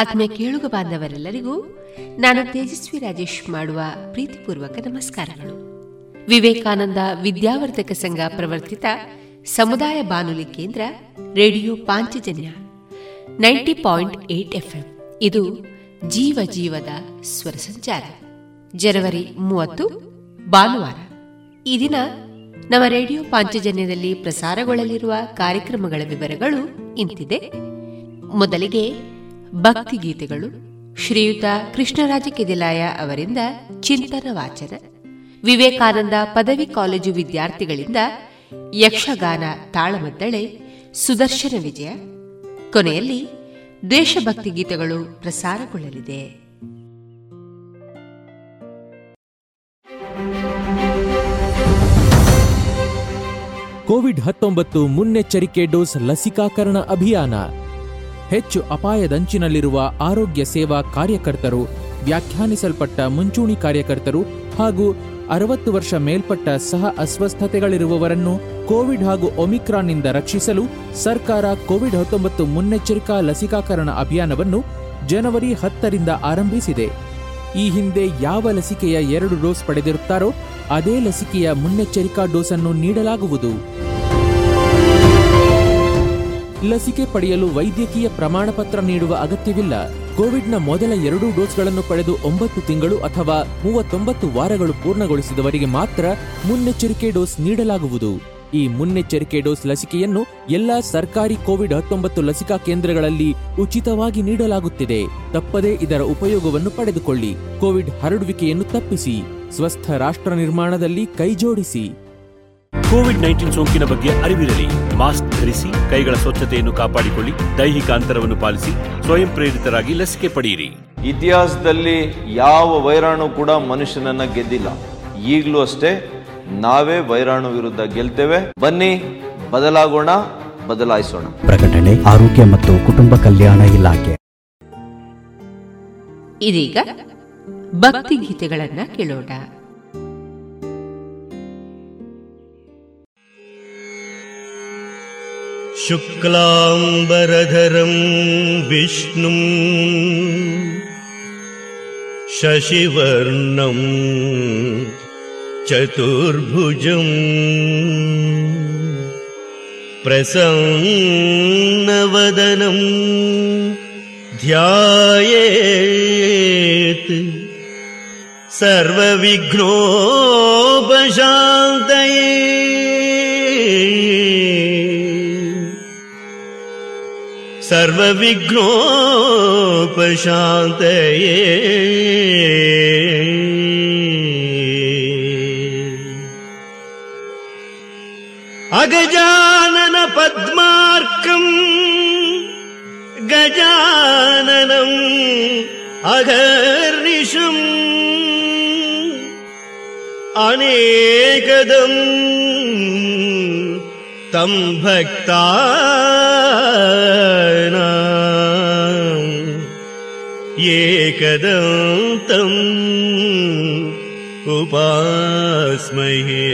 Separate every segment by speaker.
Speaker 1: ಆತ್ಮೀಯ ಕೇಳುಗ ಬಾಂಧವರೆಲ್ಲರಿಗೂ ನಾನು ತೇಜಸ್ವಿ ರಾಜೇಶ್ ಮಾಡುವ ಪ್ರೀತಿಪೂರ್ವಕ ನಮಸ್ಕಾರಗಳು. ವಿವೇಕಾನಂದ ವಿದ್ಯಾವರ್ಧಕ ಸಂಘ ಪ್ರವರ್ತಿತ ಸಮುದಾಯ ಬಾನುಲಿ ಕೇಂದ್ರ radio Panchajanya ninety point eight FM. ಇದು ಜೀವ ಜೀವದ ಸ್ವರ ಸಂಚಾರ. ಜನವರಿ ಮೂವತ್ತು, ಭಾನುವಾರ. ಈ ದಿನ ನಮ್ಮ ರೇಡಿಯೋ ಪಾಂಚಜನ್ಯದಲ್ಲಿ ಪ್ರಸಾರಗೊಳ್ಳಲಿರುವ ಕಾರ್ಯಕ್ರಮಗಳ ವಿವರಗಳು ಇಂತಿದೆ. ಮೊದಲಿಗೆ ಭಕ್ತಿಗೀತೆಗಳು ಶ್ರೀಯುತ ಕೃಷ್ಣರಾಜ ಕೆದಿಲಾಯ ಅವರಿಂದ ಚಿಂತನ ವಾಚನ, ವಿವೇಕಾನಂದ ಪದವಿ ಕಾಲೇಜು ವಿದ್ಯಾರ್ಥಿಗಳಿಂದ ಯಕ್ಷಗಾನ ತಾಳಮದ್ದಳೆ, ಸುದರ್ಶನ ವಿಜಯ. ಕೊನೆಯಲ್ಲಿ ದೇಶಭಕ್ತಿ ಗೀತೆಗಳು ಪ್ರಸಾರಗೊಳ್ಳಲಿದೆ.
Speaker 2: ಕೋವಿಡ್ ಹತ್ತೊಂಬತ್ತು ಮುನ್ನೆಚ್ಚರಿಕೆ ಡೋಸ್ ಲಸಿಕಾಕರಣ ಅಭಿಯಾನ. ಹೆಚ್ಚು ಅಪಾಯದಂಚಿನಲ್ಲಿರುವ ಆರೋಗ್ಯ ಸೇವಾ ಕಾರ್ಯಕರ್ತರು, ವ್ಯಾಖ್ಯಾನಿಸಲ್ಪಟ್ಟ ಮುಂಚೂಣಿ ಕಾರ್ಯಕರ್ತರು ಹಾಗೂ ಅರವತ್ತು ವರ್ಷ ಮೇಲ್ಪಟ್ಟ ಸಹ ಅಸ್ವಸ್ಥತೆಗಳಿರುವವರನ್ನು ಕೋವಿಡ್ ಹಾಗೂ ಒಮಿಕ್ರಾನ್ನಿಂದ ರಕ್ಷಿಸಲು ಸರ್ಕಾರ ಕೋವಿಡ್ ಹತ್ತೊಂಬತ್ತು ಮುನ್ನೆಚ್ಚರಿಕಾ ಲಸಿಕಾಕರಣ ಅಭಿಯಾನವನ್ನು ಜನವರಿ ಹತ್ತರಿಂದ ಆರಂಭಿಸಿದೆ. ಈ ಹಿಂದೆ ಯಾವ ಲಸಿಕೆಯ ಎರಡು ಡೋಸ್ ಪಡೆದಿರುತ್ತಾರೋ, ಅದೇ ಲಸಿಕೆಯ ಮುನ್ನೆಚ್ಚರಿಕಾ ಡೋಸನ್ನು ನೀಡಲಾಗುವುದು. ಲಸಿಕೆ ಪಡೆಯಲು ವೈದ್ಯಕೀಯ ಪ್ರಮಾಣ ಪತ್ರ ನೀಡುವ ಅಗತ್ಯವಿಲ್ಲ. ಕೋವಿಡ್ನ ಮೊದಲ ಎರಡು ಡೋಸ್ಗಳನ್ನು ಪಡೆದು ಒಂಬತ್ತು ತಿಂಗಳು ಅಥವಾ ಮೂವತ್ತೊಂಬತ್ತು ವಾರಗಳು ಪೂರ್ಣಗೊಳಿಸಿದವರಿಗೆ ಮಾತ್ರ ಮುನ್ನೆಚ್ಚರಿಕೆ ಡೋಸ್ ನೀಡಲಾಗುವುದು. ಈ ಮುನ್ನೆಚ್ಚರಿಕೆ ಡೋಸ್ ಲಸಿಕೆಯನ್ನು ಎಲ್ಲಾ ಸರ್ಕಾರಿ ಕೋವಿಡ್ ಹತ್ತೊಂಬತ್ತು ಲಸಿಕಾ ಕೇಂದ್ರಗಳಲ್ಲಿ ಉಚಿತವಾಗಿ ನೀಡಲಾಗುತ್ತಿದೆ. ತಪ್ಪದೇ ಇದರ ಉಪಯೋಗವನ್ನು ಪಡೆದುಕೊಳ್ಳಿ. ಕೋವಿಡ್ ಹರಡುವಿಕೆಯನ್ನು ತಪ್ಪಿಸಿ. ಸ್ವಸ್ಥ ರಾಷ್ಟ್ರ ನಿರ್ಮಾಣದಲ್ಲಿ ಕೈಜೋಡಿಸಿ.
Speaker 3: ಕೋವಿಡ್ ನೈನ್ಟೀನ್ ಸೋಂಕಿನ ಬಗ್ಗೆ ಅರಿವಿರಲಿ. ಧರಿಸಿ ಕೈಗಳ ಸ್ವಚ್ಛತೆಯನ್ನು ಕಾಪಾಡಿಕೊಳ್ಳಿ ದೈಹಿಕ ಅಂತರವನ್ನು ಪಾಲಿಸಿ ಸ್ವಯಂ ಪ್ರೇರಿತರಾಗಿ ಲಸಿಕೆ ಪಡೆಯಿರಿ.
Speaker 4: ಇತಿಹಾಸದಲ್ಲಿ ಯಾವ ವೈರಾಣು ಕೂಡ ಮನುಷ್ಯನನ್ನ ಗೆದ್ದಿಲ್ಲ. ಈಗಲೂ ಅಷ್ಟೇ ನಾವೇ ವೈರಾಣು ವಿರುದ್ಧ ಗೆಲ್ತೇವೆ. ಬನ್ನಿ ಬದಲಾಗೋಣ ಬದಲಾಯಿಸೋಣ.
Speaker 5: ಪ್ರಕಟಣೆ ಆರೋಗ್ಯ ಮತ್ತು ಕುಟುಂಬ ಕಲ್ಯಾಣ ಇಲಾಖೆ.
Speaker 1: ಇದೀಗ ಭಕ್ತಿ ಗೀತೆಗಳನ್ನ ಕೇಳೋಣ.
Speaker 6: शुक्लाम्बरधरं विष्णुम् शशिवर्णं चतुर्भुजम् प्रसन्नवदनं ध्यायेत् सर्वविघ्नोपशान्तये सर्वविघ्नोपशान्तये। अगजानन पद्मार्कम् गजाननम् अघर्निशम् अनेकदम् तं भक्ता एकदन्तम् उपास्महे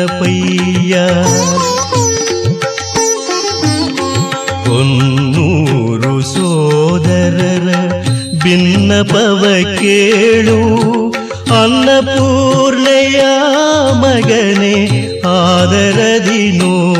Speaker 6: ಗಣಪಯ್ಯ ಕೊನ್ನೂರು ಸೋದರರ ಭಿನ್ನಪವ ಕೇಳು ಅನ್ನಪೂರ್ಣೆಯ ಮಗನೆ ಆದರದಿ ನೋಡು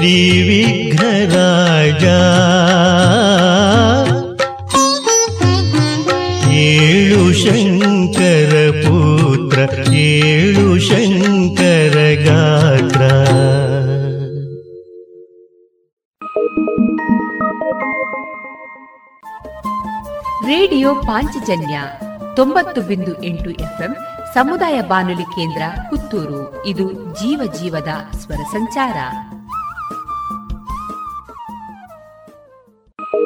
Speaker 6: ವಿಘ್ನರಾಜ ಏಳು ಶಂಕರ ಪುತ್ರ, ಏಳು ಶಂಕರ ಗಾತ್ರ.
Speaker 1: ರೇಡಿಯೋ ಪಾಂಚಜನ್ಯ ತೊಂಬತ್ತು ಬಿಂದು ಎಂಟು ಎಫ್ಎಂ, ಸಮುದಾಯ ಬಾನುಲಿ ಕೇಂದ್ರ ಪುತ್ತೂರು. ಇದು ಜೀವ ಜೀವದ ಸ್ವರ ಸಂಚಾರ.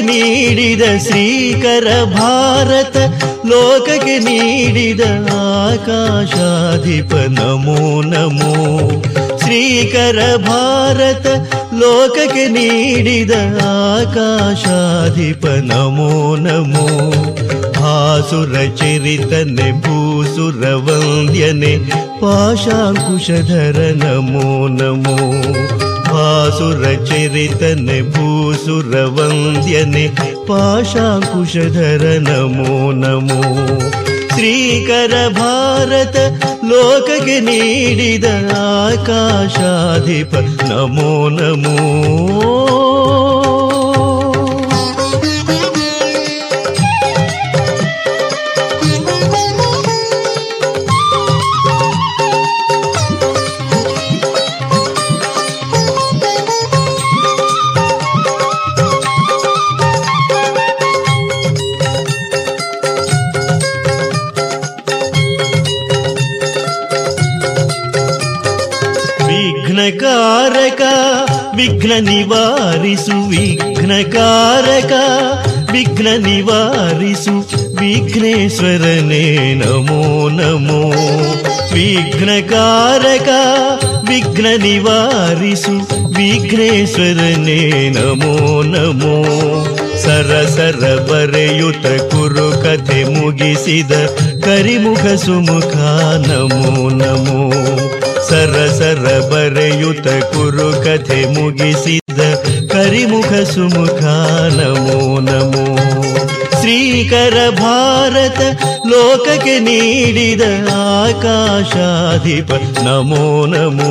Speaker 6: ನೀಡಿದ ಶ್ರೀಕರ ಭಾರತ, ಲೋಕಕ್ಕೆ ನೀಡಿದ ಆಕಾಶಾಧಿಪ, ನಮೋ ನಮೋ. ಶ್ರೀಕರ ಭಾರತ, ಲೋಕಕ್ಕೆ ನೀಡಿದ ಆಕಾಶಾಧಿಪ, ನಮೋ ನಮೋ. ಭಾಸುರ ಚರಿತನೆ, ಭೂಸುರ ವಂದ್ಯನೆ ಪಾಶಾಂಕುಶಧರ सुरचरितन् भूसुरवन्द्यने पाशाकुशधर नमो। नमो श्रीकर भारत लोकके नीडिद आकाशाधिप नमो नमो। ವಿಘ್ನಕಾರಕ, ವಿಘ್ನ ನಿವಾರಿಸು ವಿಘ್ನಕಾರಕ ವಿಘ್ನ ನಿವಾರಿಸು, ವಿಘ್ನೇಶ್ವರನೇ ನಮೋ ನಮೋ. ವಿಘ್ನಕಾರಕ ವಿಘ್ನ ನಿವಾರಿಸು, ವಿಘ್ನೇಶ್ವರನೇ ನಮೋ ನಮೋ. ಸರ ಸರ ಬರೆಯುತ ಕುರು ಕಥೆ ಮುಗಿಸಿದ, ಕರಿಮುಖ ಸುಮುಖ ನಮೋ ನಮೋ. ಸರ ಸರ ಬರೆಯುತ ಕುರು ಕಥೆ ಮುಗಿಸಿದ ಕರಿಮುಖ ಸುಮುಖ ನಮೋ ನಮೋ. ಶ್ರೀಕರ ಭಾರತ ಲೋಕಕ್ಕೆ ನೀಡಿದ ಆಕಾಶಾಧಿಪ ನಮೋ ನಮೋ.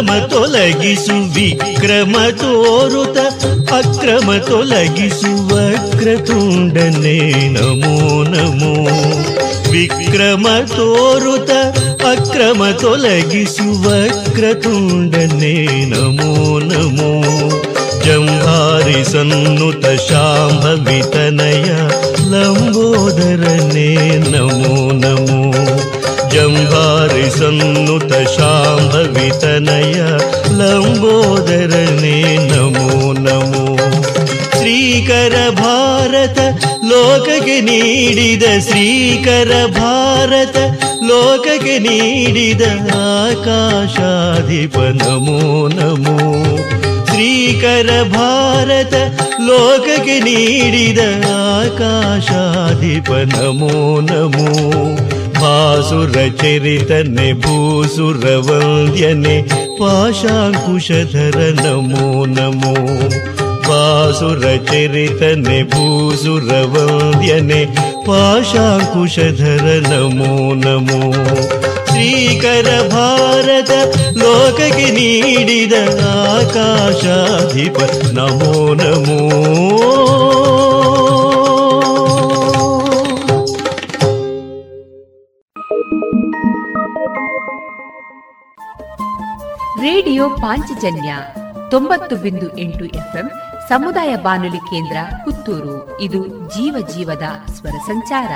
Speaker 6: ಅಕ್ರಮ ತೊಲಗಿಸು ವಿಕ್ರಮ ತೋರುತ ಅಕ್ರಮ ತೊಲಗಿಸು ವಕ್ರತುಂಡನೆ ನಮೋ ನಮೋ ವಿಕ್ರಮ ತೋರುತ ಅಕ್ರಮ ತೊಲಗಿಸು ವಕ್ರತುಂಡನೆ ನಮೋ ನಮೋ ಜಂಭಾರಿ ಸನ್ನುತ ಶಾಂಭವಿತನಯ ಲಂಬೋದರನೇ ನಮೋ ನಮೋ जङ्गारि शाम्भवितनय लम्बोदरने नमो नमो। श्रीकर भारत लोकके नीडिद श्रीकर भारत लोकके नीडिद आकाशाधिप नमो नमो। श्रीकर भारत लोकके नीडिद आकाशाधिप नमो नमो। ಭಾಸುರ ಚರಿತನೆ ಭೂಸುರ ವಂದ್ಯನೆ ಪಾಶಾಂಕುಶಧರ ನಮೋ ನಮೋ ಭಾಸುರ ಚರಿತನೆ ಭೂಸುರ ವಂದ್ಯನೆ ಪಾಶಾಂಕುಶಧರ ನಮೋ ನಮೋ ಶ್ರೀಕರ ಭಾರತ ಲೋಕಕ್ಕೆ ನೀಡಿದ ಆಕಾಶಾಧಿಪ ನಮೋ ನಮೋ
Speaker 1: ರೇಡಿಯೋ ಪಾಂಚಜನ್ಯ ತೊಂಬತ್ತು ಬಿಂದು ಎಂಟು ಎಫ್ಎಂ ಸಮುದಾಯ ಬಾನುಲಿ ಕೇಂದ್ರ ಪುತ್ತೂರು ಇದು ಜೀವ ಜೀವದ ಸ್ವರ ಸಂಚಾರ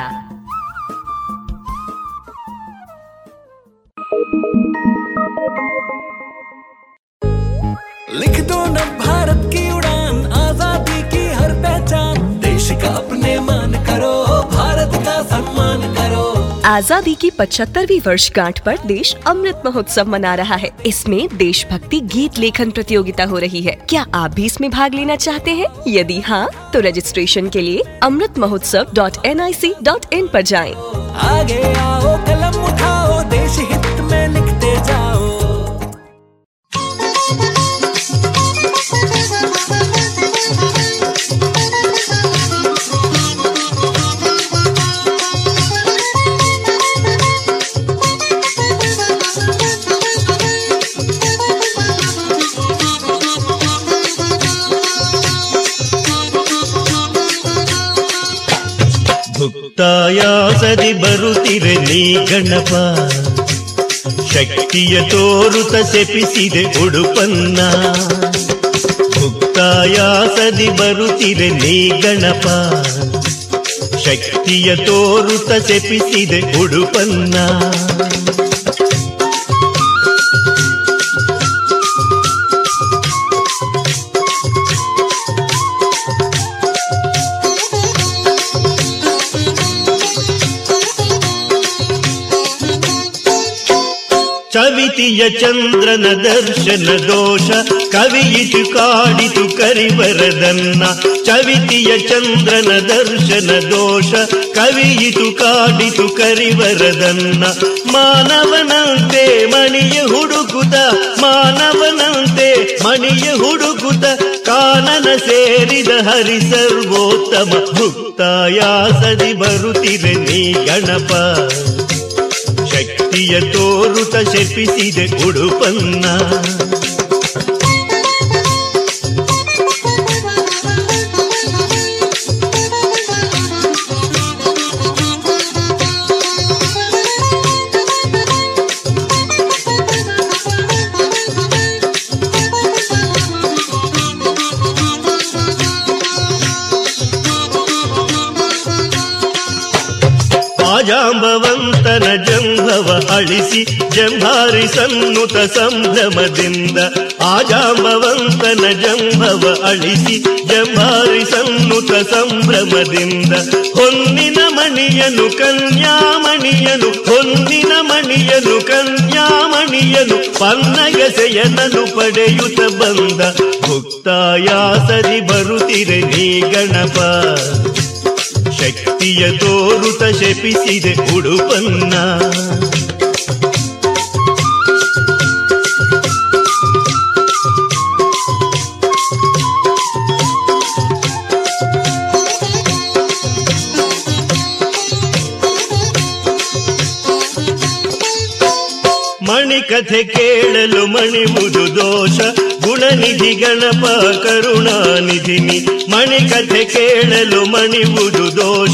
Speaker 7: लिख दो न भारत की उड़ान आजादी की हर पहचान देश का अपने मान करो भारत का सम्मान करो
Speaker 8: आज़ादी की 75वीं वर्षगांठ पर देश अमृत महोत्सव मना रहा है। इसमें देशभक्ति गीत लेखन प्रतियोगिता हो रही है। क्या आप भी इसमें भाग लेना चाहते हैं? यदि हाँ तो रजिस्ट्रेशन के लिए Amrit Mahotsav dot N I C dot in आरोप जाए।
Speaker 7: आगे आओ, कलम उठाओ देश हित में
Speaker 6: ಭುಕ್ತಾಯಾಸದಿ ಬರುತ್ತಿರೆ ನೀ ಗಣಪ. ಶಕ್ತಿಯ ತೋರುತ ಸೆಪಿಸಿದೆ ಉಡುಪನ್ನ. ಮುಕ್ತಾಯಾಸದಿ ಬರುತ್ತಿರೆ ನೀ ಗಣಪ. ಶಕ್ತಿಯ ತೋರುತ ಸೆಪಿಸಿದೆ ಉಡುಪನ್ನ. ಚವಿತಿಯ ಚಂದ್ರನ ದರ್ಶನ ದೋಷ ಕವಿಯಿತು ಕಾಡಿತು ಕರಿವರದನ್ನ, ಚವಿತಿಯ ಚಂದ್ರನ ದರ್ಶನ ದೋಷ ಕವಿಯಿತು ಕಾಡಿತು ಕರಿವರದನ್ನ. ಮಾನವನಂತೆ ಮಣಿಯ ಹುಡುಕುತ, ಮಾನವನಂತೆ ಮಣಿಯ ಹುಡುಕುತ, ಕಾನನ ಸೇರಿದ ಹರಿ ಸರ್ವೋತ್ತಮ ಭುಕ್ತಾಯಾಸದಿ ಬರುತ್ತಿದೆ ನೀ ಗಣಪ. ಶಕ್ತಿಯ ತೋರುತ ಶಪಿಸಿದೆ ಉಡುಪನ್ನ. ಅಳಿಸಿ ಜಂಭಾರಿ ಸನ್ನುತ ಸಂಭ್ರಮದಿಂದ ಆಜಾಂಬವಂತನ ಜಂಭವ ಅಳಿಸಿ ಜಂಭಾರಿ ಸನ್ನುತ ಸಂಭ್ರಮದಿಂದ ಹೊನ್ನಿನ ಮಣಿಯನು ಕನ್ಯಾಮಣಿಯನು, ಹೊನ್ನಿನ ಮಣಿಯನು ಕನ್ಯಾಮಣಿಯನು ಪನ್ನಗಸೆಯನನು ಪಡೆಯುತ್ತ ಬಂದ ಭುಕ್ತಾಯಾಸದಿ ಬರುತ್ತಿರೆ ನೀ ಗಣಪ. ಶಕ್ತಿಯ ತೋರುತ ಶಪಿಸಿದೆ ಉಡುಪನ್ನ. ಮಣಿಕಥೆ ಕೇಳಲು ಮಣಿಮುದು ದೋಷ. ಗುಣನಿಧಿ ಗಣಪ ಕರುಣಾನಿಧಿನಿ. ಮಣಿಕಥೆ ಕೇಳಲು ಮಣಿಮುದು ದೋಷ.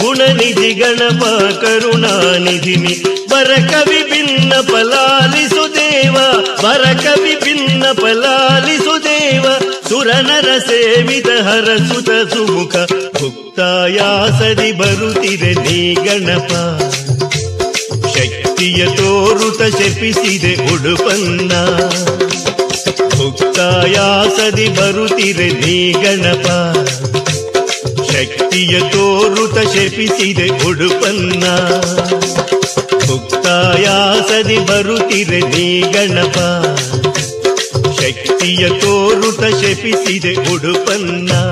Speaker 6: ಗುಣನಿಧಿ ಗಣಪ ಕರುಣಾನಿಧಿನಿ. ಬರಕವಿ ಭಿನ್ನ ಪಲಾಲಿಸು ದೇವ. ಬರಕವಿ ಭಿನ್ನ ಪಲಾಲಿಸು ದೇವ. ಸುರನರ ಸೇವಿತ ಹರಸುತ ಸುಮುಖ. ಭುಕ್ತಾಯಾಸದಿ ಬರುತ್ತಿದೆ ನೀ ಗಣಪ. ಶಕ್ತಿಯ ತೋರುತ ಶಪಿಸಿದೆ ಉಡುಪನ್ನ. ಮುಕ್ತಾಯಾಸದಿ ಬರುತ್ತಿರೆ ನೀ ಗಣಪ ಶಕ್ತಿಯ ತೋರುತ ಶಪಿಸಿದೆ ಉಡುಪನ್ನ. ಮುಕ್ತಾಯಾಸದಿ ಬರುತ್ತಿರೆ ನೀ ಗಣಪ ಶಕ್ತಿಯ ತೋರುತ ಶಪಿಸಿದೆ ಉಡುಪನ್ನ.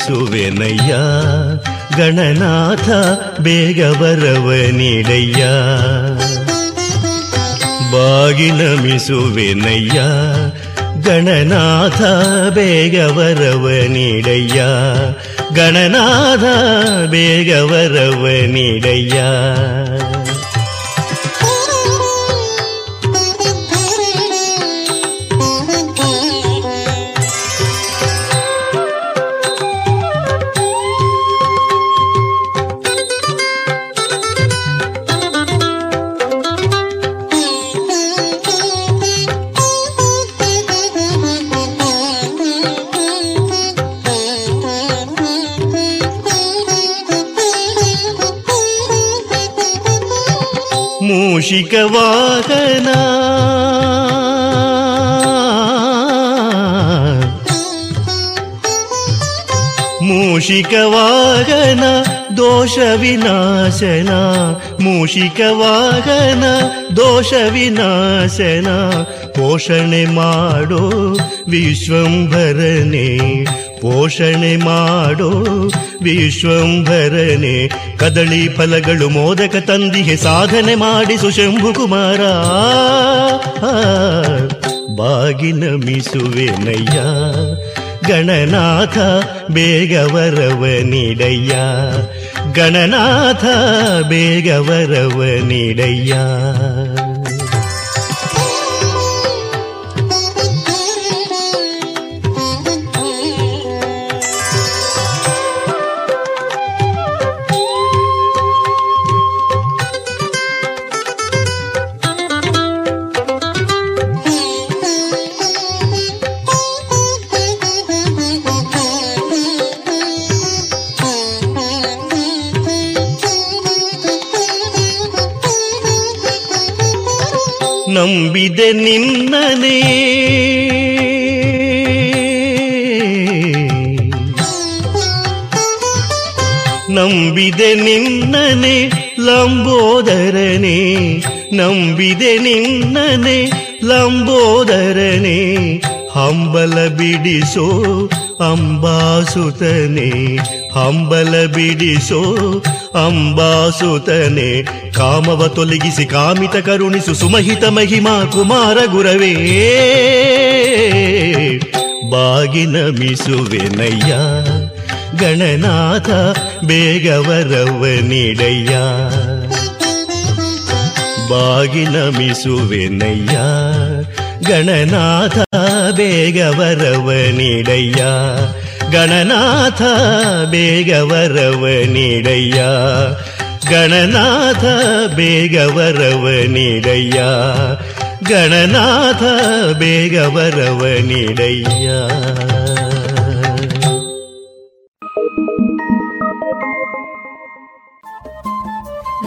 Speaker 6: ಮಿಸುವೆನಯ್ಯ ಗಣನಾಥ ಬೇಗ ಬರವ ನೀಡಯ್ಯ ಬಾಗಿನ ಮಿಸುವೆನಯ್ಯ ಗಣನಾಥ ಬೇಗ ವರವ ನೀಡಯ್ಯ ಗಣನಾಥ ಬೇಗ ಕೌಶಿಕವಾದನ. ಮೂಷಿಕವಾಗನ ಮೂಷಿಕ ದೋಷ ವಿನಾಶನ. ಮೂಷಿಕವಾಗನ ದೋಷ ವಿನಾಶನ. ಪೋಷಣೆ ಮಾಡೋ ವಿಶ್ವಂಭರನೇ. ಪೋಷಣೆ ಮಾಡೋ. ವಿಶ್ವಂಭರನೆ ಕದಳಿ ಫಲಗಳು ಮೋದಕ ತಂದಿಗೆ ಸಾಧನೆ ಮಾಡಿ ಸುಶಂಭು ಕುಮಾರ. ಬಾಗಿ ನಮಿಸುವೆನಯ್ಯ ಗಣನಾಥ ಬೇಗ ವರವ ನೀಡಯ್ಯ. ಗಣನಾಥ ಬೇಗ ನಂಬಿದೆ ನಿನ್ನನೇ. ನಂಬಿದೆ ನಿನ್ನನೆ ಲಂಬೋದರನೆ. ನಂಬಿದೆ ನಿನ್ನನೆ ಲಂಬೋದರನೆ. ಹಂಬಲ ಬಿಡಿಸೋ ಅಂಬಾಸುತನೆ. ಹಂಬಲ ಬಿಡಿಸೋ ಅಂಬಾಸುತನೆ, ಕಾಮವ ತೊಲಗಿಸಿ ಕಾಮಿತ ಕರುಣಿಸು ಸುಮಹಿತ ಮಹಿಮಾ ಕುಮಾರ ಗುರವೇ. ಬಾಗಿನಮಿಸುವೆನಯ್ಯ ಗಣನಾಥ ಬೇಗವರವನಿಡಯ್ಯ. ವರವ ನೀಡಯ್ಯ ಬಾಗಿ ನಮಿಸುವೆನಯ್ಯ ಗಣನಾಥ ಬೇಗ ವರವ ನೀಡಯ್ಯ ಗಣನಾಥ, ಬೇಗ ವರವನಿಡಯ್ಯ ಗಣನಾಥ, ಬೇಗ ವರವನಿಡಯ್ಯ ಗಣನಾಥ, ಬೇಗ ವರವನಿಡಯ್ಯ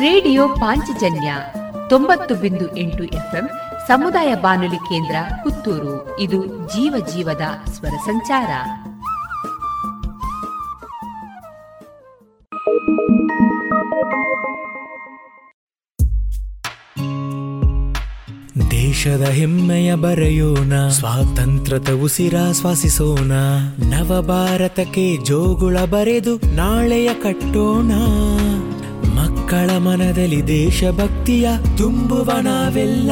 Speaker 1: ರೇಡಿಯೋ ಪಾಂಚಜನ್ಯ ತೊಂಬತ್ತು ಬಿಂದು ಎಂಟು ಎಫ್ಎಂ ಸಮುದಾಯ ಬಾನುಲಿ ಕೇಂದ್ರ ಪುತ್ತೂರು. ಇದು ಜೀವ ಜೀವದ ಸ್ವರ ಸಂಚಾರ.
Speaker 9: ದೇಶದ ಹೆಮ್ಮೆಯ ಬರೆಯೋಣ, ಸ್ವಾತಂತ್ರ್ಯದ ಉಸಿರಾಶ್ವಾಸಿಸೋಣ ನವ ಭಾರತಕ್ಕೆ ಜೋಗುಳ ಬರೆದು ನಾಳೆಯ ಕಟ್ಟೋಣ. ಮಕ್ಕಳ ಮನದಲ್ಲಿ ದೇಶಭಕ್ತಿಯ ತುಂಬುವ ನಾವೆಲ್ಲ.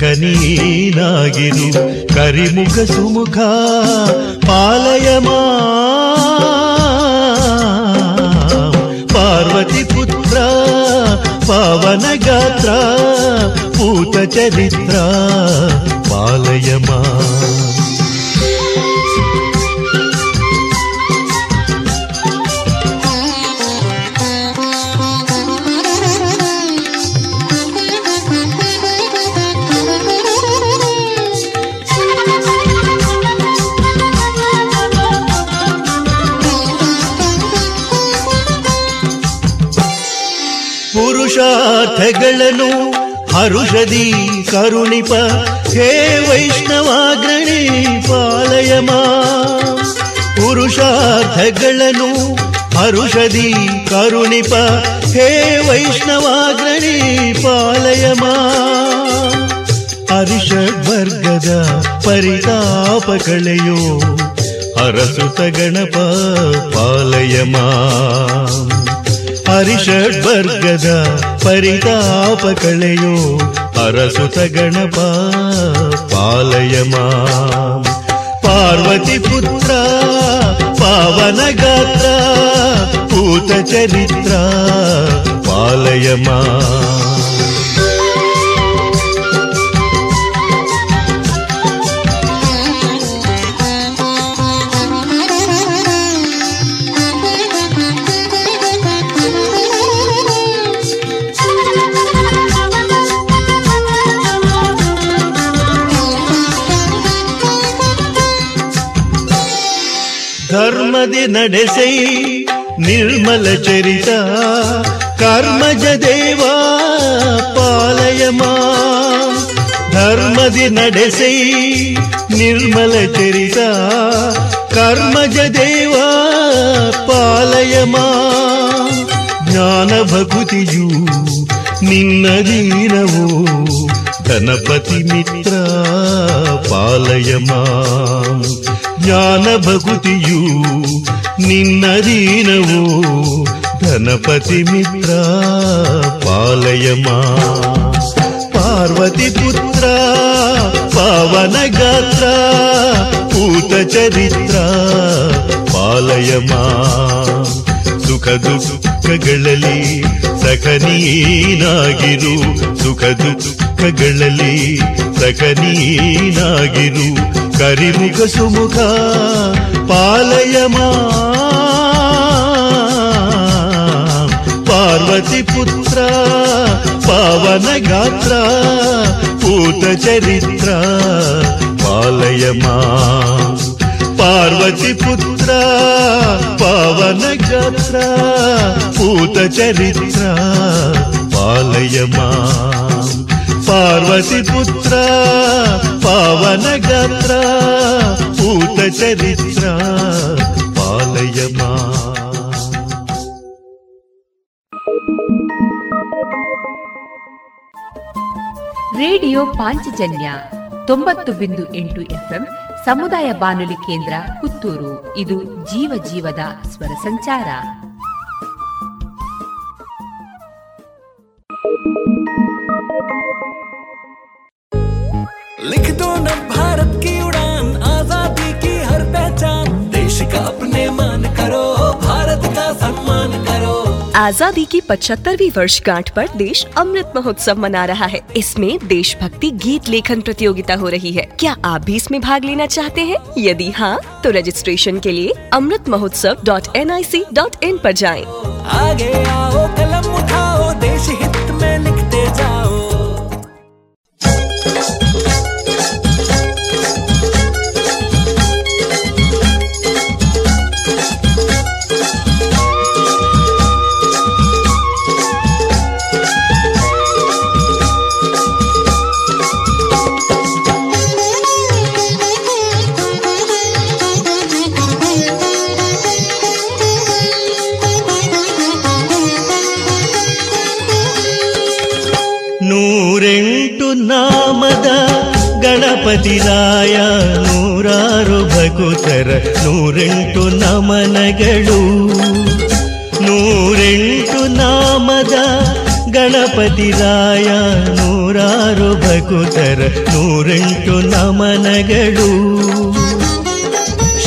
Speaker 6: ಸಖ ನೀನಾಗಿರು ಕರಿಮುಖ ಸುಮುಖ ಪಾಲಯ ಮಾ ಪಾರ್ವತಿ ಪುತ್ರ ಪಾವನ ಗಾತ್ರ ಪೂತ ಚರಿತ್ರ ಪಾಲಯ ಮಾ ಪುರುಷಾರ್ಥಗಳನ್ನು ಹರುಷದಿ ಕರುಣಿಪ. ಹೇ ವೈಷ್ಣವಾಗ್ರಣಿ ಪಾಲಯ ಮಾ ಪುರುಷ ಅಪರಾಧಗಳನ್ನು ಹರುಷದಿ ಕರುಣಿಪ. ಹೇ ವೈಷ್ಣವಾಗ್ರಣಿ ಪಾಲಯಮ. ಹರಿಷಡ್ವರ್ಗದ ಪರಿತಾಪಗಳೆಯೋ ಹರಸುತ ಗಣಪ ಪಾಲಯಮ. ಹರಿಷಡ್ವರ್ಗದ ಪರಿತಾಪಗಳೆಯೋ ಹರಸುತ ಗಣಪ ಪಾಲಯಮ. ಪಾರ್ವತಿ ಪುತ್ರ ಪಾವನ ಗಾತ್ರ ಭೂತ ಚರಿತ್ರ ಪಾಲಯಮ. ಧರ್ಮದಿ ನಡೆಸೈ ನಿರ್ಮಲ ಚರಿತ ಕರ್ಮಜ ದೇವ ಪಾಲಯಮ ಧರ್ಮದಿ ನಡೆಸೈ ನಿರ್ಮಲ ಚರಿತ ಕರ್ಮಜ ದೇವ ಪಾಲಯಮ ಜ್ಞಾನ ಭಕುತಿಯು ನಿನ್ನದೀನವು ಗಣಪತಿ ಮಿತ್ರ ಪಾಲಯಮ ಜ್ಞಾನ ಭಕುತಿಯು ನಿನ್ನದೀನವು ಗಣಪತಿ ಮಿತ್ರ ಪಾಲಯಮ ಪಾರ್ವತಿ ಪುತ್ರ ಪಾವನ ಗಾತ್ರ ಭೂತ ಚರಿತ್ರ ಪಾಲಯಮ ಸುಖ ದುಃಖಗಳಲ್ಲಿ ಸಖನೀನಾಗಿರು. ಸುಖ ದುಃಖಗಳಲ್ಲಿ ಸಖನೀನಾಗಿರು. ಕರಿಮುಖ ಸುಮುಖ ಪಾಲಯಮ. ಪಾರ್ವತಿ ಪುತ್ರ, ಪಾವನ ಗಾತ್ರ, ಪೂತ ಚರಿತ್ರ ಪಾಲಯಮ. ಪಾರ್ವತಿ ಪುತ್ರ ಪಾವನ ಗಾತ್ರ ಭೂತ ಚರಿತ್ರ ಪಾಲಯಮ ಪಾರ್ವತಿ ಪುತ್ರ ಪಾವನ ಗಾತ್ರ ಭೂತ ಚರಿತ್ರ ಪಾಲಯಮ
Speaker 1: ರೇಡಿಯೋ ಪಾಂಚಜನ್ಯ ತೊಂಬತ್ತು ಬಿಂದು ಎಂಟು ಎಫ್ಎಂ ಸಮುದಾಯ ಬಾನುಲಿ ಕೇಂದ್ರ ಪುತ್ತೂರು ಇದು ಜೀವ ಜೀವದ ಸ್ವರ ಸಂಚಾರ
Speaker 7: लिख दो न भारत की उड़ान आजादी की हर पहचान देश का अपने मान
Speaker 8: आज़ादी की 75वीं वर्षगांठ पर देश अमृत महोत्सव मना रहा है। इसमें देशभक्ति गीत लेखन प्रतियोगिता हो रही है। क्या आप भी इसमें भाग लेना चाहते हैं? यदि हाँ तो रजिस्ट्रेशन के लिए Amrit Mahotsav dot N I C dot in पर जाए।
Speaker 7: आगे आओ, कलम उठाओ, देश हित में लिखते जाओ।
Speaker 6: ಗಣಪತಿ ರಾಯ ನೂರಾರು ಭಕುತರ, ನೂರೆಂಟು ನಮನಗಳು. ನೂರೆಂಟು ನಾಮದ ಗಣಪತಿ ರಾಯ ನೂರಾರು ಭಕುತರ, ನೂರೆಂಟು ನಮನಗಳು.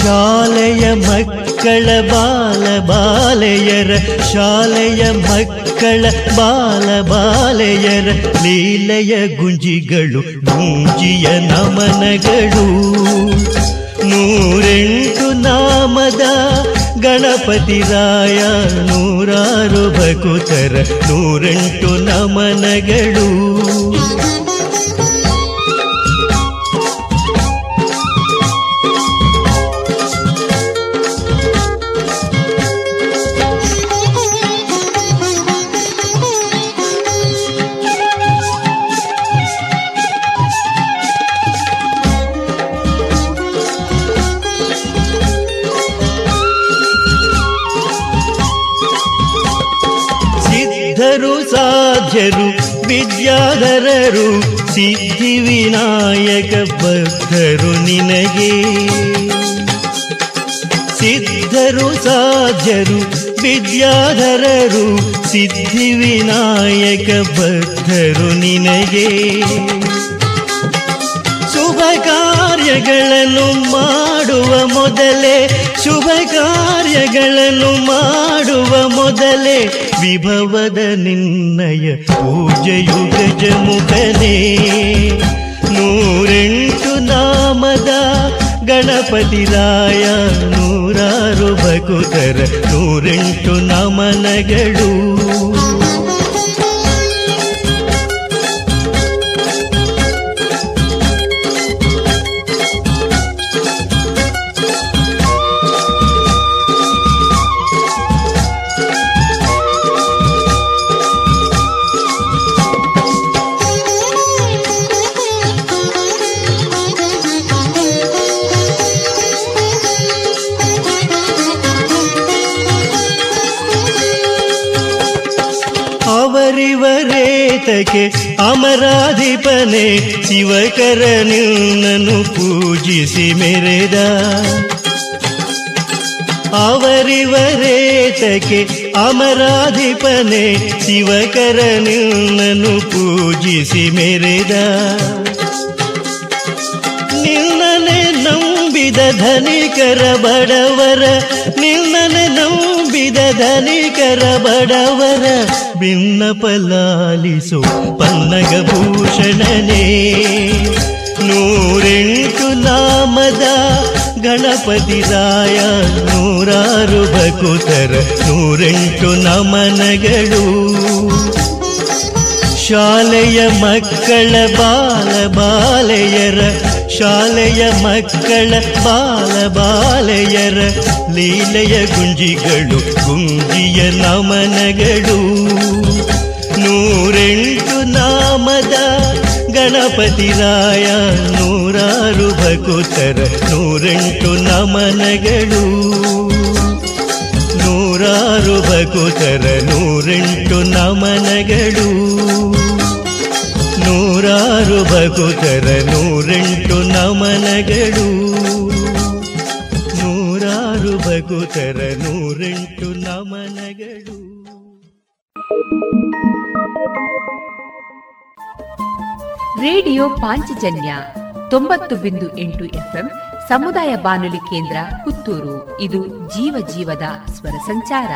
Speaker 6: ಶಾಲೆಯ ಮಕ್ಕಳ ಬಾಲ ಬಾಲೆಯರ ಶಾಲೆಯ ಮಕ್ಕಳ ಬಾಲ ಬಾಲೆಯರ ಲೀಲೆಯ ಗುಂಜಿಗಳು ಗುಂಜಿಯ ನಮನಗಳು ನೂರೆಂಟು ನಾಮದ ಗಣಪತಿ ರಾಯ ನೂರಾರು ಭಕುತರ ನೂರೆಂಟು ನಮನಗಳು ವಿದ್ಯಾಧರರು ಸಿದ್ಧಿ ವಿನಾಯಕ ಭಕ್ತರು ನಿನಗೆ. ಸಿದ್ಧರು ಸಾಧ್ಯರು, ವಿದ್ಯಾಧರರು ಸಿದ್ಧಿ ವಿನಾಯಕ ಭಕ್ತರು ನಿನಗೆ. ಶುಭ ಕಾರ್ಯಗಳನ್ನು ಮಾಡುವ ಮೊದಲೇ, ಶುಭ ಕಾರ್ಯಗಳನ್ನು ಮಾಡುವ ಮೊದಲೇ ವಿಭವದ ನಿನ್ನಯ ಪೂಜೆಯು ಗಜಮುಖನೇ ನೂರೆಂಟು ನಾಮದ ಗಣಪತಿ ರಾಯ ನೂರಾರು ಭಕುತರ ನೂರೆಂಟು ನಮನಗಳು. ಅವರಿವರೇತಕ್ಕೆ ಅಮರಾಧಿಪನೆ, ಶಿವಕರ ನಿನ್ನನ್ನು ಪೂಜಿಸಿ ಮೆರೆದ. ಅವರಿವರೇತಕ್ಕೆ ಅಮರಾಧಿಪನೆ, ಶಿವಕರ ನಿನ್ನನ್ನು ಪೂಜಿಸಿ ಮೆರೆದ. ನಿನ್ನನೆ ನಂಬಿದ ಧನಿಕರ ಬಡವರ ನಿನ್ನನೆ ನಂಬಿದ ಧನಿಕರ ಬಡವರ ಭಿನ್ನಪಲಾಲಿಸು ಪನ್ನಗಭೂಷಣನೇ ನೂರೆಂಟು ನಾಮದ ಗಣಪತಿ ರಾಯ, ನೂರಾರು ಭಕುತರ, ನೂರೆಂಟು ನಮನಗಳು. ಶಾಲೆಯ ಮಕ್ಕಳ ಬಾಲ, ಬಾಲೆಯರ ಶಾಲೆಯ ಮಕ್ಕಳ ಬಾಲ ಬಾಲೆಯರ ಲೀಲೆಯ ಗುಂಜಿಗಳು, ಗುಂಜಿಯ ನಮನಗಳು. ನೂರೆಂಟು ನಾಮದ ಗಣಪತಿ ರಾಯ, ನೂರಾರು ಭಕುತರ, ನೂರೆಂಟು ನಮನಗಳು. ನೂರಾರು ಭಕುತರ, ನೂರೆಂಟು ನಮನಗಳು. ನೂರಾರು ಭಕುತರ ನೂರೆಂಟು ನಮನಗಳು. ನೂರಾರು ಭಕುತರ ನೂರೆಂಟು ನಮನಗಳು.
Speaker 1: ರೇಡಿಯೋ ಪಾಂಚಜನ್ಯ ತೊಂಬತ್ತು ಬಿಂದು ಎಂಟು ಎಫ್ಎಂ ಸಮುದಾಯ ಬಾನುಲಿ ಕೇಂದ್ರ ಪುತ್ತೂರು. ಇದು ಜೀವ ಜೀವದ ಸ್ವರ ಸಂಚಾರ.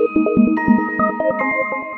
Speaker 1: Thank you.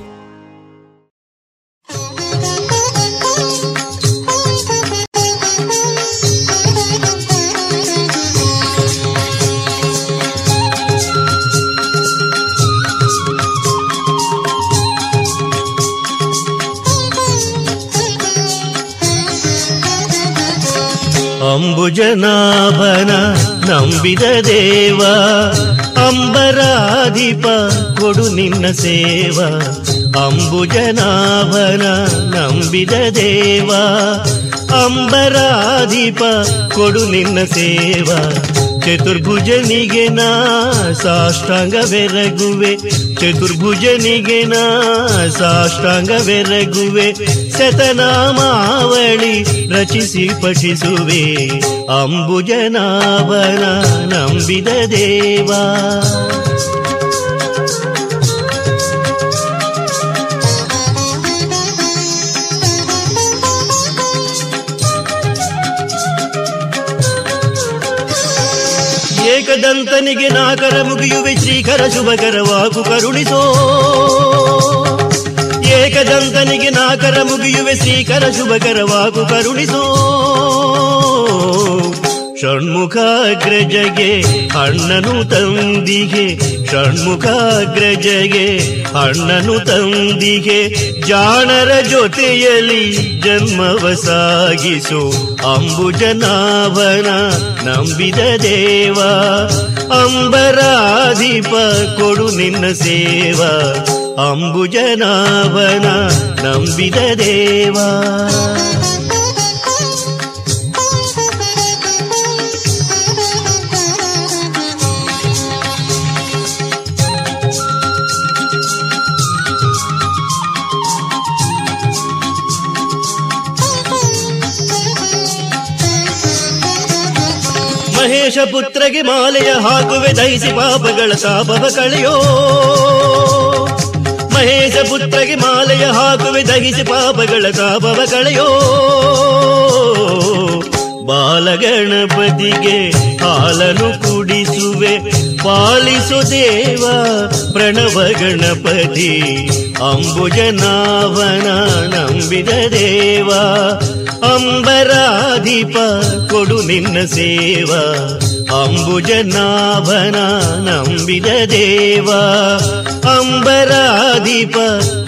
Speaker 6: ಅಂಬುಜನಾಭನ ನಂಬಿದ ದೇವ ಅಂಬರಾಧಿಪ ಕೊಡು ನಿನ್ನ ಸೇವ ಅಂಬುಜನಾಭನ ನಂಬಿದ ದೇವ ಅಂಬರಾಧಿಪ ಕೊಡು ನಿನ್ನ ಸೇವ ಚತುರ್ಭುಜನಿಗೆ ನಾ ಸಾಷ್ಟಾಂಗ ಬೆರಗುವೆ. ಚತುರ್ಭುಜನಿಗೆ ನಾ ಸಾಷ್ಟಾಂಗ ಬೆರಗುವೆ. ಶತನಾಮಾವಳಿ ರಚಿಸಿ ಪಠಿಸುವೆ. ಅಂಬುಜನಾಭನ ನಂಬಿದ ದೇವಾ. ಏಕದಂತನಿಗೆ ನಾಕರ ಮುಗಿಯುವೆ ಶ್ರೀಕರ ಶುಭಕರವಾಗು ಕರುಣಿಸೋ. ಏಕದಂತನಿಗೆ ನಾಕರ ಮುಗಿಯುವೆ ಶ್ರೀಕರ ಶುಭಕರವಾಗು ಕರುಣಿಸೋ. ಷಣ್ಮುಖಾಗ್ರಜಗೆ ಅಣ್ಣನು ತಂದಿಗೆ, ಷಣ್ಮುಖಾಗ್ರಜಗೆ ಅಣ್ಣನು ತಂದಿಗೆ, ಜಾಣರ ಜೊತೆಯಲ್ಲಿ ಜನ್ಮವ ಸಾಗಿಸು ಅಂಬುಜನಾಭನ ನಂಬಿದ ದೇವ. ಅಂಬರಾಧಿಪ ಕೊಡು ನಿನ್ನ ಸೇವಾ. ಅಂಬುಜನಾಭನ ನಂಬಿದ ದೇವಾ. ಮಹೇಶ ಪುತ್ರಗೆ ಮಾಲೆಯ ಹಾಕುವೆ ದಹಿಸಿ ಪಾಪಗಳ ತಾಪವ ಕಳೆಯೋ. ಮಹೇಶ ಪುತ್ರಗೆ ಮಾಲೆಯ ಹಾಕುವೆ ದಹಿಸಿ ಪಾಪಗಳ ತಾಪವ ಕಳೆಯೋ. ಬಾಲಗಣಪತಿಗೆ ಹಾಲನು ಕುಡಿಸುವೆ, ಪಾಲಿಸು ದೇವ ಪ್ರಣವ ಗಣಪತಿ. ಅಂಬುಜನಾಭನ ನಂಬಿದ ದೇವ ಅಂಬರಾಧಿಪ ಕೊಡು ನಿನ್ನ ಸೇವಾ. ಅಂಬುಜನಾಭನ ನಂಬಿದ ದೇವಾ. ಅಂಬರಾಧಿಪ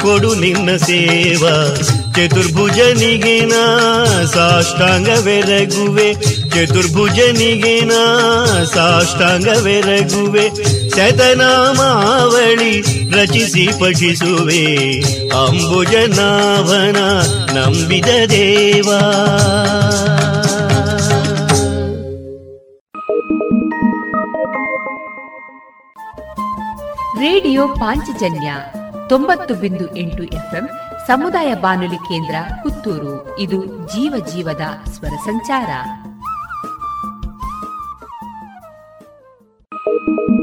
Speaker 6: ಕೊಡು ನಿನ್ನ ಸೇವಾ. ಚತುರ್ಭುಜನಿಗೆ ನಾ ಸಾಷ್ಟಾಂಗವೆರಗುವೆ. ಚತುರ್ಭುಜನಿಗೆ ನಾ ಸಾಷ್ಟಾಂಗವೆರಗುವೆ ಶತನಾಮಾವಳಿ ರಚಿಸಿ ಪಠಿಸುವೆ. ಅಂಬುಜನಾಭನ ನಂಬಿದ ದೇವಾ.
Speaker 1: ರೇಡಿಯೋ ಪಾಂಚಜನ್ಯ ತೊಂಬತ್ತು ಬಿಂದು ಎಂಟು ಎಫ್ಎಂ, ಸಮುದಾಯ ಬಾನುಲಿ ಕೇಂದ್ರ ಪುತ್ತೂರು. ಇದು ಜೀವ ಜೀವದ ಸ್ವರ ಸಂಚಾರ.
Speaker 7: thank you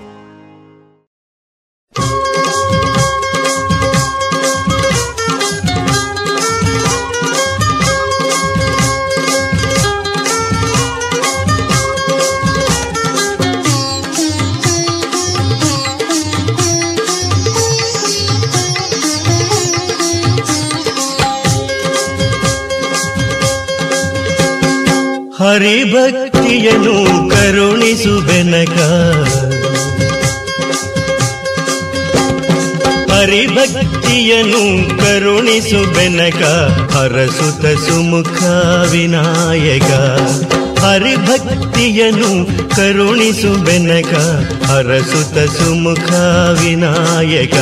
Speaker 6: ಹರಿಭಕ್ತಿಯನು ಕರುಣಿಸು ಬೆನಕ. ಹರಿಭಕ್ತಿಯನು ಕರುಣಿಸು ಬೆನಕ. ಹರಸುತ ಸುಮುಖ ವಿನಾಯಕ. ಹರಿಭಕ್ತಿಯನು ಕರುಣಿಸು ಬೆನಕ. ಹರಸುತ ಸುಮುಖ ವಿನಾಯಕ.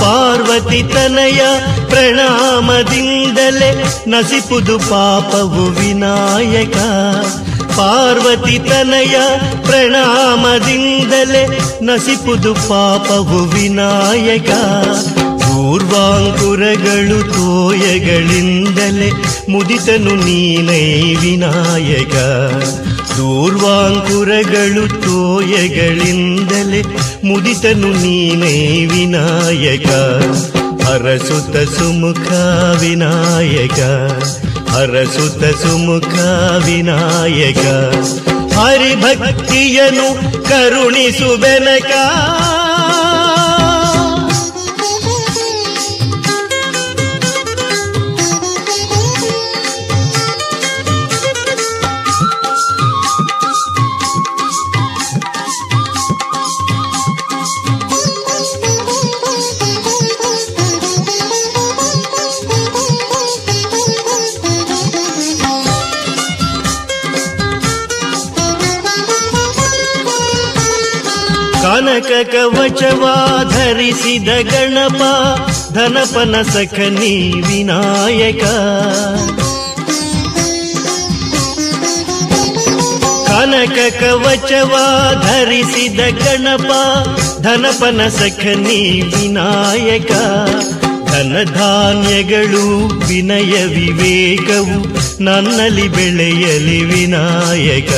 Speaker 6: ಪಾರ್ವತಿ ತನಯ ಪ್ರಣಾಮದಿಂದಲೇ ನಸಿಪುದು ಪಾಪವು ವಿನಾಯಕ. ಪಾರ್ವತಿ ತನಯ ಪ್ರಣಾಮದಿಂದಲೇ ನಸಿಪುದು ಪಾಪವು ವಿನಾಯಕ. ಪೂರ್ವಾಂಕುರಗಳು ತೋಯಗಳಿಂದಲೇ ಮುದಿತನು ನೀನೈ ವಿನಾಯಕ. ದೂರ್ವಾಂಕುರಗಳು ತೋಯಗಳಿಂದಲೇ ಮುದಿತನು ನೀನೇ ವಿನಾಯಕ. ಹರಸುತ ಸುಮುಖ ವಿನಾಯಕ. ಹರಸುತ ಸುಮುಖ ವಿನಾಯಕ. ಹರಿಭಕ್ತಿಯನು ಕರುಣಿಸು ಬೆನಕ ಕನಕ ಕವಚವಾ ಧರಿಸಿದ ಗಣಪ, ಧನಪನ ಸಖನಿ ವಿನಾಯಕ. ಕನಕ ಕವಚವಾ ಧರಿಸಿದ ಗಣಪ, ಧನಪನ ಸಖನಿ ವಿನಾಯಕ. ಧನ ಧಾನ್ಯಗಳು ವಿನಯ ವಿವೇಕವು ನನ್ನಲ್ಲಿ ಬೆಳೆಯಲಿ ವಿನಾಯಕ.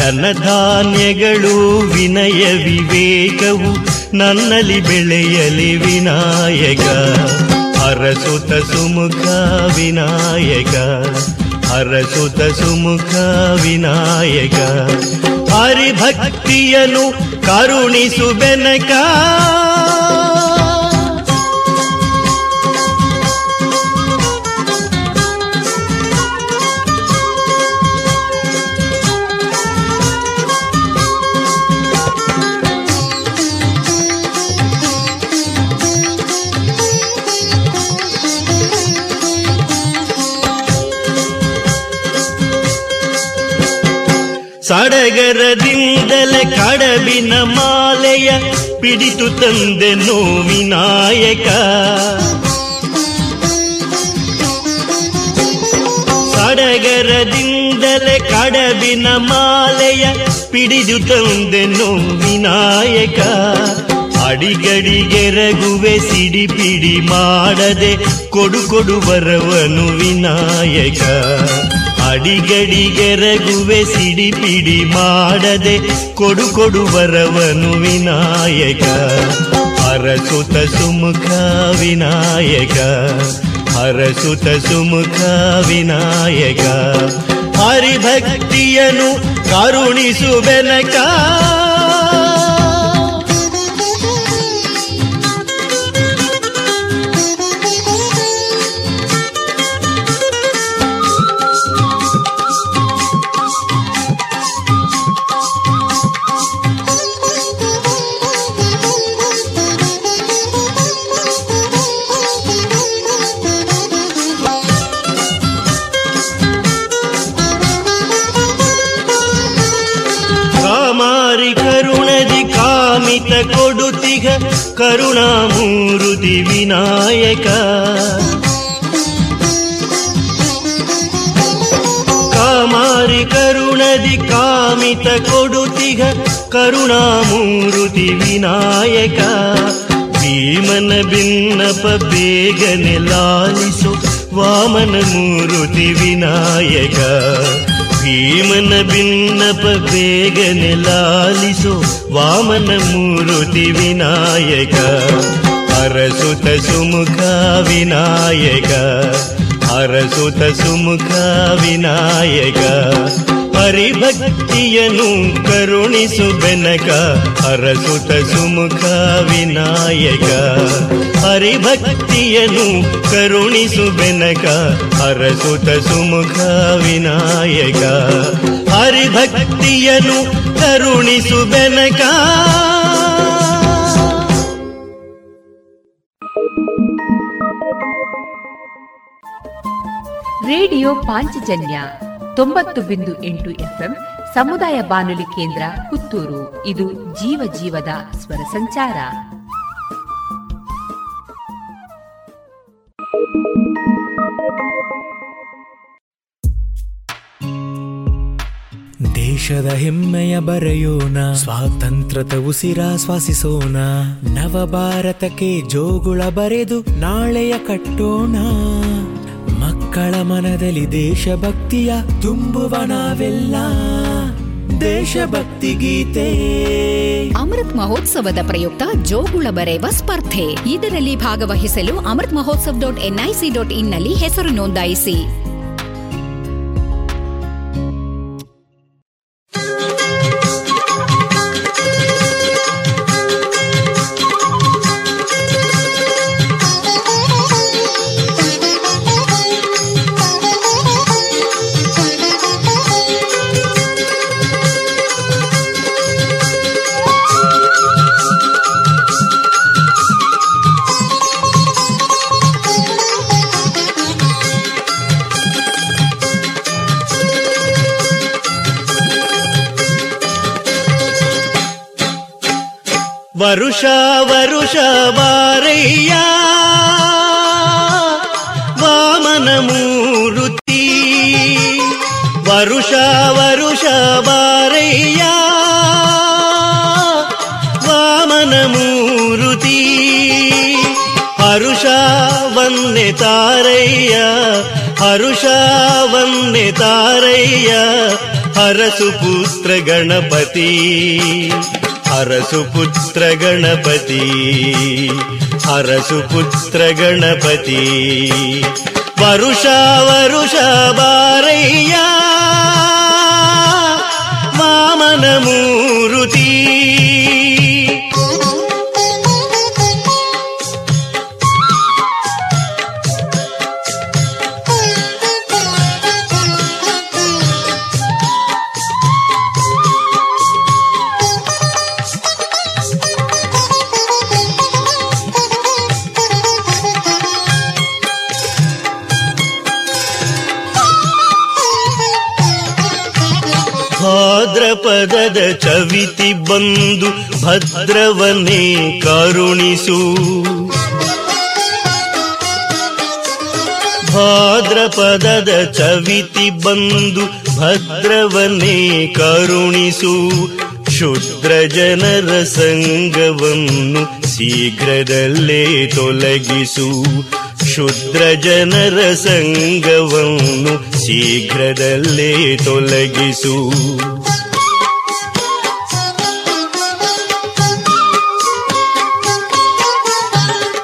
Speaker 6: ಧನಧಾನ್ಯಗಳು ವಿನಯ ವಿವೇಕವು ನನ್ನಲ್ಲಿ ಬೆಳೆಯಲಿ ವಿನಾಯಕ. ಅರಸುತ ಸುಮುಖ ವಿನಾಯಕ. ಹರಸುತ ಸುಮುಖ ವಿನಾಯಕ. ಹರಿಭಕ್ತಿಯನು ಕರುಣಿಸು ಬೆನಕ. ಸಡಗರದಿಂದಲೇ ಕಡಬಿನ ಮಾಲೆಯ ಪಿಡಿತು ತಂದೆ ನೋವಿನಾಯಕ ಸಡಗರದಿಂದಲೇ ಕಡಬಿನ ಮಾಲೆಯ ಪಿಡಿದು ತಂದೆ ವಿನಾಯಕ ಅಡಿಗಡಿಗೆರಗುವೆ ಸಿಡಿ ಪಿಡಿ ಮಾಡದೆ ಕೊಡು ಕೊಡು ಬರವನು ವಿನಾಯಕ. ಅಡಿಗಡಿಗೆರಗುವೆ ಸಿಡಿ ಪಿಡಿ ಮಾಡದೆ ಕೊಡು ಕೊಡು ಬರವನು ವಿನಾಯಕ. ಹರಸುತ ಸುಮುಖ ವಿನಾಯಕ. ಹರಸುತ ಸುಮುಖ ವಿನಾಯಕ. ಹರಿಭಕ್ತಿಯನು ಕರುಣಿಸು करुणामुरुति विनायक कामारि करुणदि कामित कोडुतिघ करुणामुरुति विनायक भीमन भिन्नप वेगनि लालिसो वामनमुरुति विनायक ಭೀಮನ ಭಿನ್ನಪ ಬೇಗನೆ ಲಾಲಿಸು ವಾಮನ ಮೂರುತಿ ವಿನಾಯಕ ಹರಸುತ ಸುಮುಖ ವಿನಾಯಕ ಹರಸುತ ಸುಮುಖ ವಿನಾಯಕ ಹರಿಭಕ್ತಿಯನು ಕರುಣಿಸು ಬೆನಕ ಹರಸುತ ಸುಮುಖ ವಿನಾಯಕ. ಹರಿಭಕ್ತಿಯನು ಕರುಣಿಸು ಬೆನಕ ಹರಸುತ ಸುಮುಖ ವಿನಾಯಕ. ಹರಿಭಕ್ತಿಯನು ಕರುಣಿಸು ಬೆನಕ.
Speaker 1: ರೇಡಿಯೋ ಪಾಂಚಜನ್ಯ ತೊಂಬತ್ತು ಬಿಂದು ಎಂಟು ಎಫ್ಎಂ ಸಮುದಾಯ ಬಾನುಲಿ ಕೇಂದ್ರ ಪುತ್ತೂರು. ಇದು ಜೀವ ಜೀವದ ಸ್ವರ ಸಂಚಾರ.
Speaker 9: ದೇಶದ ಹೆಮ್ಮೆಯ ಬರೆಯೋಣ, ಸ್ವಾತಂತ್ರ್ಯದ ಉಸಿರಾಶ್ವಾಸಿಸೋಣ ನವ ಭಾರತಕ್ಕೆ ಜೋಗುಳ ಬರೆದು ನಾಳೆಯ ಕಟ್ಟೋಣ. ಮಕ್ಕಳ ಮನದಲ್ಲಿ ದೇಶಭಕ್ತಿಯ ತುಂಬುವ ನಾವೆಲ್ಲ. ದೇಶಭಕ್ತಿ ಗೀತೆ.
Speaker 10: ಅಮೃತ್ ಮಹೋತ್ಸವದ ಪ್ರಯುಕ್ತ ಜೋಗುಳ ಬರೆಯುವ ಸ್ಪರ್ಧೆ. ಇದರಲ್ಲಿ ಭಾಗವಹಿಸಲು Amrit Mahotsav dot NIC dot ಇನ್ನಲ್ಲಿ ಹೆಸರು ನೋಂದಾಯಿಸಿ.
Speaker 6: अरसुपुत्र गणपति अरसुपुत्र गणपति अरसुपुत्र गणपति वरुषा वरुषा वार्या मामन ಭಾದ್ರಪದದ ಚವಿತಿ ಬಂದು ಭದ್ರವನ್ನೇ ಕರುಣಿಸು. ಭಾದ್ರಪದದ ಚವಿತಿ ಬಂದು ಭದ್ರವನ್ನೇ ಕರುಣಿಸು. ಶುದ್ರ ಜನರ ಸಂಗವನ್ನು ಶೀಘ್ರದಲ್ಲೇ ತೊಲಗಿಸು. ಶುದ್ರ ಜನರ ಸಂಗವನ್ನು ಶೀಘ್ರದಲ್ಲೇ ತೊಲಗಿಸು.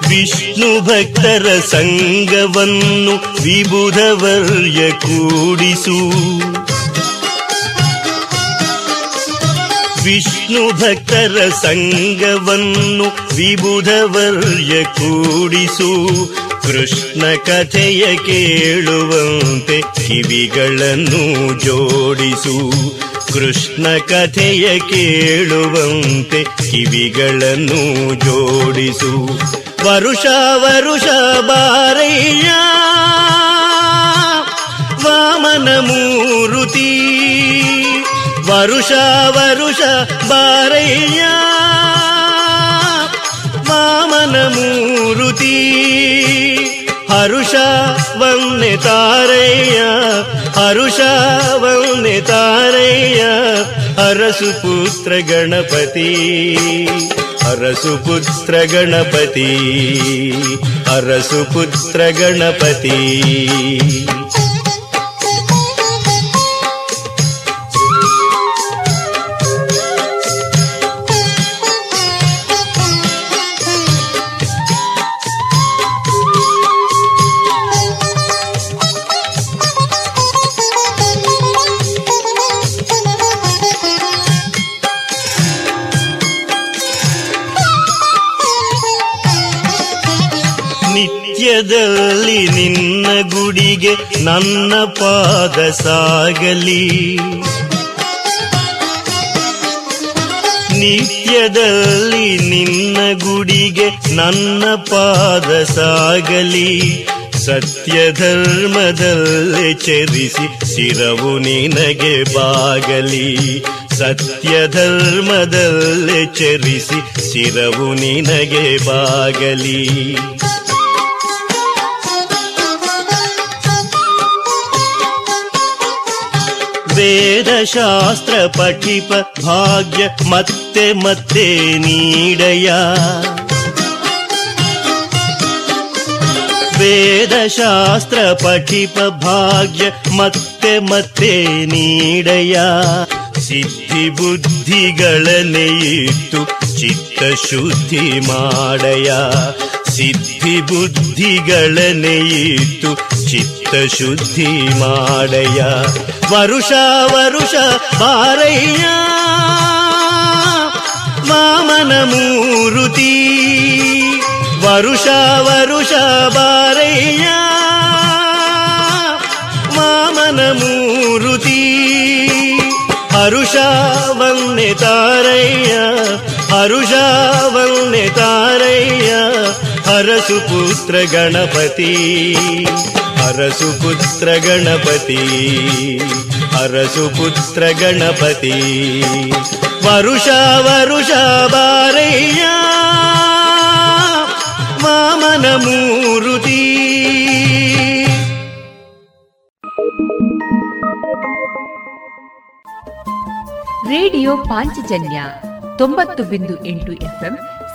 Speaker 6: ವಿಷ್ಣು ಭಕ್ತರ ಸಂಗವನ್ನು ವಿಬುಧವರ್ಯ ಕೂಡಿಸು. ವಿಷ್ಣು ಭಕ್ತರ ಸಂಗವನ್ನು ವಿಬುಧವರ್ಯ ಕೂಡಿಸು. ಕೃಷ್ಣ ಕಥೆಯ ಕೇಳುವಂತೆ ಕಿವಿಗಳನ್ನು ಜೋಡಿಸು. ಕೃಷ್ಣ ಕಥೆಯ ಕೇಳುವಂತೆ ಕಿವಿಗಳನ್ನು ಜೋಡಿಸು. ವರುಷ ವರುಷ ಬಾರಯ್ಯ, ವಾಮನ ಮೂರುತಿ. ವರುಷ ವರುಷ ಬಾರಯ್ಯ मनमूरुति हरुषा वन्दे हरुष हरुषा वन्दे हषावं हरसुपुत्र गणपति हरसुपुत्र गणपति हरसुपुत्र गणपति। ನನ್ನ ಪಾದ ಸಾಗಲಿ. ನಿತ್ಯದಲ್ಲಿ ನಿನ್ನ ಗುಡಿಗೆ ನನ್ನ ಪಾದ ಸಾಗಲಿ. ಸತ್ಯ ಧರ್ಮದಲ್ಲಿ ಚರಿಸಿ ಶಿರವು ನಿನಗೆ ಬಾಗಲಿ. ಸತ್ಯ ಧರ್ಮದಲ್ಲಿ ಚರಿಸಿ ಶಿರವು ನಿನಗೆ ಬಾಗಲಿ. ವೇದಶಾಸ್ತ್ರ ಪಠಿಪ ಭಾಗ್ಯ ಮತ್ತೆ ಮತ್ತೆ ನೀಡಯ ವೇದಶಾಸ್ತ್ರ ಪಠಿಪ ಭಾಗ್ಯ ಮತ್ತೆ ಮತ್ತೆ ನೀಡಯ ಸಿದ್ಧಿ ಬುದ್ಧಿಗಳನ್ನೇ ಇಟ್ಟು ಚಿತ್ತ ಶುದ್ಧಿ ಮಾಡಯ ಸಿದ್ಧಿ ಬುದ್ಧಿಗಳನೆಯಿತು ಚಿತ್ತ ಶುದ್ಧಿ ಮಾಡಯ ವರುಷ ವರುಷ, ಬಾರಯ್ಯ. ವಾಮನ ಮೂರುತಿ. ವರುಷ ವರುಷ, ಬಾರಯ್ಯ. ವಾಮನ ಮೂರುತಿ. ಹರುಷ ವನ್ನೆ ತಾರಯ್ಯ. ಹರುಷ ವನ್ನೆ ತಾರಯ್ಯ. ಹರಸು ಪುತ್ರ ಗಣಪತಿ, ಹರಸು ಪುತ್ರ ಗಣಪತಿ, ಹರಸು ಪುತ್ರ ಗಣಪತಿ. ವರುಷ ವರುಷ ಬಾರಯ್ಯ, ಮಾಮನ ಮೂರುತಿ.
Speaker 1: ರೇಡಿಯೋ ಪಾಂಚಜನ್ಯ ತೊಂಬತ್ತು ಬಿಂದು ಎಂಟು ಎಫ್ಎಂ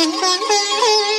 Speaker 6: ಮಂಗಳವು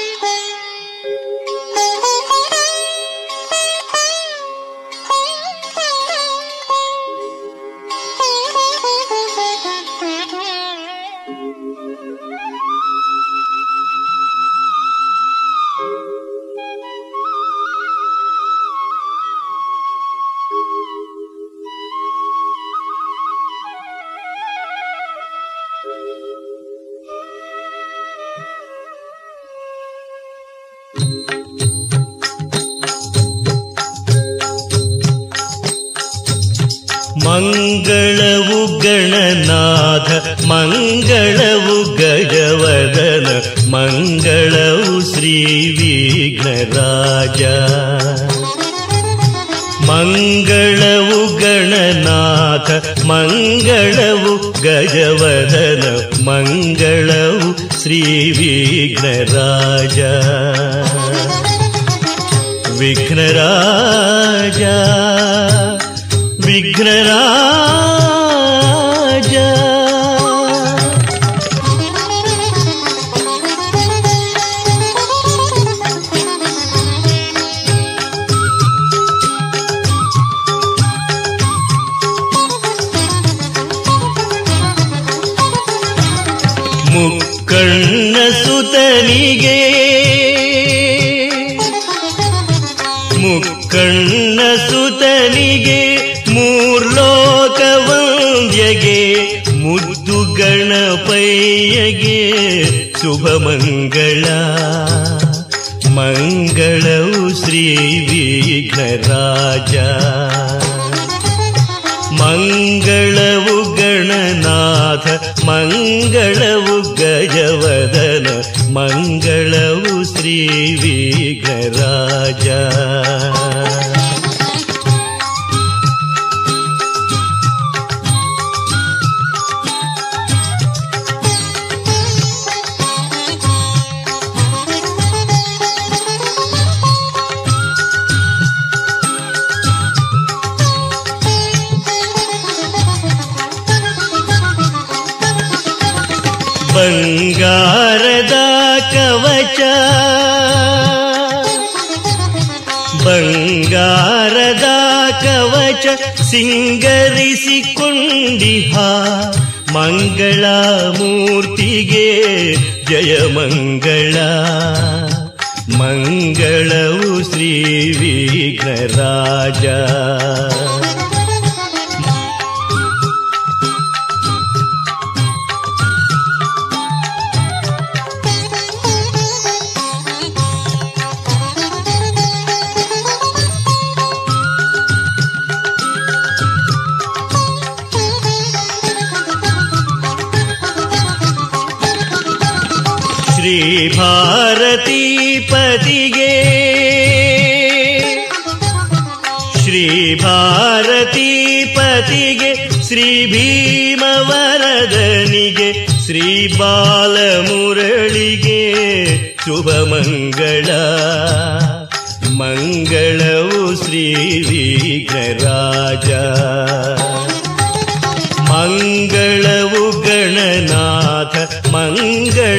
Speaker 6: मङ्गलव गणनाथ मङ्गलव गजवदन मङ्गलौ श्रीविघ्नराजा। विघ्नराजा विघ्नराज। शुभमङ्गला। मङ्गलौ श्रीवि गराजा मङ्गलव गणनाथ मङ्गलु गजवदन मङ्गलौ श्रीवि गराजा ಬಂಗಾರದ ಕವಚ ಸಿಂಗರಿಸಿಕೊಂಡಿಹ ಮಂಗಳ ಮೂರ್ತಿಗೆ ಜಯ ಮಂಗಳ. ಮಂಗಳವು ಶ್ರೀ ವಿಘ್ನರಾಜ. ಭಾರತೀ ಪತಿಗೆ ಶ್ರೀ ಭಾರತೀ ಪತಿಗೆ ಶ್ರೀ ಭೀಮವರದನಿಗೆ, ಶ್ರೀ ಬಾಲಮುರಳಿಗೆ ಶುಭ ಮಂಗಳ. ಮಂಗಳವು ಶ್ರೀ ವಿಘ್ನರಾಜ. ಮಂಗಳವು ಗಣನಾಥ ಮಂಗಳವು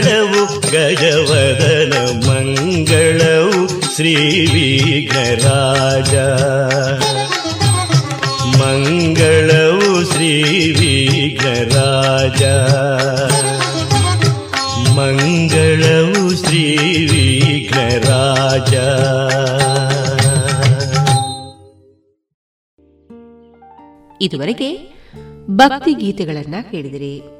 Speaker 6: ಗಜವದನ ಮಂಗಳವು ಶ್ರೀ ವಿಘ್ನರಾಜ. ಮಂಗಳವು ಶ್ರೀ ವಿಘ್ನರಾಜ. ಮಂಗಳವು ಶ್ರೀ ವಿಘ್ನರಾಜ.
Speaker 1: ಇದುವರೆಗೆ ಭಕ್ತಿ ಗೀತೆಗಳನ್ನ ಕೇಳಿದಿರಿ.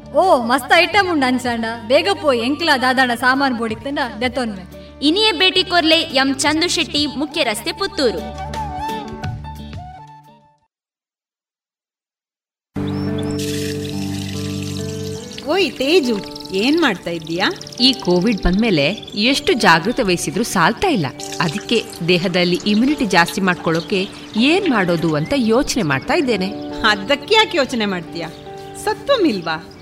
Speaker 11: ಓ ಮಸ್ತ್ ಐಟಮ್ ಉಂಡು ಅನ್ಸಂಡ. ಬೇಗ ಪೋಯ್ ಎಂಕ್ಲ ದಾದಾಣ ಸಾಮಾನು ಬೋಡಿತ್ತಂಡ ದೆತ್ತೊನ್ಮೆ.
Speaker 12: ಇನಿಯೇ ಭೇಟಿ ಕೊರ್ಲೆ ಎಂ ಚಂದು ಶೆಟ್ಟಿ ಮುಖ್ಯ ರಸ್ತೆ ಪುತ್ತೂರು.
Speaker 13: ಓಯ್ ತೇಜು ಏನ್ ಮಾಡ್ತಾ ಇದ್ದೀಯಾ?
Speaker 1: ಈ ಕೋವಿಡ್ ಬಂದ್ಮೇಲೆ ಎಷ್ಟು ಜಾಗೃತ ವಹಿಸಿದ್ರು ಸಾಲ್ತಾ ಇಲ್ಲ. ಅದಕ್ಕೆ ದೇಹದಲ್ಲಿ ಇಮ್ಯುನಿಟಿ ಜಾಸ್ತಿ ಮಾಡ್ಕೊಳ್ಳೋಕೆ ಏನ್ ಮಾಡೋದು ಅಂತ ಯೋಚನೆ ಮಾಡ್ತಾ ಇದ್ದೇನೆ.
Speaker 13: ಅದಕ್ಕೆ ಯಾಕೆ ಯೋಚನೆ ಮಾಡ್ತೀಯಾ? ಸತ್ವಂ ಇಲ್ವಾ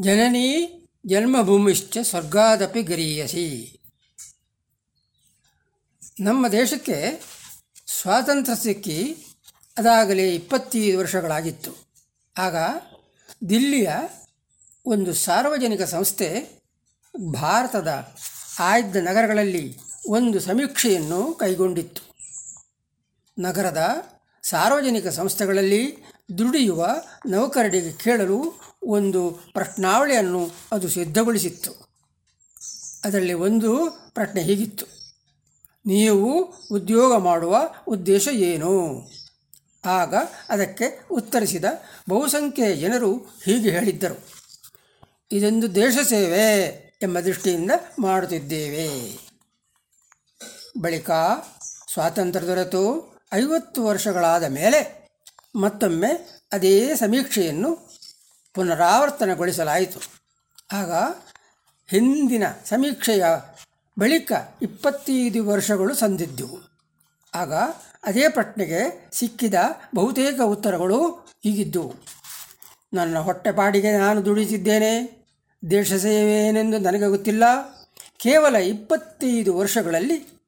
Speaker 14: ಜನನಿ ಜನ್ಮಭೂಮಿಶ್ಚ ಸ್ವರ್ಗಾದಪಿ ಗರೀಯಸಿ. ನಮ್ಮ ದೇಶಕ್ಕೆ ಸ್ವಾತಂತ್ರ್ಯ ಸಿಕ್ಕಿ ಅದಾಗಲೇ ಇಪ್ಪತ್ತೈದು ವರ್ಷಗಳಾಗಿತ್ತು. ಆಗ ದಿಲ್ಲಿಯ ಒಂದು ಸಾರ್ವಜನಿಕ ಸಂಸ್ಥೆ ಭಾರತದ ಆಯ್ದ ನಗರಗಳಲ್ಲಿ ಒಂದು ಸಮೀಕ್ಷೆಯನ್ನು ಕೈಗೊಂಡಿತ್ತು. ನಗರದ ಸಾರ್ವಜನಿಕ ಸಂಸ್ಥೆಗಳಲ್ಲಿ ದುಡಿಯುವ ನೌಕರರಿಗೆ ಕೇಳಲು ಒಂದು ಪ್ರಶ್ನಾವಳಿಯನ್ನು ಅದು ಸಿದ್ಧಗೊಳಿಸಿತ್ತು. ಅದರಲ್ಲಿ ಒಂದು ಪ್ರಶ್ನೆ ಹೀಗಿತ್ತು. ನೀವು ಉದ್ಯೋಗ ಮಾಡುವ ಉದ್ದೇಶ ಏನು? ಆಗ ಅದಕ್ಕೆ ಉತ್ತರಿಸಿದ ಬಹುಸಂಖ್ಯೆಯ ಜನರು ಹೀಗೆ ಹೇಳಿದ್ದರು. ಇದೊಂದು ದೇಶ ಸೇವೆ ಎಂಬ ದೃಷ್ಟಿಯಿಂದ ಮಾಡುತ್ತಿದ್ದೇವೆ. ಬಳಿಕ ಸ್ವಾತಂತ್ರ್ಯ ದೊರೆತು. ಐವತ್ತು ವರ್ಷಗಳಾದ ಮೇಲೆ ಮತ್ತೊಮ್ಮೆ ಅದೇ ಸಮೀಕ್ಷೆಯನ್ನು ಪುನರಾವರ್ತನೆಗೊಳಿಸಲಾಯಿತು. ಆಗ ಹಿಂದಿನ ಸಮೀಕ್ಷೆಯ ಬಳಿಕ ಇಪ್ಪತ್ತೈದು ವರ್ಷಗಳು ಸಂದಿದ್ದವು. ಆಗ ಅದೇ ಪ್ರಶ್ನೆಗೆ ಸಿಕ್ಕಿದ ಬಹುತೇಕ ಉತ್ತರಗಳು ಹೀಗಿದ್ದವು. ನನ್ನ ಹೊಟ್ಟೆಪಾಡಿಗೆ ನಾನು ದುಡಿತಿದ್ದೇನೆ ದೇಶ ಸೇವೆಯೇನೆಂದು ನನಗೆ ಗೊತ್ತಿಲ್ಲ. ಕೇವಲ ಇಪ್ಪತ್ತೈದು ವರ್ಷಗಳಲ್ಲಿ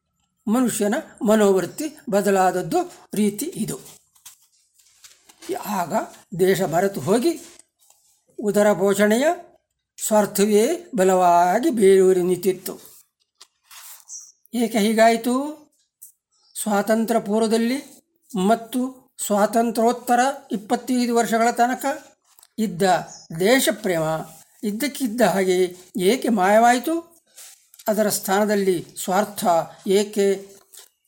Speaker 14: ಮನುಷ್ಯನ ಮನೋವೃತ್ತಿ ಬದಲಾದದ್ದು ರೀತಿ ಇದು. ಆಗ ದೇಶ ಮರೆತು ಹೋಗಿ ಉದರ ಪೋಷಣೆಯ ಸ್ವಾರ್ಥವೇ ಬಲವಾಗಿ ಬೇರೂರಿ ನಿಂತಿತ್ತು. ಏಕೆ ಹೀಗಾಯಿತು? ಸ್ವಾತಂತ್ರ್ಯ ಪೂರ್ವದಲ್ಲಿ ಮತ್ತು ಸ್ವಾತಂತ್ರ್ಯೋತ್ತರ ಇಪ್ಪತ್ತೈದು ವರ್ಷಗಳ ತನಕ ಇದ್ದ ದೇಶಪ್ರೇಮ ಇದ್ದಕ್ಕಿದ್ದ ಹಾಗೆ ಏಕೆ ಮಾಯವಾಯಿತು? ಅದರ ಸ್ಥಾನದಲ್ಲಿ ಸ್ವಾರ್ಥ ಏಕೆ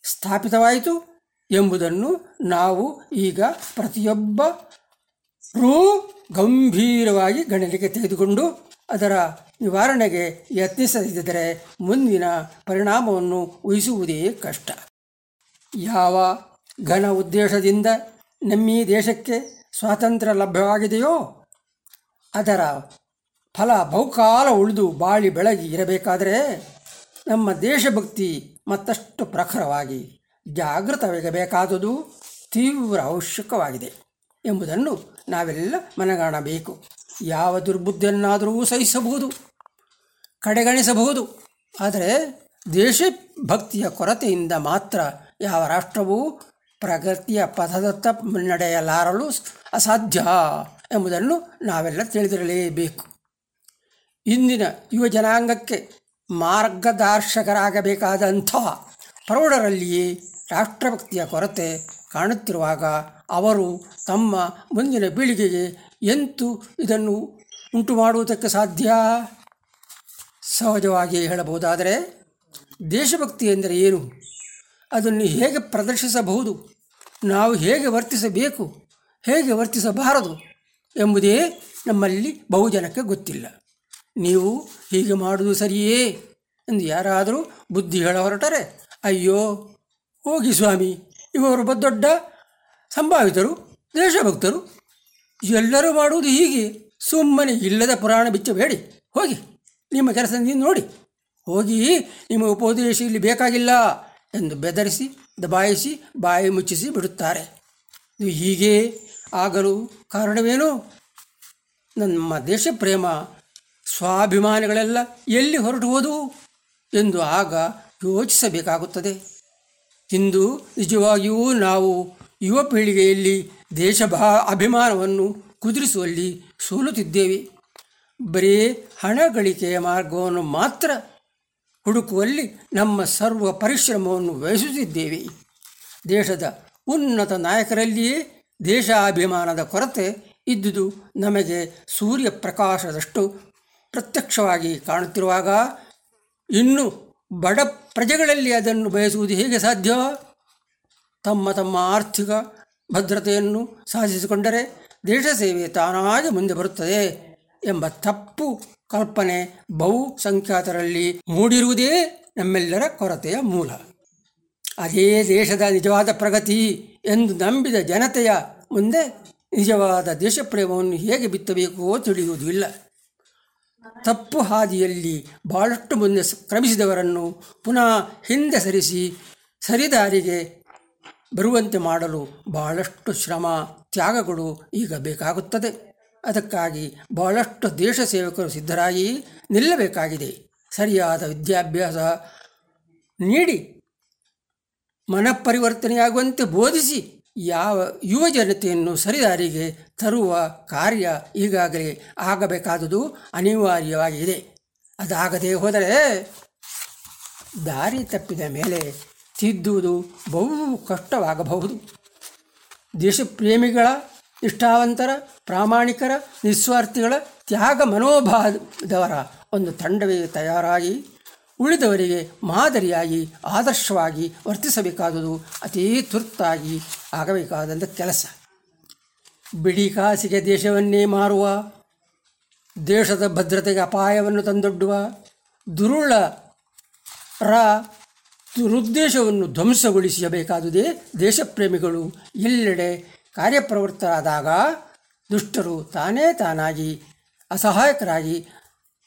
Speaker 14: ಸ್ಥಾಪಿತವಾಯಿತು ಎಂಬುದನ್ನು ನಾವು ಈಗ ಪ್ರತಿಯೊಬ್ಬರೂ ಗಂಭೀರವಾಗಿ ಗಣನೆಗೆ ತೆಗೆದುಕೊಂಡು ಅದರ ನಿವಾರಣೆಗೆ ಯತ್ನಿಸದಿದ್ದರೆ ಮುಂದಿನ ಪರಿಣಾಮವನ್ನು ಊಹಿಸುವುದೇ ಕಷ್ಟ. ಯಾವ ಘನ ಉದ್ದೇಶದಿಂದ ನಮ್ಮೀ ದೇಶಕ್ಕೆ ಸ್ವಾತಂತ್ರ್ಯ ಲಭ್ಯವಾಗಿದೆಯೋ, ಅದರ ಫಲ ಬಹುಕಾಲ ಉಳಿದು ಬಾಳಿ ಬೆಳಗಿ ಇರಬೇಕಾದರೆ ನಮ್ಮ ದೇಶಭಕ್ತಿ ಮತ್ತಷ್ಟು ಪ್ರಖರವಾಗಿ ಜಾಗೃತವಾಗಬೇಕಾದುದು ತೀವ್ರ ಅವಶ್ಯಕವಾಗಿದೆ ಎಂಬುದನ್ನು ನಾವೆಲ್ಲ ಮನಗಾಣಬೇಕು. ಯಾವ ದುರ್ಬುದ್ಧಿಯನ್ನಾದರೂ ಸಹಿಸಬಹುದು, ಕಡೆಗಣಿಸಬಹುದು. ಆದರೆ ದೇಶ ಭಕ್ತಿಯ ಕೊರತೆಯಿಂದ ಮಾತ್ರ ಯಾವ ರಾಷ್ಟ್ರವೂ ಪ್ರಗತಿಯ ಪಥದತ್ತ ಮುನ್ನಡೆಯಲಾರಲು ಅಸಾಧ್ಯ ಎಂಬುದನ್ನು ನಾವೆಲ್ಲ ತಿಳಿದಿರಲೇಬೇಕು. ಇಂದಿನ ಯುವ ಜನಾಂಗಕ್ಕೆ ಮಾರ್ಗದರ್ಶಕರಾಗಬೇಕಾದಂಥ ಪ್ರೌಢರಲ್ಲಿಯೇ ರಾಷ್ಟ್ರಭಕ್ತಿಯ ಕೊರತೆ ಕಾಣುತ್ತಿರುವಾಗ ಅವರು ತಮ್ಮ ಮುಂದಿನ ಪೀಳಿಗೆಗೆ ಎಂತು ಇದನ್ನು ಉಂಟು ಮಾಡುವುದಕ್ಕೆ ಸಾಧ್ಯ? ಸಹಜವಾಗಿ ಹೇಳಬಹುದಾದರೆ ದೇಶಭಕ್ತಿ ಎಂದರೆ ಏನು? ಅದನ್ನು ಹೇಗೆ ಪ್ರದರ್ಶಿಸಬಹುದು? ನಾವು ಹೇಗೆ ವರ್ತಿಸಬೇಕು? ಹೇಗೆ ವರ್ತಿಸಬಾರದು? ಎಂಬುದೇ ನಮ್ಮಲ್ಲಿ ಬಹುಜನಕ್ಕೆ ಗೊತ್ತಿಲ್ಲ. ನೀವು ಹೀಗೆ ಮಾಡುವುದು ಸರಿಯೇ? ಎಂದು ಯಾರಾದರೂ ಬುದ್ಧಿ ಹೇಳ ಹೊರಟರೆ ಅಯ್ಯೋ ಹೋಗಿ ಸ್ವಾಮಿ, ಇವರು ದೊಡ್ಡ ಸಂಭಾವಿತರು, ದೇಶಭಕ್ತರು. ಎಲ್ಲರೂ ಮಾಡುವುದು ಹೀಗೆ. ಸುಮ್ಮನೆ ಇಲ್ಲದ ಪುರಾಣ ಬಿಚ್ಚಬೇಡಿ ಹೋಗಿ, ನಿಮ್ಮ ಕೆಲಸ ನೀವು ನೋಡಿ. ಹೋಗಿ, ನಿಮ್ಮ ಉಪದೇಶ ಇಲ್ಲಿ ಬೇಕಾಗಿಲ್ಲ ಎಂದು ಬೆದರಿಸಿ, ದಬಾಯಿಸಿ, ಬಾಯಿ ಮುಚ್ಚಿಸಿ ಬಿಡುತ್ತಾರೆ. ಇದು ಹೀಗೆ ಆಗಲು ಕಾರಣವೇನು? ನಮ್ಮ ದೇಶ ಪ್ರೇಮ ಸ್ವಾಭಿಮಾನಿಗಳೆಲ್ಲ ಎಲ್ಲಿ ಹೊರಟುವುದು ಎಂದು ಆಗ ಯೋಚಿಸಬೇಕಾಗುತ್ತದೆ. ಇಂದು ನಿಜವಾಗಿಯೂ ನಾವು ಯುವ ಪೀಳಿಗೆಯಲ್ಲಿ ದೇಶಭಾ ಅಭಿಮಾನವನ್ನು ಕುದುರಿಸುವಲ್ಲಿ ಸೋಲುತ್ತಿದ್ದೇವೆ. ಬರೀ ಹಣ ಗಳಿಕೆಯ ಮಾರ್ಗವನ್ನು ಮಾತ್ರ ಹುಡುಕುವಲ್ಲಿ ನಮ್ಮ ಸರ್ವ ಪರಿಶ್ರಮವನ್ನು ವಹಿಸುತ್ತಿದ್ದೇವೆ. ದೇಶದ ಉನ್ನತ ನಾಯಕರಲ್ಲಿಯೇ ದೇಶಾಭಿಮಾನದ ಕೊರತೆ ಇದ್ದುದು ನಮಗೆ ಸೂರ್ಯ ಪ್ರಕಾಶದಷ್ಟು ಪ್ರತ್ಯಕ್ಷವಾಗಿ ಕಾಣುತ್ತಿರುವಾಗ ಇನ್ನು ಬಡ ಪ್ರಜೆಗಳಲ್ಲಿ ಅದನ್ನು ಬಯಸುವುದು ಹೇಗೆ ಸಾಧ್ಯ? ತಮ್ಮ ತಮ್ಮ ಆರ್ಥಿಕ ಭದ್ರತೆಯನ್ನು ಸಾಧಿಸಿಕೊಂಡರೆ ದೇಶ ಸೇವೆ ತಾನಾಗಿ ಮುಂದೆ ಬರುತ್ತದೆ ಎಂಬ ತಪ್ಪು ಕಲ್ಪನೆ ಬಹುಸಂಖ್ಯಾತರಲ್ಲಿ ಮೂಡಿರುವುದೇ ನಮ್ಮೆಲ್ಲರ ಕೊರತೆಯ ಮೂಲ. ಅದೇ ದೇಶದ ನಿಜವಾದ ಪ್ರಗತಿ ಎಂದು ನಂಬಿದ ಜನತೆಯ ಮುಂದೆ ನಿಜವಾದ ದೇಶಪ್ರೇಮವನ್ನು ಹೇಗೆ ಬಿತ್ತಬೇಕೋ ತಿಳಿಯುವುದಿಲ್ಲ. ತಪ್ಪು ಹಾದಿಯಲ್ಲಿ ಬಹಳಷ್ಟು ಮುಂದೆ ಕ್ರಮಿಸಿದವರನ್ನು ಪುನಃ ಹಿಂದೆ ಸರಿಸಿ ಸರಿದಾರಿಗೆ ಬರುವಂತೆ ಮಾಡಲು ಬಹಳಷ್ಟು ಶ್ರಮ, ತ್ಯಾಗಗಳು ಈಗ ಬೇಕಾಗುತ್ತದೆ. ಅದಕ್ಕಾಗಿ ಬಹಳಷ್ಟು ದೇಶ ಸೇವಕರು ಸಿದ್ಧರಾಗಿ ನಿಲ್ಲಬೇಕಾಗಿದೆ. ಸರಿಯಾದ ವಿದ್ಯಾಭ್ಯಾಸ ನೀಡಿ ಮನಃಪರಿವರ್ತನೆಯಾಗುವಂತೆ ಬೋಧಿಸಿ ಯಾವ ಯುವ ಜನತೆಯನ್ನು ಸರಿದಾರಿಗೆ ತರುವ ಕಾರ್ಯ ಈಗಾಗಲೇ ಆಗಬೇಕಾದುದು ಅನಿವಾರ್ಯವಾಗಿದೆ. ಅದಾಗದೆ ಹೋದರೆ ದಾರಿ ತಪ್ಪಿದ ಮೇಲೆ ತಿದ್ದುವುದು ಬಹು ಕಷ್ಟವಾಗಬಹುದು. ದೇಶಪ್ರೇಮಿಗಳ, ನಿಷ್ಠಾವಂತರ, ಪ್ರಾಮಾಣಿಕರ, ನಿಸ್ವಾರ್ಥಿಗಳ ತ್ಯಾಗ ಮನೋಭಾವದವರ ಒಂದು ತಂಡವೇ ತಯಾರಾಗಿ, ಉಳಿದವರಿಗೆ ಮಾದರಿಯಾಗಿ, ಆದರ್ಶವಾಗಿ ವರ್ತಿಸಬೇಕಾದುದು ಅತೀ ತುರ್ತಾಗಿ ಆಗಬೇಕಾದಂಥ ಕೆಲಸ. ಬಿಡಿ ಕಾಸಿಗೆ ದೇಶವನ್ನೇ ಮಾರುವ, ದೇಶದ ಭದ್ರತೆಗೆ ಅಪಾಯವನ್ನು ತಂದೊಡ್ಡುವ ದುರುಳ ರ ದುರುದ್ದೇಶವನ್ನು ಧ್ವಂಸಗೊಳಿಸಬೇಕಾದುದೇ ದೇಶಪ್ರೇಮಿಗಳು ಎಲ್ಲೆಡೆ ಕಾರ್ಯಪ್ರವೃತ್ತರಾದಾಗ ದುಷ್ಟರು ತಾನೇ ತಾನಾಗಿ ಅಸಹಾಯಕರಾಗಿ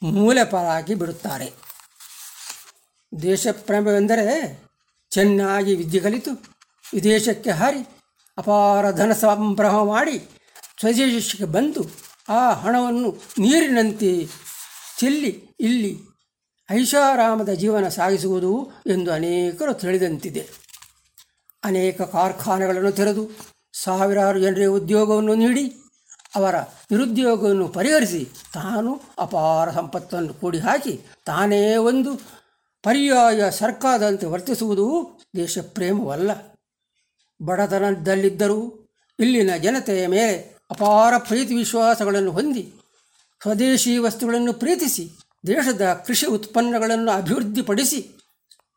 Speaker 14: ಮೂಲಪರಾಗಿ ಬಿಡುತ್ತಾರೆ. ದೇಶಪ್ರೇಮವೆಂದರೆ ಚೆನ್ನಾಗಿ ವಿದ್ಯೆ ಕಲಿತು ವಿದೇಶಕ್ಕೆ ಹಾರಿ ಅಪಾರ ಧನ ಸಂಭ್ರಮ ಮಾಡಿ ಸ್ವದೇಶಕ್ಕೆ ಬಂದು ಆ ಹಣವನ್ನು ನೀರಿನಂತೆ ಚೆಲ್ಲಿ ಇಲ್ಲಿ ಐಷಾರಾಮದ ಜೀವನ ಸಾಗಿಸುವುದು ಎಂದು ಅನೇಕರು ತಿಳಿದಂತಿದೆ. ಅನೇಕ ಕಾರ್ಖಾನೆಗಳನ್ನು ತೆರೆದು ಸಾವಿರಾರು ಜನರಿಗೆ ಉದ್ಯೋಗವನ್ನು ನೀಡಿ ಅವರ ನಿರುದ್ಯೋಗವನ್ನು ಪರಿಹರಿಸಿ ತಾನು ಅಪಾರ ಸಂಪತ್ತನ್ನು ಕೂಡಿ ಹಾಕಿ ತಾನೇ ಒಂದು ಪರ್ಯಾಯ ಸರ್ಕಾರದಂತೆ ವರ್ತಿಸುವುದು ದೇಶಪ್ರೇಮವಲ್ಲ. ಬಡತನದಲ್ಲಿದ್ದರೂ ಇಲ್ಲಿನ ಜನತೆಯ ಮೇಲೆ ಅಪಾರ ಪ್ರೀತಿ ವಿಶ್ವಾಸಗಳನ್ನು ಹೊಂದಿ, ಸ್ವದೇಶಿ ವಸ್ತುಗಳನ್ನು ಪ್ರೀತಿಸಿ, ದೇಶದ ಕೃಷಿ ಉತ್ಪನ್ನಗಳನ್ನು ಅಭಿವೃದ್ಧಿಪಡಿಸಿ,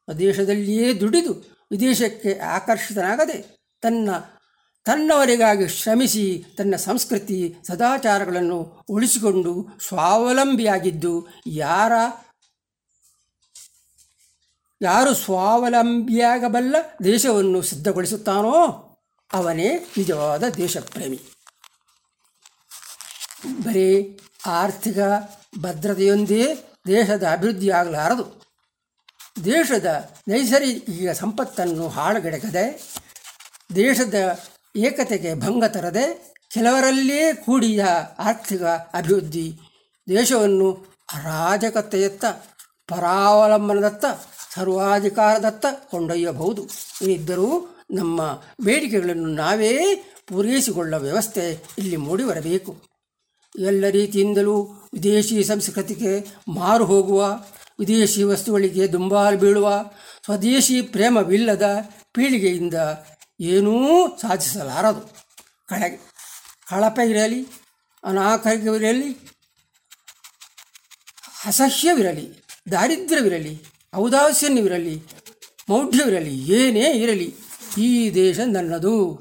Speaker 14: ಸ್ವದೇಶದಲ್ಲಿಯೇ ದುಡಿದು ವಿದೇಶಕ್ಕೆ ಆಕರ್ಷಿತನಾಗದೆ ತನ್ನ, ತನ್ನವರಿಗಾಗಿ ಶ್ರಮಿಸಿ ತನ್ನ ಸಂಸ್ಕೃತಿ, ಸದಾಚಾರಗಳನ್ನು ಉಳಿಸಿಕೊಂಡು ಸ್ವಾವಲಂಬಿಯಾಗಿದ್ದು, ಯಾರ ಯಾರು ಸ್ವಾವಲಂಬಿಯಾಗಬಲ್ಲ ದೇಶವನ್ನು ಸಿದ್ಧಗೊಳಿಸುತ್ತಾನೋ ಅವನೇ ನಿಜವಾದ ದೇಶಪ್ರೇಮಿ. ಬರೀ ಆರ್ಥಿಕ ಭದ್ರತೆಯೊಂದೇ ದೇಶದ ಅಭಿವೃದ್ಧಿಯಾಗಲಾರದು. ದೇಶದ ನೈಸರ್ಗಿಕ ಸಂಪತ್ತನ್ನು ಹಾಳುಗೆಡಗದೆ ದೇಶದ ಏಕತೆಗೆ ಭಂಗ ತರದೆ ಕೆಲವರಲ್ಲೇ ಕೂಡಿದ ಆರ್ಥಿಕ ಅಭಿವೃದ್ಧಿ ದೇಶವನ್ನು ಅರಾಜಕತೆಯತ್ತ ಪರಾವಲಂಬನದತ್ತ, ಸರ್ವಾಧಿಕಾರದತ್ತ ಕೊಂಡೊಯ್ಯಬಹುದು. ಇದ್ದರೂ ನಮ್ಮ ಬೇಡಿಕೆಗಳನ್ನು ನಾವೇ ಪೂರೈಸಿಕೊಳ್ಳುವ ವ್ಯವಸ್ಥೆ ಇಲ್ಲಿ ಮೂಡಿಬರಬೇಕು. ಎಲ್ಲ ರೀತಿಯಿಂದಲೂ ವಿದೇಶಿ ಸಂಸ್ಕೃತಿಗೆ ಮಾರು ಹೋಗುವ, ವಿದೇಶಿ ವಸ್ತುಗಳಿಗೆ ದುಂಬಾಲು ಬೀಳುವ, ಸ್ವದೇಶಿ ಪ್ರೇಮವಿಲ್ಲದ ಪೀಳಿಗೆಯಿಂದ ಏನೂ ಸಾಧಿಸಲಾರದು. ಕಳೆಗೆ, ಕಳಪೆ ಇರಲಿ, ಅನಾಕರಿಕವಿರಲಿ, ಅಸಹ್ಯವಿರಲಿ. ದಾರಿದ್ರ್ಯವಿರಲಿ, ಔದಾಸ್ಯನ್ಯವಿರಲಿ, ಮೌಢ್ಯವಿರಲಿ, ಏನೇ ಇರಲಿ, ಈ ದೇಶ ನನ್ನದು.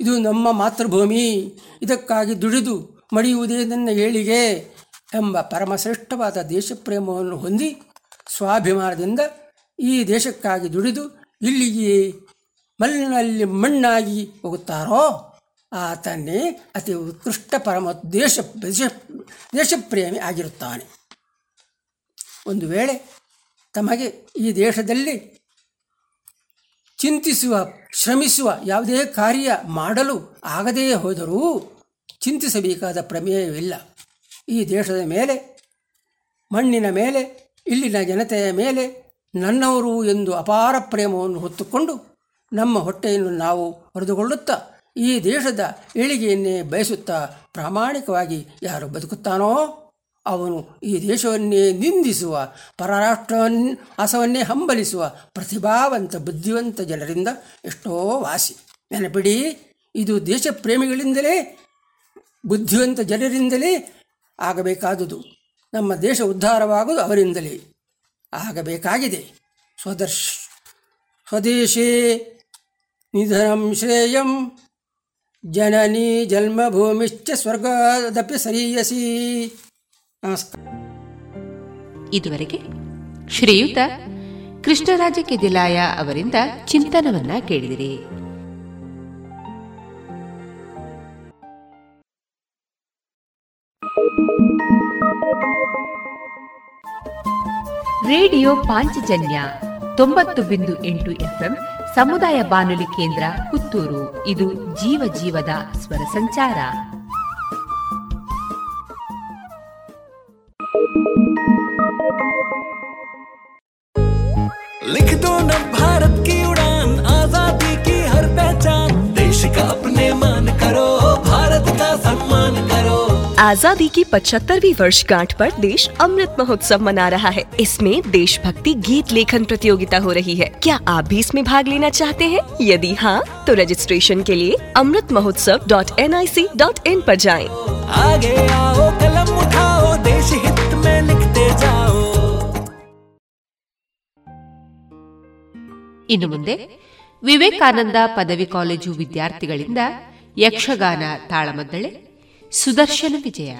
Speaker 14: ಇದು ನಮ್ಮ ಮಾತೃಭೂಮಿ. ಇದಕ್ಕಾಗಿ ದುಡಿದು ಮಡಿಯುವುದೇ ನನ್ನ ಏಳಿಗೆ ಎಂಬ ಪರಮಶ್ರೇಷ್ಠವಾದ ದೇಶಪ್ರೇಮವನ್ನು ಹೊಂದಿ ಸ್ವಾಭಿಮಾನದಿಂದ ಈ ದೇಶಕ್ಕಾಗಿ ದುಡಿದು ಇಲ್ಲಿಗೆ ಮಲ್ಲಿನಲ್ಲಿ ಮಣ್ಣಾಗಿ ಹೋಗುತ್ತಾರೋ? ಆತನೇ ಅತಿ ಉತ್ಕೃಷ್ಟ ಪರಮ ದೇಶ ದೇಶ, ದೇಶಪ್ರೇಮಿ ಆಗಿರುತ್ತಾನೆ. ಒಂದು ವೇಳೆ ತಮಗೆ ಈ ದೇಶದಲ್ಲಿ ಚಿಂತಿಸುವ, ಶ್ರಮಿಸುವ ಯಾವುದೇ ಕಾರ್ಯ ಮಾಡಲು ಆಗದೇ ಹೋದರೂ ಚಿಂತಿಸಬೇಕಾದ ಪ್ರಮೇಯವಿಲ್ಲ. ಈ ದೇಶದ ಮೇಲೆ, ಮಣ್ಣಿನ ಮೇಲೆ, ಇಲ್ಲಿನ ಜನತೆಯ ಮೇಲೆ ನನ್ನವರು ಎಂದು ಅಪಾರ ಪ್ರೇಮವನ್ನು ಹೊತ್ತುಕೊಂಡು ನಮ್ಮ ಹೊಟ್ಟೆಯನ್ನು ನಾವು ಹೊರೆದುಕೊಳ್ಳುತ್ತಾ ಈ ದೇಶದ ಏಳಿಗೆಯನ್ನೇ ಬಯಸುತ್ತಾ ಪ್ರಾಮಾಣಿಕವಾಗಿ ಯಾರು ಬದುಕುತ್ತಾನೋ ಅವನು ಈ ದೇಶವನ್ನೇ ನಿಂದಿಸುವ ಪರರಾಷ್ಟ್ರವನ್ನ ಹಸವನ್ನೇ ಹಂಬಲಿಸುವ ಪ್ರತಿಭಾವಂತ, ಬುದ್ಧಿವಂತ ಜನರಿಂದ ಎಷ್ಟೋ ವಾಸಿ. ನೆನಪಿಡಿ, ಇದು ದೇಶ ಪ್ರೇಮಿಗಳಿಂದಲೇ ಬುದ್ಧಿವಂತ ಜನರಿಂದಲೇ ಆಗಬೇಕಾದುದು. ನಮ್ಮ ದೇಶ ಉದ್ಧಾರವಾಗುವುದು ಅವರಿಂದಲೇ ಆಗಬೇಕಾಗಿದೆ. ಸ್ವದರ್ಶ, ಸ್ವದೇಶೇ ನಿಧನಂ ಶ್ರೇಯಂ, ಜನನಿ ಜನ್ಮಭೂಮಿಶ್ಚ ಸ್ವರ್ಗದಪ್ಪ ಸರೀಯಸಿ.
Speaker 1: ಇದುವರೆಗೆ ಶ್ರೀಯುತ ಕೃಷ್ಣರಾಜ ಕೆದಿಲಾಯ ಅವರಿಂದ ಚಿಂತನವನ್ನ ಕೇಳಿದಿರಿ. ರೇಡಿಯೋ ಪಾಂಚಜನ್ಯ ತೊಂಬತ್ತು ಬಿಂದು ಎಂಟು ಎಫ್ಎಂ ಸಮುದಾಯ ಬಾನುಲಿ ಕೇಂದ್ರ ಪುತ್ತೂರು. ಇದು ಜೀವ ಜೀವದ ಸ್ವರ ಸಂಚಾರ.
Speaker 7: लिख दो न भारत की उड़ान आज़ादी की हर पहचान। देश का अपने मान करो भारत का सम्मान करो।
Speaker 8: आज़ादी की पचहत्तरवी वर्षगांठ पर देश अमृत महोत्सव मना रहा है। इसमें देशभक्ति गीत लेखन प्रतियोगिता हो रही है। क्या आप भी इसमें भाग लेना चाहते हैं? यदि हाँ तो रजिस्ट्रेशन के लिए Amrit Mahotsav dot N I C dot in आरोप जाए।
Speaker 7: आगे आओ कलम उठाओ देश हित में लिखते
Speaker 1: ಇನ್ನು ಮುಂದೆ ವಿವೇಕಾನಂದ ಪದವಿ ಕಾಲೇಜು ವಿದ್ಯಾರ್ಥಿಗಳಿಂದ ಯಕ್ಷಗಾನ ತಾಳಮದ್ದಳೆ, ಸುದರ್ಶನ ವಿಜಯ.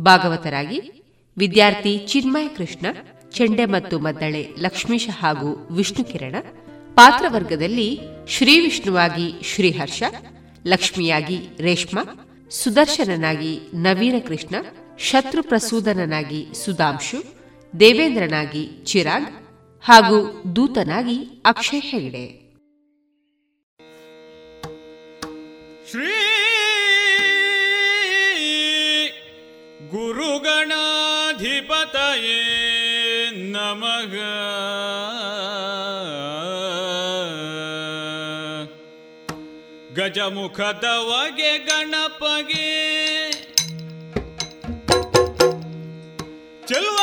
Speaker 1: ಭಾಗವತರಾಗಿ ವಿದ್ಯಾರ್ಥಿ ಚಿನ್ಮಯ ಕೃಷ್ಣ, ಚೆಂಡೆ ಮತ್ತು ಮದ್ದಳೆ ಲಕ್ಷ್ಮೀಶ ಹಾಗೂ ವಿಷ್ಣು ಕಿರಣ. ಪಾತ್ರವರ್ಗದಲ್ಲಿ ಶ್ರೀ ವಿಷ್ಣುವಾಗಿ ಶ್ರೀಹರ್ಷ, ಲಕ್ಷ್ಮಿಯಾಗಿ ರೇಷ್ಮಾ, ಸುದರ್ಶನನಾಗಿ ನವೀನ ಕೃಷ್ಣ, ಶತ್ರು ಪ್ರಸೂದನನಾಗಿ ಸುಧಾಂಶು, ದೇವೇಂದ್ರನಾಗಿ ಚಿರಾಗ್ ಹಾಗೂ ದೂತನಾಗಿ ಅಕ್ಷಯ್ ಹೆಗಡೆ.
Speaker 15: ಶ್ರೀ ಗುರುಗಣಾಧಿಪತಯೇ ನಮಗ ಗಜಮುಖದವಗೆ ಗಣಪಗೆ. ಚೆಲುವ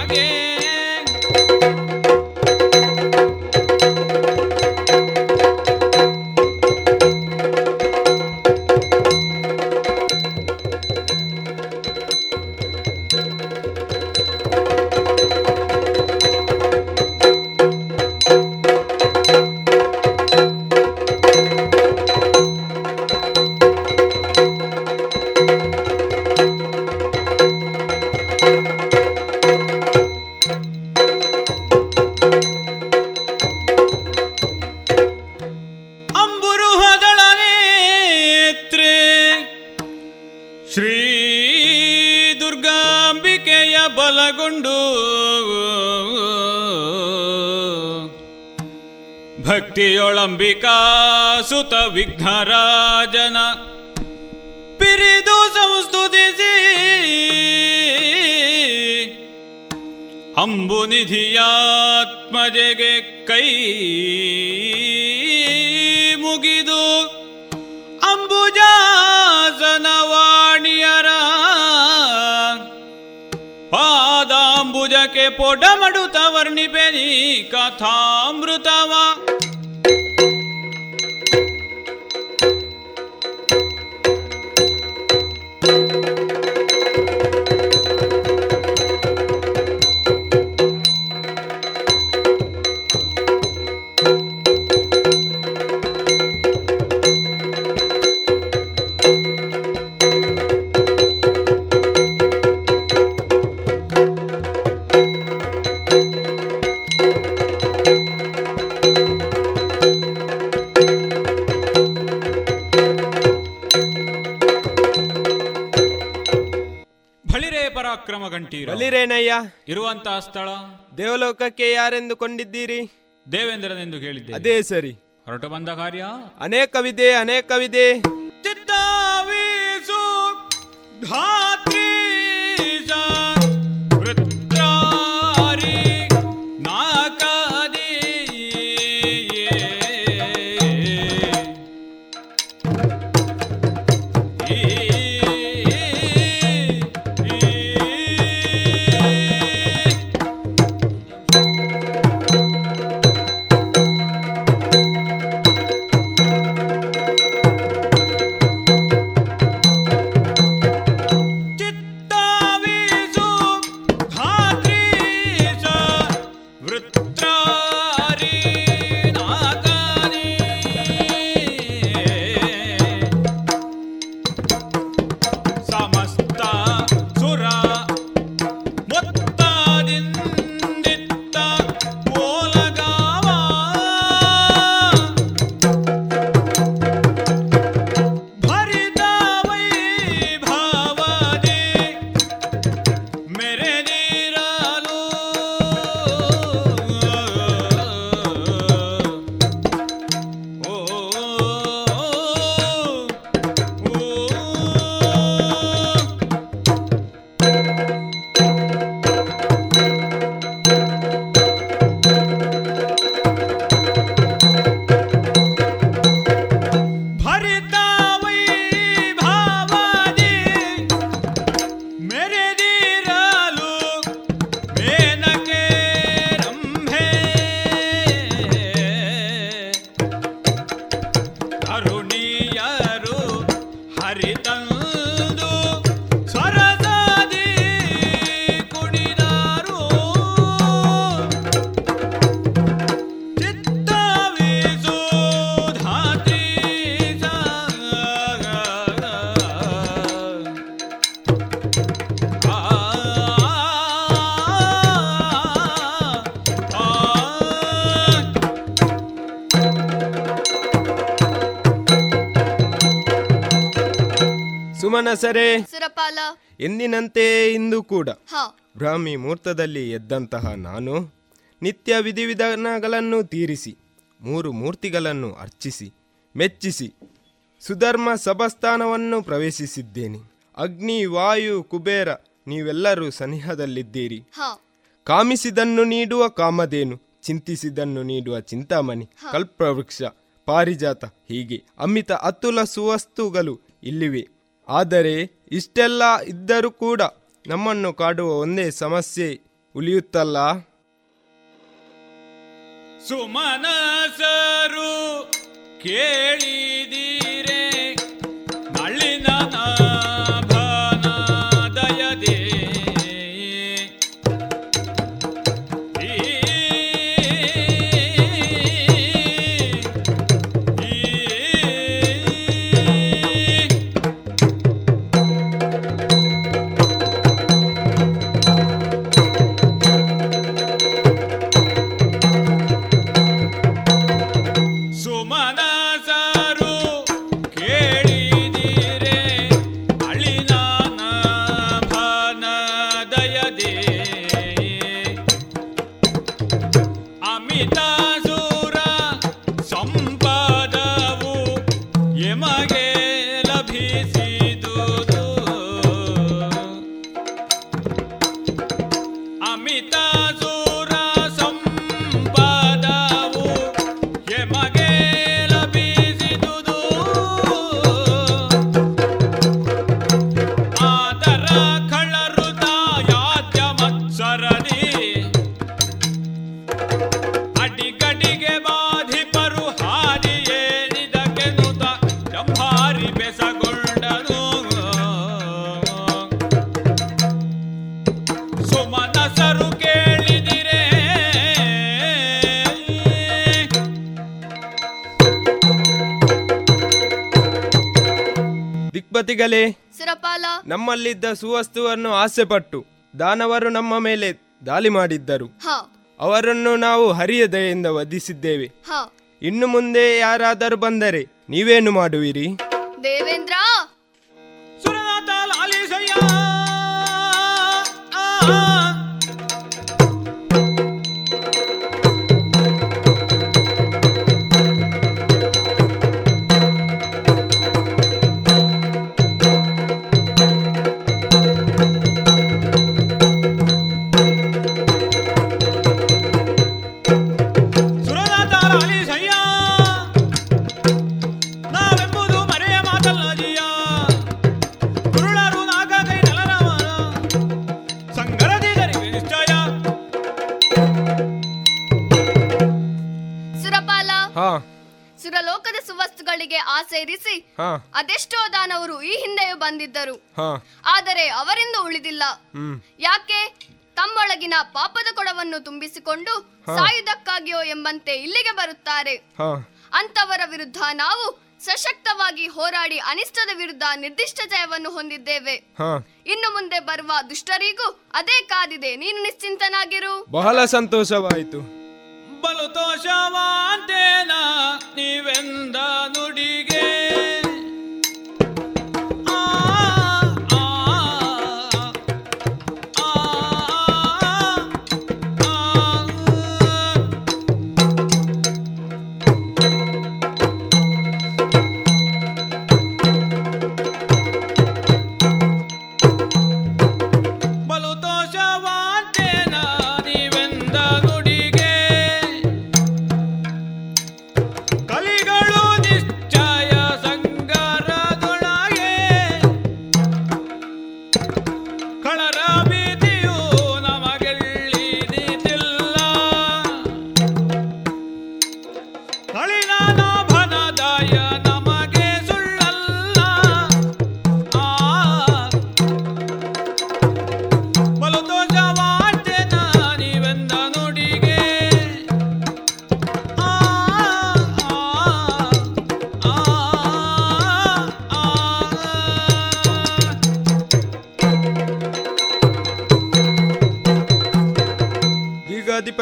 Speaker 15: ಗಣಪಗೆ ದೇವಲೋಕಕ್ಕೆ ಯಾರೆಂದು ಕೊಂಡಿದ್ದೀರಿ
Speaker 16: ದೇವೇಂದ್ರನೆಂದು ಕೇಳಿದ್ದೆ
Speaker 15: ಅದೇ ಸರಿ.
Speaker 16: ಹೊರಟು ಬಂದ ಕಾರ್ಯ?
Speaker 15: ಅನೇಕವಿದೆ ಅನೇಕವಿದೆ. ಸುಮನಸರೇ
Speaker 17: ಸುರಪಾಲ
Speaker 15: ಎಂದಿನಂತೆ ಇಂದು ಕೂಡ. ಬ್ರಾಹ್ಮಿ ಮುಹೂರ್ತದಲ್ಲಿ ಎದ್ದಂತಹ ನಾನು ನಿತ್ಯ ವಿಧಿವಿಧಾನಗಳನ್ನು ತೀರಿಸಿ ಮೂರು ಮೂರ್ತಿಗಳನ್ನು ಅರ್ಚಿಸಿ ಮೆಚ್ಚಿಸಿ ಸುಧರ್ಮ ಸಭಾಸ್ಥಾನವನ್ನು ಪ್ರವೇಶಿಸಿದ್ದೇನೆ. ಅಗ್ನಿ ವಾಯು ಕುಬೇರ ನೀವೆಲ್ಲರೂ ಸನಿಹದಲ್ಲಿದ್ದೀರಿ. ಕಾಮಿಸಿದನ್ನು ನೀಡುವ ಕಾಮಧೇನು ಚಿಂತಿಸಿದನ್ನು ನೀಡುವ ಚಿಂತಾಮಣಿ ಕಲ್ಪವೃಕ್ಷ ಪಾರಿಜಾತ ಹೀಗೆ ಅಮಿತ ಅತುಲ ಸುವಸ್ತುಗಳು ಇಲ್ಲಿವೆ. ಆದರೆ ಇಷ್ಟೆಲ್ಲ ಇದ್ದರೂ ಕೂಡ
Speaker 18: ನಮ್ಮನ್ನು ಕಾಡುವ ಒಂದೇ ಸಮಸ್ಯೆ ಉಳಿಯುತ್ತಲ್ಲ?
Speaker 15: ಸುಮನಸರು ಕೇಳಿದಿರೆ
Speaker 18: ದಿಕ್ಪತಿಗಳೇ
Speaker 17: ಸುರಪಾಲ.
Speaker 18: ನಮ್ಮಲ್ಲಿದ್ದ ಸುವಸ್ತುವನ್ನು ಆಸೆಪಟ್ಟು ದಾನವರು ನಮ್ಮ ಮೇಲೆ ದಾಳಿ ಮಾಡಿದ್ದರು.
Speaker 17: ಹ.
Speaker 18: ಅವರನ್ನು ನಾವು ಹರಿಯ ದಯೆಯಿಂದ ವಧಿಸಿದ್ದೇವೆ.
Speaker 17: ಹ.
Speaker 18: ಇನ್ನು ಮುಂದೆ ಯಾರಾದರೂ ಬಂದರೆ ನೀವೇನು ಮಾಡುವಿರಿ?
Speaker 17: ದೇವೇಂದ್ರ.
Speaker 15: ಸುರನಾಥ ಲಾಲಿಸಯ್ಯ.
Speaker 17: ಆಸೆ ಇರಿಸಿ
Speaker 18: ಹಾ.
Speaker 17: ಅದೆಷ್ಟೋ ದಾನವರು ಈ ಹಿಂದೆಯೂ ಬಂದಿದ್ದರು.
Speaker 18: ಹಾ.
Speaker 17: ಆದರೆ ಅವರಿಂದ ಉಳಿದಿಲ್ಲ.
Speaker 18: ಹ್ಮ್.
Speaker 17: ಯಾಕೆ? ತಮ್ಮೊಳಗಿನ ಪಾಪದ ಕೊಡವನ್ನು ತುಂಬಿಸಿಕೊಂಡು
Speaker 18: ಸಾಯುದಕ್ಕಾಗಿಯೋ
Speaker 17: ಸಾಯುವುದಕ್ಕಾಗಿಯೋ ಎಂಬಂತೆ ಇಲ್ಲಿಗೆ ಬರುತ್ತಾರೆ.
Speaker 18: ಹಾ.
Speaker 17: ಅಂತವರ ವಿರುದ್ಧ ನಾವು ಸಶಕ್ತವಾಗಿ ಹೋರಾಡಿ ಅನಿಷ್ಟದ ವಿರುದ್ಧ ನಿರ್ದಿಷ್ಟ ಜಯವನ್ನು ಹೊಂದಿದ್ದೇವೆ.
Speaker 18: ಹಾ.
Speaker 17: ಇನ್ನು ಮುಂದೆ ಬರುವ ದುಷ್ಟರಿಗೂ ಅದೇ ಕಾದಿದೆ. ನೀನು ನಿಶ್ಚಿಂತನಾಗಿರು.
Speaker 18: ಬಹಳ ಸಂತೋಷವಾಯಿತು.
Speaker 15: ಬಲು ತೋಷವಾಂತೇನ ನೀವೆಂದ ನುಡಿಗೆ?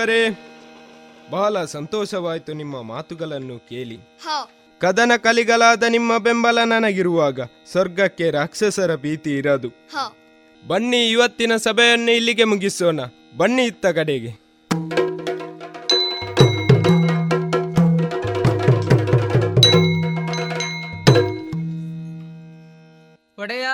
Speaker 18: ದೀರ್ಘಾಧಿಪರೇ ಬಹಳ ಸಂತೋಷವಾಯಿತು ನಿಮ್ಮ ಮಾತುಗಳನ್ನು ಕೇಳಿ.
Speaker 17: ಹ.
Speaker 18: ಕದನ ಕಲಿಗಳಾದ ನಿಮ್ಮ ಬೆಂಬಲ ನನಗಿರುವಾಗ ಸ್ವರ್ಗಕ್ಕೆ ರಾಕ್ಷಸರ ಭೀತಿ ಇರದು.
Speaker 17: ಹ.
Speaker 18: ಬನ್ನಿ ಇವತ್ತಿನ ಸಭೆಯನ್ನು ಇಲ್ಲಿಗೆ ಮುಗಿಸೋಣ. ಬನ್ನಿ ಇತ್ತ ಕಡೆಗೆ.
Speaker 19: ಒಡೆಯ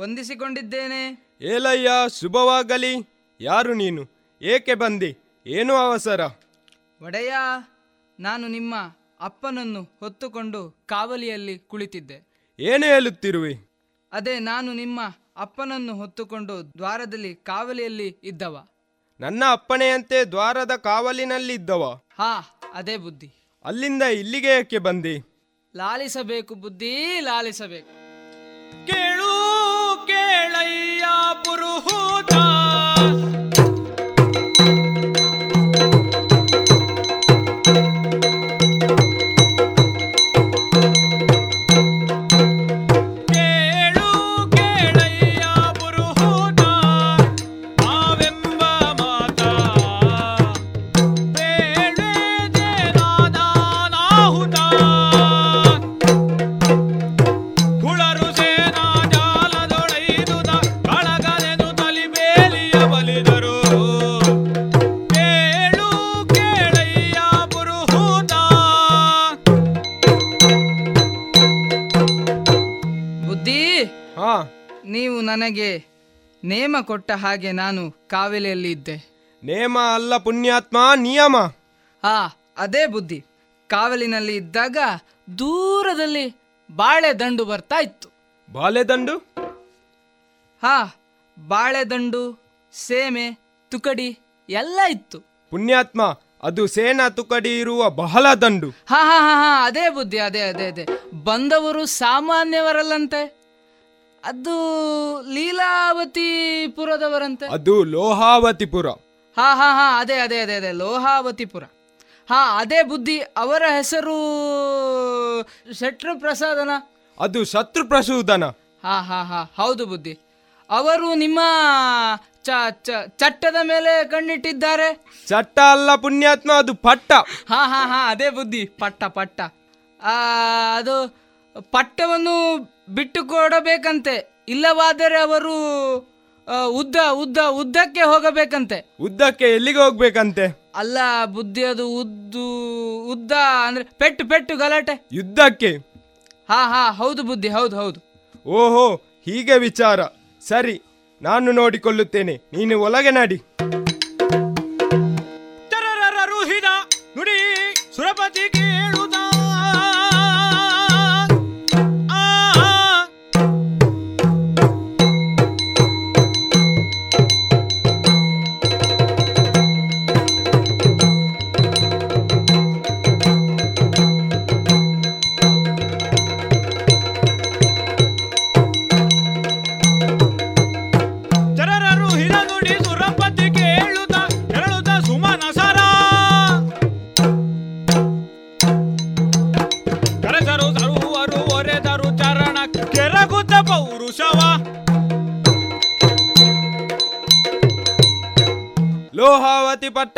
Speaker 19: ವಂದಿಸಿಕೊಂಡಿದ್ದೇನೆ.
Speaker 18: ಏಲಯ್ಯ ಶುಭವಾಗಲಿ. ಯಾರು ನೀನು? ಏಕೆ ಬಂದಿ? ಏನು ಅವಸರ?
Speaker 19: ಒಡೆಯ ನಾನು ನಿಮ್ಮ ಅಪ್ಪನನ್ನು ಹೊತ್ತುಕೊಂಡು ಕಾವಲಿಯಲ್ಲಿ ಕುಳಿತಿದ್ದೆ.
Speaker 18: ಏನು ಹೇಳುತ್ತಿರುವೆ?
Speaker 19: ಅದೇ ನಾನು ನಿಮ್ಮ ಅಪ್ಪನನ್ನು ಹೊತ್ತುಕೊಂಡು ದ್ವಾರದಲ್ಲಿ ಕಾವಲಿಯಲ್ಲಿ ಇದ್ದವ.
Speaker 18: ನನ್ನ ಅಪ್ಪಣೆಯಂತೆ ದ್ವಾರದ ಕಾವಲಿನಲ್ಲಿದ್ದವ
Speaker 19: ಹಾ ಅದೇ ಬುದ್ಧಿ.
Speaker 18: ಅಲ್ಲಿಂದ ಇಲ್ಲಿಗೆ ಏಕೆ ಬಂದಿ?
Speaker 19: ಲಾಲಿಸಬೇಕು ಬುದ್ಧಿ ಲಾಲಿಸಬೇಕು.
Speaker 15: ಕೇಳು ಕೇಳಯ್ಯ ಪುರುಹೂತ
Speaker 19: ನನಗೆ ನೇಮ ಕೊಟ್ಟ ಹಾಗೆ ನಾನು ಕಾವೇಲಿಯಲ್ಲಿ ಇದ್ದೆ
Speaker 18: ನೇಮ ಅಲ್ಲ ಪುಣ್ಯಾತ್ಮ ನಿಯಮ.
Speaker 19: ಹಾ ಅದೇ ಬುದ್ಧಿ. ಕಾವಲಿನಲ್ಲಿ ಇದ್ದಾಗ ದೂರದಲ್ಲಿ ಬಾಳೆ ದಂಡು ಬರ್ತಾ ಇತ್ತು.
Speaker 18: ಬಾಳೆದಂಡು
Speaker 19: ಹಾ ಬಾಳೆದಂಡು ಸೇಮೆ ತುಕಡಿ ಎಲ್ಲ ಇತ್ತು.
Speaker 18: ಪುಣ್ಯಾತ್ಮ ಅದು ಸೇನಾ ತುಕಡಿ ಇರುವ ಬಹಳ ದಂಡು.
Speaker 19: ಹಾ ಹಾ ಹಾ ಹಾ ಅದೇ ಬುದ್ಧಿ ಅದೇ ಅದೇ ಅದೇ. ಬಂದವರು ಸಾಮಾನ್ಯವರಲ್ಲಂತೆ. ಅದು ಲೀಲಾವತಿ ಪುರದವರಂತೆ
Speaker 18: ಅದು ಲೋಹಾವತಿಪುರ.
Speaker 19: ಹಾ ಹಾ ಹಾ ಅದೇ ಅದೇ ಅದೇ ಅದೇ ಲೋಹಾವತಿಪುರ. ಹಾ ಅದೇ ಬುದ್ಧಿ. ಅವರ ಹೆಸರು ಶತ್ರು ಪ್ರಸಾದನ
Speaker 18: ಅದು ಶತ್ರು ಪ್ರಸೂದನ
Speaker 19: ಹಾ ಹಾ ಹಾ ಹೌದು ಬುದ್ಧಿ. ಅವರು ನಿಮ್ಮ ಚ ಚ ಚಟ್ಟದ ಮೇಲೆ ಕಣ್ಣಿಟ್ಟಿದ್ದಾರೆ?
Speaker 18: ಚಟ್ಟ ಅಲ್ಲ ಪುಣ್ಯಾತ್ಮ ಅದು ಪಟ್ಟ.
Speaker 19: ಹಾ ಹಾ ಹಾ ಅದೇ ಬುದ್ಧಿ. ಪಟ್ಟ ಪಟ್ಟ. ಆ, ಅದು ಪಟ್ಟವನ್ನು ಬಿಟ್ಟು ಕೊಡಬೇಕಂತೆ ಇಲ್ಲವಾದರೆ ಅವರು ಉದ್ದ ಉದ್ದ ಉದ್ದಕ್ಕೆ ಹೋಗಬೇಕಂತೆ.
Speaker 18: ಉದ್ದಕ್ಕೆ ಎಲ್ಲಿಗೆ ಹೋಗ್ಬೇಕಂತೆ?
Speaker 19: ಅಲ್ಲ ಬುದ್ಧಿ ಅದು ಉದ್ದು ಉದ್ದ ಅಂದ್ರೆ ಪೆಟ್ಟು ಪೆಟ್ಟು ಗಲಾಟೆ.
Speaker 18: ಯುದ್ಧಕ್ಕೆ?
Speaker 19: ಹಾ ಹಾ ಹೌದು ಬುದ್ಧಿ ಹೌದು ಹೌದು.
Speaker 18: ಓಹೋ ಹೀಗೆ ವಿಚಾರ. ಸರಿ ನಾನು ನೋಡಿಕೊಳ್ಳುತ್ತೇನೆ. ನೀನು ಒಳಗೆ ನಡಿ.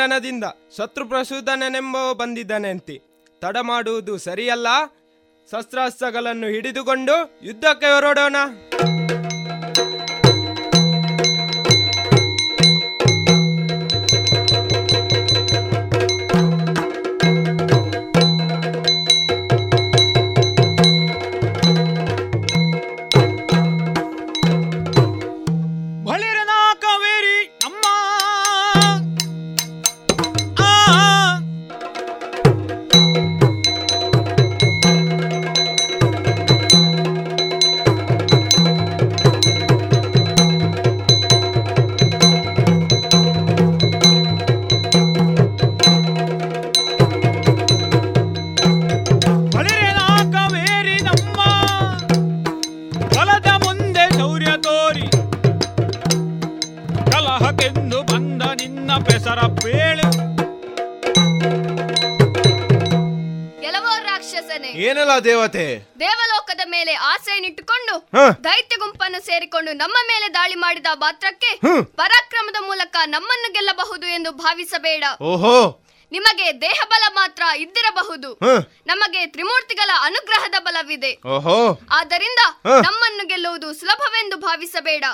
Speaker 18: ಪಟ್ಟಣದಿಂದ ಶತ್ರು ಪ್ರಸೂದನೆಂಬವ ಬಂದಿದ್ದನೆಂತಿ. ತಡ ಮಾಡುವುದು ಸರಿಯಲ್ಲ. ಶಸ್ತ್ರಾಸ್ತ್ರಗಳನ್ನು ಹಿಡಿದುಕೊಂಡು ಯುದ್ಧಕ್ಕೆ ಹೊರಡೋಣ.
Speaker 17: ದೈತ್ಯ ಗುಂಪನ್ನು ಸೇರಿಕೊಂಡು ನಮ್ಮ ಮೇಲೆ ದಾಳಿ ಮಾಡಿದ
Speaker 4: ಪಾತ್ರಕ್ಕೆ
Speaker 17: ಪರಾಕ್ರಮದ ಮೂಲಕ ನಮ್ಮನ್ನು ಗೆಲ್ಲಬಹುದು ಎಂದು ಭಾವಿಸಬೇಡ.
Speaker 4: ಓಹೋ.
Speaker 17: ನಿಮಗೆ ದೇಹ ಬಲ ಮಾತ್ರ ಇದ್ದಿರಬಹುದು. ನಮಗೆ ತ್ರಿಮೂರ್ತಿಗಳ ಅನುಗ್ರಹದ ಬಲವಿದೆ.
Speaker 4: ಓಹೋ.
Speaker 17: ಆದ್ದರಿಂದ ನಮ್ಮನ್ನು ಗೆಲ್ಲುವುದು ಸುಲಭವೆಂದು ಭಾವಿಸಬೇಡ.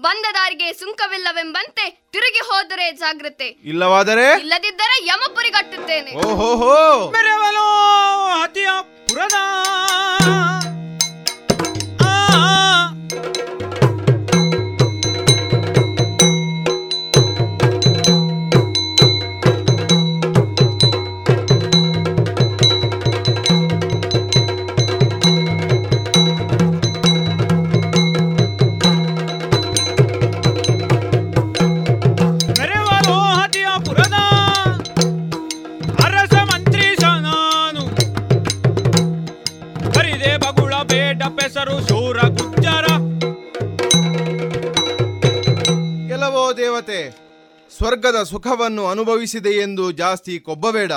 Speaker 17: ಬಂದ ದಾರಿಗೆ ಸುಂಕವಿಲ್ಲವೆಂಬಂತೆ ತಿರುಗಿ ಹೋದರೆ ಜಾಗ್ರತೆ.
Speaker 4: ಇಲ್ಲವಾದರೆ?
Speaker 17: ಇಲ್ಲದಿದ್ದರೆ ಯಮಪುರಿಗಟ್ಟುತ್ತೇನೆ
Speaker 4: ಓಹೋಹೋ.
Speaker 15: ಹೆಸರು ಶೂರ ಗುಜ್ಜರ
Speaker 18: ಕೆಲವೋ ದೇವತೆ ಸ್ವರ್ಗದ ಸುಖವನ್ನು ಅನುಭವಿಸಿದೆ ಎಂದು ಜಾಸ್ತಿ ಕೊಬ್ಬಬೇಡ.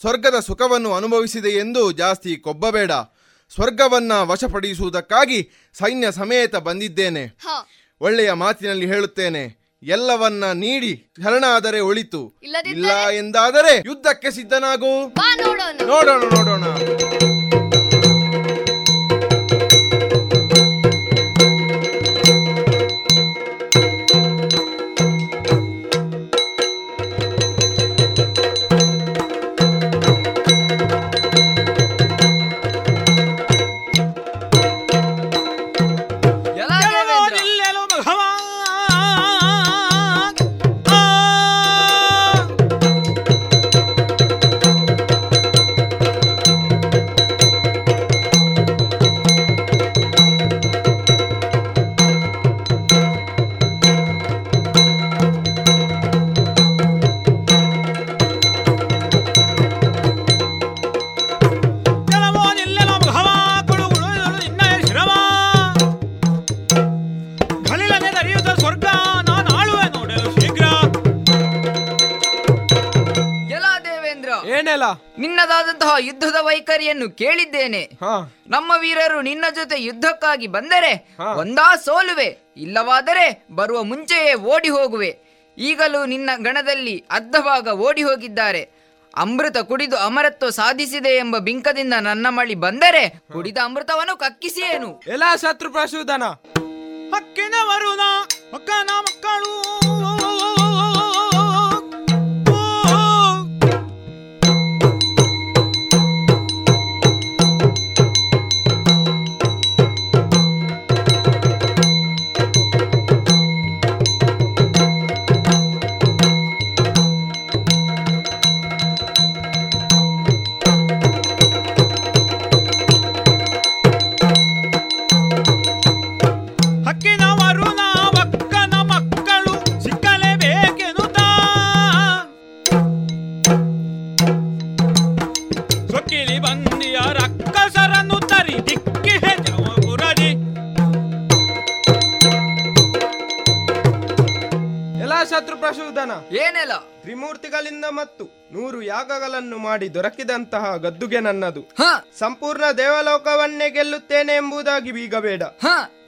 Speaker 18: ಸ್ವರ್ಗದ ಸುಖವನ್ನು ಅನುಭವಿಸಿದೆ ಎಂದು ಜಾಸ್ತಿ ಕೊಬ್ಬಬೇಡ. ಸ್ವರ್ಗವನ್ನ ವಶಪಡಿಸುವುದಕ್ಕಾಗಿ ಸೈನ್ಯ ಸಮೇತ ಬಂದಿದ್ದೇನೆ. ಒಳ್ಳೆಯ ಮಾತಿನಲ್ಲಿ ಹೇಳುತ್ತೇನೆ ಎಲ್ಲವನ್ನ ನೀಡಿ ಶರಣಾದರೆ ಒಳಿತು. ಇಲ್ಲ ಎಂದಾದರೆ ಯುದ್ಧಕ್ಕೆ ಸಿದ್ಧನಾಗು.
Speaker 17: ನೋಡೋಣ
Speaker 18: ನೋಡೋಣ.
Speaker 20: ಯುದ್ಧದ ವೈಖರಿಯನ್ನು ಕೇಳಿದ್ದೇನೆ. ನಮ್ಮ ವೀರರು ನಿನ್ನ ಜೊತೆ ಯುದ್ಧಕ್ಕಾಗಿ ಬಂದರೆ ಒಂದಾ ಸೋಲುವೆ ಇಲ್ಲವಾದರೆ ಬರುವ ಮುಂಚೆಯೇ ಓಡಿ ಹೋಗುವೆ. ಈಗಲೂ ನಿನ್ನ ಗಣದಲ್ಲಿ ಅರ್ಧ ಭಾಗ ಓಡಿ ಹೋಗಿದ್ದಾರೆ. ಅಮೃತ ಕುಡಿದು ಅಮರತ್ವ ಸಾಧಿಸಿದೆ ಎಂಬ ಬಿಂಕದಿಂದ ನನ್ನ ಮಳಿ ಬಂದರೆ ಕುಡಿದ ಅಮೃತವನ್ನು ಕಕ್ಕಿಸಿಯೇನು
Speaker 18: ಎಲ್ಲ ಶತ್ರು ಪ್ರಶೋಧನ
Speaker 15: ಹಕ್ಕಿನ ವರುಣ ಮಕ್ಕನ ಮಕ್ಕಳು.
Speaker 18: ಪ್ರಸೂದನ
Speaker 20: ಏನೆಲ್ಲ?
Speaker 18: ತ್ರಿಮೂರ್ತಿಗಳಿಂದ ಮತ್ತು ನೂರು ಯಾಗಗಳನ್ನು ಮಾಡಿ ದೊರಕಿದಂತಹ ಗದ್ದುಗೆ ನನ್ನದು. ಸಂಪೂರ್ಣ ದೇವಲೋಕವನ್ನೇ ಗೆಲ್ಲುತ್ತೇನೆ ಎಂಬುದಾಗಿ ಬೀಗಬೇಡ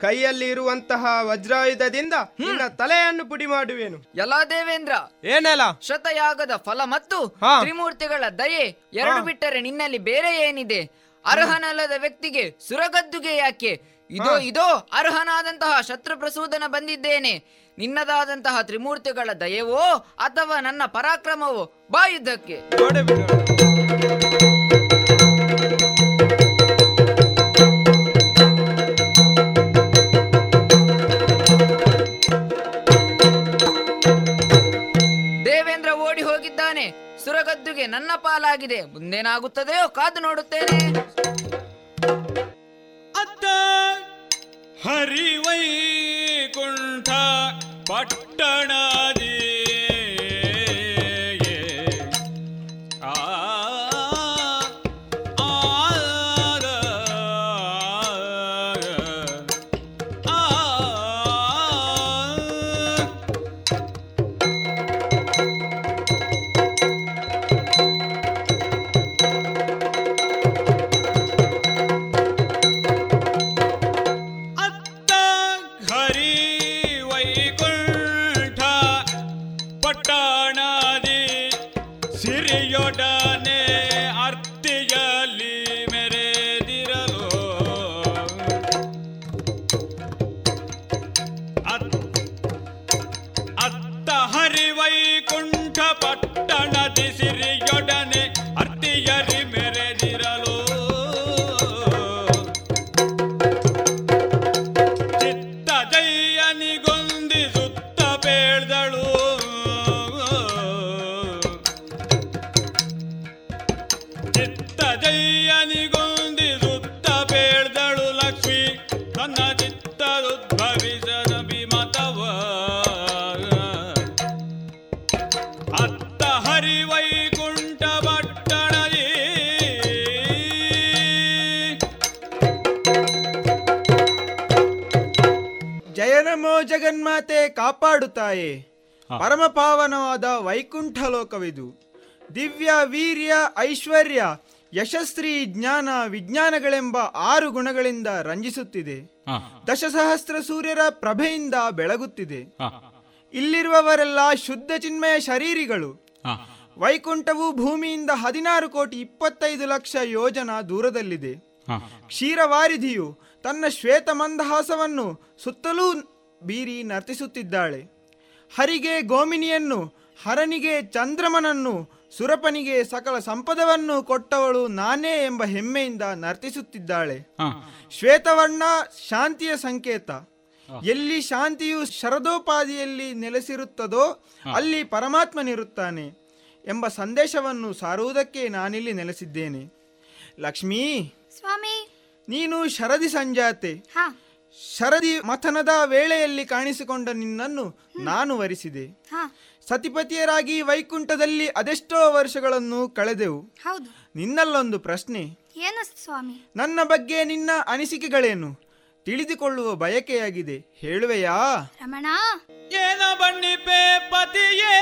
Speaker 18: ಕೈಯಲ್ಲಿ ಇರುವಂತಹ ವಜ್ರಾಯುಧದಿಂದ ನಿನ್ನ ತಲೆಯನ್ನು ಪುಡಿ ಮಾಡುವೆನು.
Speaker 20: ಎಲ್ಲ ದೇವೇಂದ್ರ.
Speaker 18: ಏನೆಲ್ಲ?
Speaker 20: ಶತಯಾಗದ ಫಲ ಮತ್ತು ತ್ರಿಮೂರ್ತಿಗಳ ದಯೆ ಎರಡು ಬಿಟ್ಟರೆ ನಿನ್ನಲ್ಲಿ ಬೇರೆ ಏನಿದೆ? ಅರ್ಹನಲ್ಲದ ವ್ಯಕ್ತಿಗೆ ಸುರಗದ್ದುಗೆ ಯಾಕೆ? ಇದೋ. ಇದೋ ಅರ್ಹನಾದಂತಹ ಶತ್ರು ಪ್ರಸೂದನ ಬಂದಿದ್ದೇನೆ. ನಿನ್ನದಾದಂತಹ ತ್ರಿಮೂರ್ತಿಗಳ ದಯವೋ ಅಥವಾ ನನ್ನ ಪರಾಕ್ರಮವೋ? ಬಾ ಯುದ್ಧಕ್ಕೆ. ದೇವೇಂದ್ರ ಓಡಿ ಹೋಗಿದ್ದಾನೆ. ಸುರಗದ್ದುಗೆ ನನ್ನ ಪಾಲಾಗಿದೆ. ಮುಂದೇನಾಗುತ್ತದೆಯೋ ಕಾದು ನೋಡುತ್ತೇನೆ.
Speaker 15: ಹರಿವೈಕುಂಠ ಪಟ್ಟಣದಿ
Speaker 21: ಲೋಕವಿದು. ದಿವ್ಯ ವೀರ್ಯ ಐಶ್ವರ್ಯ ಯಶಸ್ವಿ ಜ್ಞಾನ ವಿಜ್ಞಾನಗಳೆಂಬ ಆರು ಗುಣಗಳಿಂದ ರಂಜಿಸುತ್ತಿದೆ. ದಶಸಹಸ್ರ ಸೂರ್ಯರ ಪ್ರಭೆಯಿಂದ ಬೆಳಗುತ್ತಿದೆ. ಇಲ್ಲಿರುವವರೆಲ್ಲ ಶುದ್ಧ ಚಿನ್ಮಯ ಶರೀರಿಗಳು. ವೈಕುಂಠವು ಭೂಮಿಯಿಂದ ಹದಿನಾರು ಕೋಟಿ ಇಪ್ಪತ್ತೈದು ಲಕ್ಷ ಯೋಜನ ದೂರದಲ್ಲಿದೆ. ಕ್ಷೀರವಾರಿಧಿಯು ತನ್ನ ಶ್ವೇತ ಮಂದಹಾಸವನ್ನು ಸುತ್ತಲೂ ಬೀರಿ ನರ್ತಿಸುತ್ತಿದ್ದಾಳೆ. ಹರಿಗೆ ಗೋಮಿನಿಯನ್ನು ಹರನಿಗೆ ಚಂದ್ರಮನನ್ನು ಸುರಪನಿಗೆ ಸಕಲ ಸಂಪದವನ್ನು ಕೊಟ್ಟವಳು ನಾನೇ ಎಂಬ ಹೆಮ್ಮೆಯಿಂದ ನರ್ತಿಸುತ್ತಿದ್ದಾಳೆ. ಶ್ವೇತವರ್ಣ ಶಾಂತಿಯ ಸಂಕೇತ. ಎಲ್ಲಿ ಶಾಂತಿಯು ಶರದೋಪಾದಿಯಲ್ಲಿ ನೆಲೆಸಿರುತ್ತದೋ ಅಲ್ಲಿ ಪರಮಾತ್ಮನಿರುತ್ತಾನೆ ಎಂಬ ಸಂದೇಶವನ್ನು ಸಾರುವುದಕ್ಕೆ ನಾನಿಲ್ಲಿ ನೆಲೆಸಿದ್ದೇನೆ. ಲಕ್ಷ್ಮೀ!
Speaker 22: ಸ್ವಾಮಿ!
Speaker 21: ನೀನು ಶರದಿ ಸಂಜಾತೆ.
Speaker 22: ಹಾ.
Speaker 21: ಶರದಿ ಮಥನದ ವೇಳೆಯಲ್ಲಿ ಕಾಣಿಸಿಕೊಂಡ ನಿನ್ನನ್ನು ನಾನು ವರಿಸಿದೆ. ಸತಿಪತಿಯರಾಗಿ ವೈಕುಂಠದಲ್ಲಿ ಅದೆಷ್ಟೋ ವರ್ಷಗಳನ್ನು ಕಳೆದೆವು.
Speaker 22: ಹೌದು.
Speaker 21: ನಿನ್ನಲ್ಲೊಂದು ಪ್ರಶ್ನೆ.
Speaker 22: ಏನು ಸ್ವಾಮಿ?
Speaker 21: ನನ್ನ ಬಗ್ಗೆ ನಿನ್ನ ಅನಿಸಿಕೆಗಳೇನು? ತಿಳಿದುಕೊಳ್ಳುವ ಬಯಕೆಯಾಗಿದೆ. ಹೇಳುವೆಯಾ?
Speaker 22: ರಮಣ.
Speaker 15: ಏನ ಬಣ್ಣಿಪೆ ಪತಿಯೇ?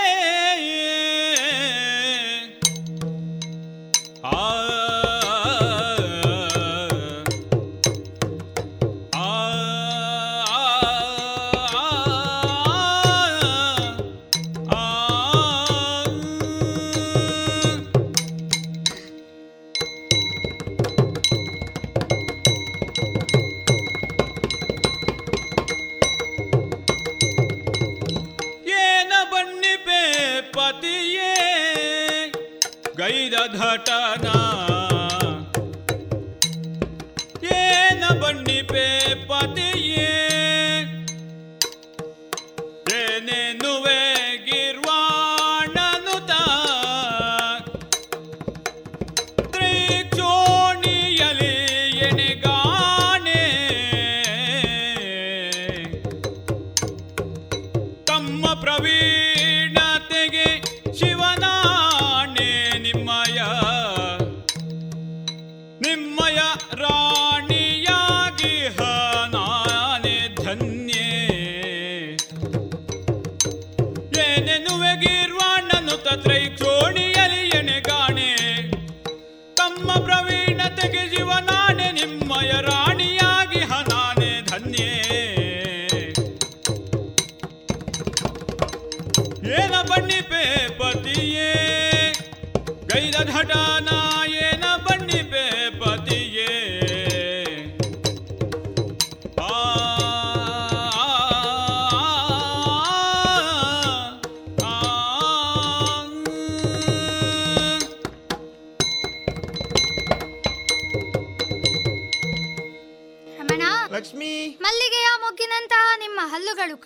Speaker 15: ಆ ಆ,
Speaker 22: ನಟನಾ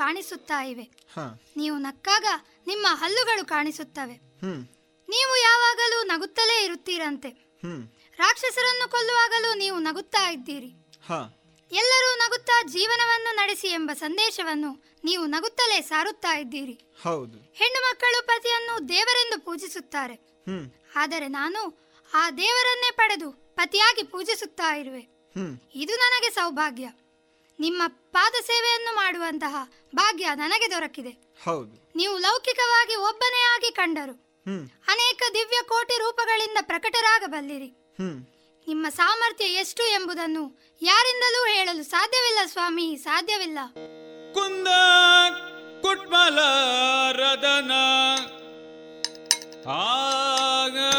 Speaker 22: ಕಾಣಿಸುತ್ತಾ ಇವೆ. ನೀವು ನಕ್ಕಾಗ ನಿಮ್ಮ ಹಲ್ಲುಗಳು ಕಾಣಿಸುತ್ತವೆ. ನೀವು ಯಾವಾಗಲೂ ನಗುತ್ತಲೇ ಇರುತ್ತೀರಂತೆ. ರಾಕ್ಷಸರನ್ನು ಕೊಲ್ಲುವಾಗಲೂ ನೀವು ನಗುತ್ತಾ ಇದ್ದೀರಿ. ಎಲ್ಲರೂ ನಗುತ್ತಾ ಜೀವನವನ್ನು ನಡೆಸಿ ಎಂಬ ಸಂದೇಶವನ್ನು ನೀವು ನಗುತ್ತಲೇ ಸಾರುತ್ತಾ ಇದ್ದೀರಿ.
Speaker 21: ಹೌದು.
Speaker 22: ಹೆಣ್ಣು ಮಕ್ಕಳು ಪತಿಯನ್ನು ದೇವರೆಂದು ಪೂಜಿಸುತ್ತಾರೆ. ಆದರೆ ನಾನು ಆ ದೇವರನ್ನೇ ಪಡೆದು ಪತಿಯಾಗಿ ಪೂಜಿಸುತ್ತಾ ಇರುವೆ. ಇದು ನನಗೆ ಸೌಭಾಗ್ಯ. ನಿಮ್ಮ ಪಾದ ಸೇವೆಯನ್ನು ಮಾಡುವಂತಹ ಭಾಗ್ಯ ನನಗೆ ದೊರಕಿದೆ.
Speaker 21: ಹೌದು.
Speaker 22: ನೀವು ಲೌಕಿಕವಾಗಿ ಒಬ್ಬನೇ ಆಗಿ ಕಂಡರು. ಅನೇಕ ದಿವ್ಯ ಕೋಟಿ ರೂಪಗಳಿಂದ ಪ್ರಕಟರಾಗಬಲ್ಲಿರಿ. ನಿಮ್ಮ ಸಾಮರ್ಥ್ಯ ಎಷ್ಟು ಎಂಬುದನ್ನು ಯಾರಿಂದಲೂ ಹೇಳಲು ಸಾಧ್ಯವಿಲ್ಲ ಸ್ವಾಮಿ ಸಾಧ್ಯವಿಲ್ಲ.
Speaker 15: ಕುಂದ ಕುಟ್ಮಲ ರದನ ಆ ಆಗ,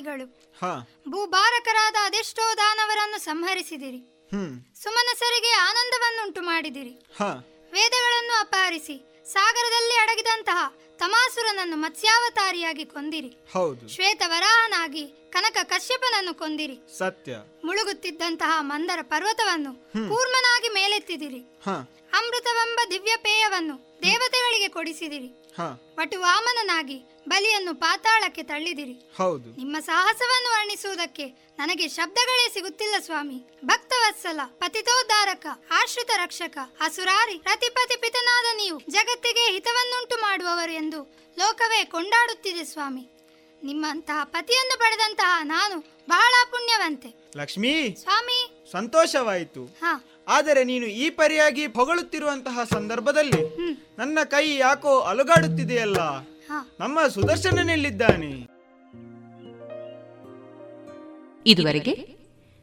Speaker 22: ಸಾಹಸಿಗಳು
Speaker 21: ಹಾ.
Speaker 22: ಭೂಭಾರಕರಾದ ಅದೆಷ್ಟೋ ದಾನವರನ್ನು ಸಂಹರಿಸಿದಿರಿ ಸುಮನಸರಿಗೆ ಆನಂದವನ್ನುಂಟು ಮಾಡಿದಿರಿ. ವೇದಗಳನ್ನು ಅಪಹರಿಸಿ ಸಾಗರದಲ್ಲಿ ಅಡಗಿದಂತಹ ತಮಾಸುರನನ್ನು ಮತ್ಸ್ಯಾವತಾರಿಯಾಗಿ ಕೊಂದಿರಿ.
Speaker 21: ಶ್ವೇತ
Speaker 22: ವರಾಹನಾಗಿ ಕನಕ ಕಶ್ಯಪನನ್ನು ಕೊಂದಿರಿ.
Speaker 21: ಸತ್ಯ.
Speaker 22: ಮುಳುಗುತ್ತಿದ್ದಂತಹ ಮಂದರ ಪರ್ವತವನ್ನು. ಕೂರ್ಮನಾಗಿ ಮೇಲೆತ್ತಿದಿರಿ.
Speaker 21: ಹಾ.
Speaker 22: ಅಮೃತವೆಂಬ ದಿವ್ಯ ಪೇಯವನ್ನು ದೇವತೆಗಳಿಗೆ ಕೊಡಿಸಿದಿರಿ.
Speaker 21: ವಟು
Speaker 22: ವಟುವಾಮನನಾಗಿ ಬಲಿಯನ್ನು ಪಾತಾಳಕ್ಕೆ ತಳ್ಳಿದಿರಿ.
Speaker 21: ಹೌದು.
Speaker 22: ನಿಮ್ಮ ಸಾಹಸವನ್ನು ವರ್ಣಿಸುವುದಕ್ಕೆ ನನಗೆ ಶಬ್ದಗಳೇ ಸಿಗುತ್ತಿಲ್ಲ ಸ್ವಾಮಿ. ಭಕ್ತವತ್ಸಲ ಪತಿತೋದ್ಧಾರಕ ಆಶ್ರಿತ ರಕ್ಷಕ ಅಸುರಾರಿ ಪ್ರತಿಪತಿ ಪಿತನಾದ ನೀವು ಜಗತ್ತಿಗೆ ಹಿತವನ್ನುಂಟು ಮಾಡುವವರು ಎಂದು ಲೋಕವೇ ಕೊಂಡಾಡುತ್ತಿದೆ ಸ್ವಾಮಿ. ನಿಮ್ಮಂತಹ ಪತಿಯನ್ನು ಪಡೆದಂತಹ ನಾನು ಬಹಳ ಪುಣ್ಯವಂತೆ.
Speaker 21: ಲಕ್ಷ್ಮಿ!
Speaker 22: ಸ್ವಾಮಿ!
Speaker 21: ಸಂತೋಷವಾಯಿತು.
Speaker 22: ಹಾ.
Speaker 21: ಆದರೆ ನೀನು ಈ ಪರಿಯಾಗಿ ಹೊಗಳುತ್ತಿರುವಂತಹ ಸಂದರ್ಭದಲ್ಲಿ ನನ್ನ ಕೈ ಯಾಕೋ ಅಲುಗಾಡುತ್ತಿದೆಯಲ್ಲ. ನಮ್ಮ ಸುದರ್ಶನನೆಲ್ಲಿದ್ದಾನೆ.
Speaker 1: ಇದುವರೆಗೆ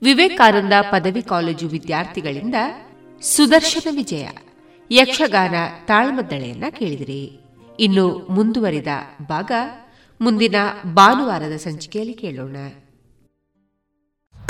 Speaker 1: ವಿವೇಕಾನಂದ ಪದವಿ ಕಾಲೇಜು ವಿದ್ಯಾರ್ಥಿಗಳಿಂದ ಸುದರ್ಶನ ವಿಜಯ ಯಕ್ಷಗಾನ ತಾಳಮದ್ದಳೆಯನ್ನ ಕೇಳಿದಿರಿ. ಇನ್ನು ಮುಂದುವರಿದ ಭಾಗ ಮುಂದಿನ ಭಾನುವಾರದ ಸಂಚಿಕೆಯಲ್ಲಿ ಕೇಳೋಣ.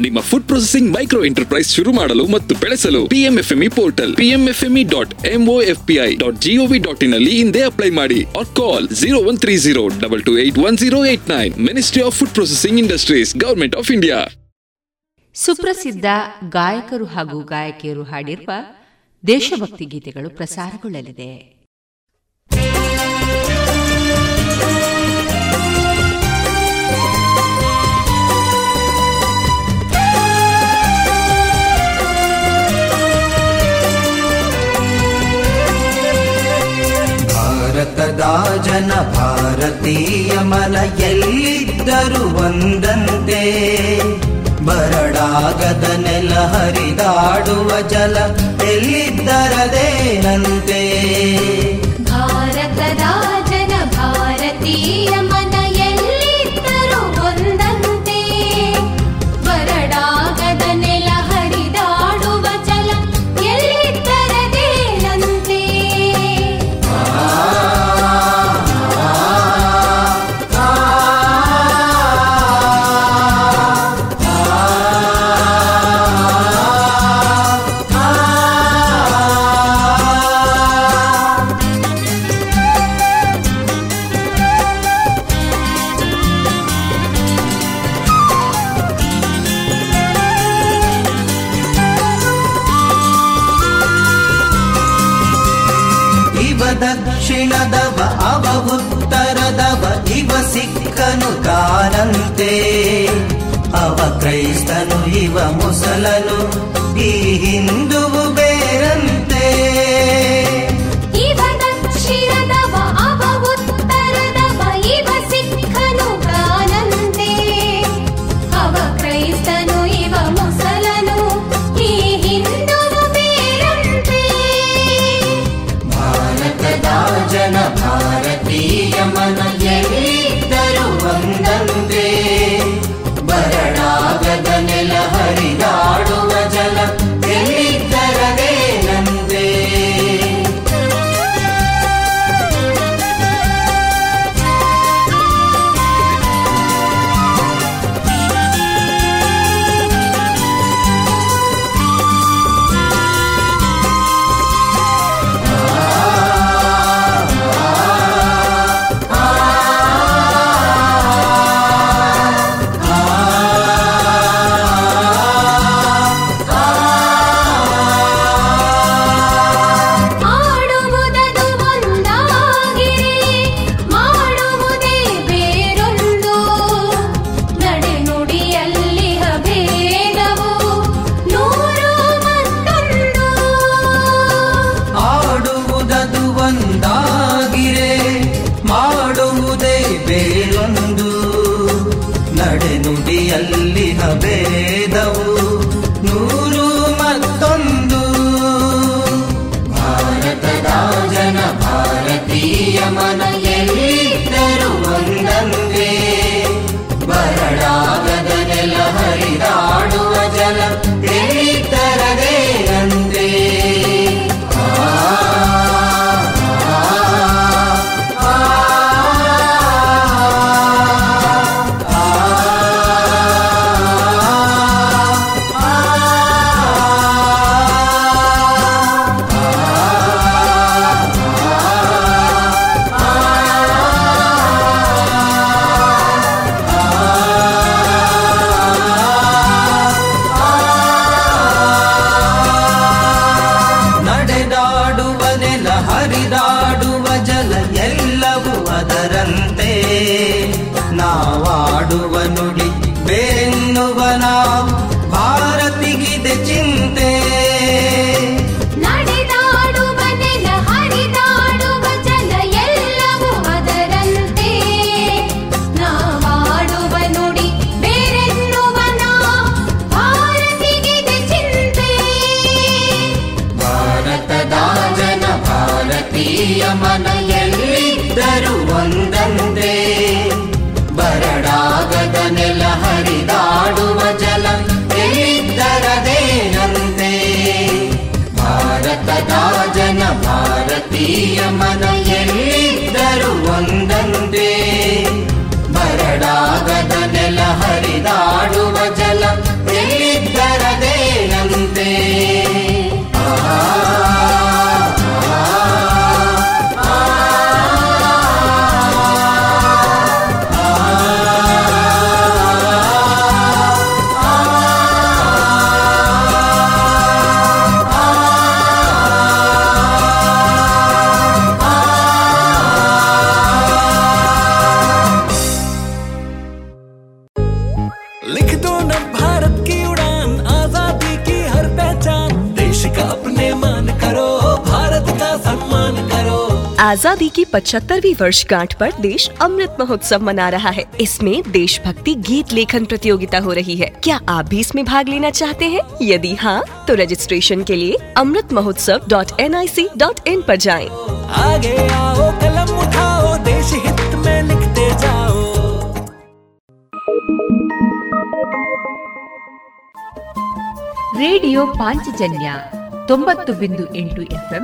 Speaker 23: ನಿಮ್ಮ ಫುಡ್ ಪ್ರೊಸೆಸಿಂಗ್ ಮೈಕ್ರೋ ಎಂಟರ್ಪ್ರೈಸ್ ಶುರು ಮಾಡಲು ಮತ್ತು ಬೆಳೆಸಲು PMFME portal PMFME dot MOFPI dot GOV dot in ಅಲ್ಲಿ ಹಿಂದೆ ಅಪ್ಲೈ ಮಾಡಿ or call zero one three zero double two eight one zero eight nine ministry of food processing industries government of India
Speaker 1: ಸುಪ್ರಸಿದ್ಧ ಗಾಯಕರು ಹಾಗೂ ಗಾಯಕಿಯರು ಹಾಡಿರುವ ದೇಶಭಕ್ತಿ ಗೀತೆಗಳು ಪ್ರಸಾರಗೊಳ್ಳಲಿದೆ.
Speaker 24: ಜನ ಭಾರತೀಯ ಮನ ಎಲ್ಲಿದ್ದರೂ ಒಂದಂತೆ. ಬರಡಾಗದ ನೆಲ ಹರಿದಾಡುವ ಜಲ ಎಲ್ಲಿದ್ದರದೇನಂತೆ
Speaker 25: ಭಾರತದ
Speaker 24: ಅವ ಕ್ರೈಸ್ತನು ಇವ ಮುಸಲನು ಈ
Speaker 8: आजादी की 75वीं वर्षगांठ पर देश अमृत महोत्सव मना रहा है इसमें देशभक्ति गीत लेखन प्रतियोगिता हो रही है क्या आप भी इसमें भाग लेना चाहते हैं यदि हाँ तो रजिस्ट्रेशन के लिए Amrit Mahotsav dot N I C dot in पर जाएं।
Speaker 7: आगे आओ कलम उठाओ देश हित में लिखते जाओ
Speaker 1: ರೇಡಿಯೋ ಪಾಂಚಜನ್ಯ ತೊಂಬತ್ತು ಬಿಂದು ಎಂಟು ಎಫ್ಎಂ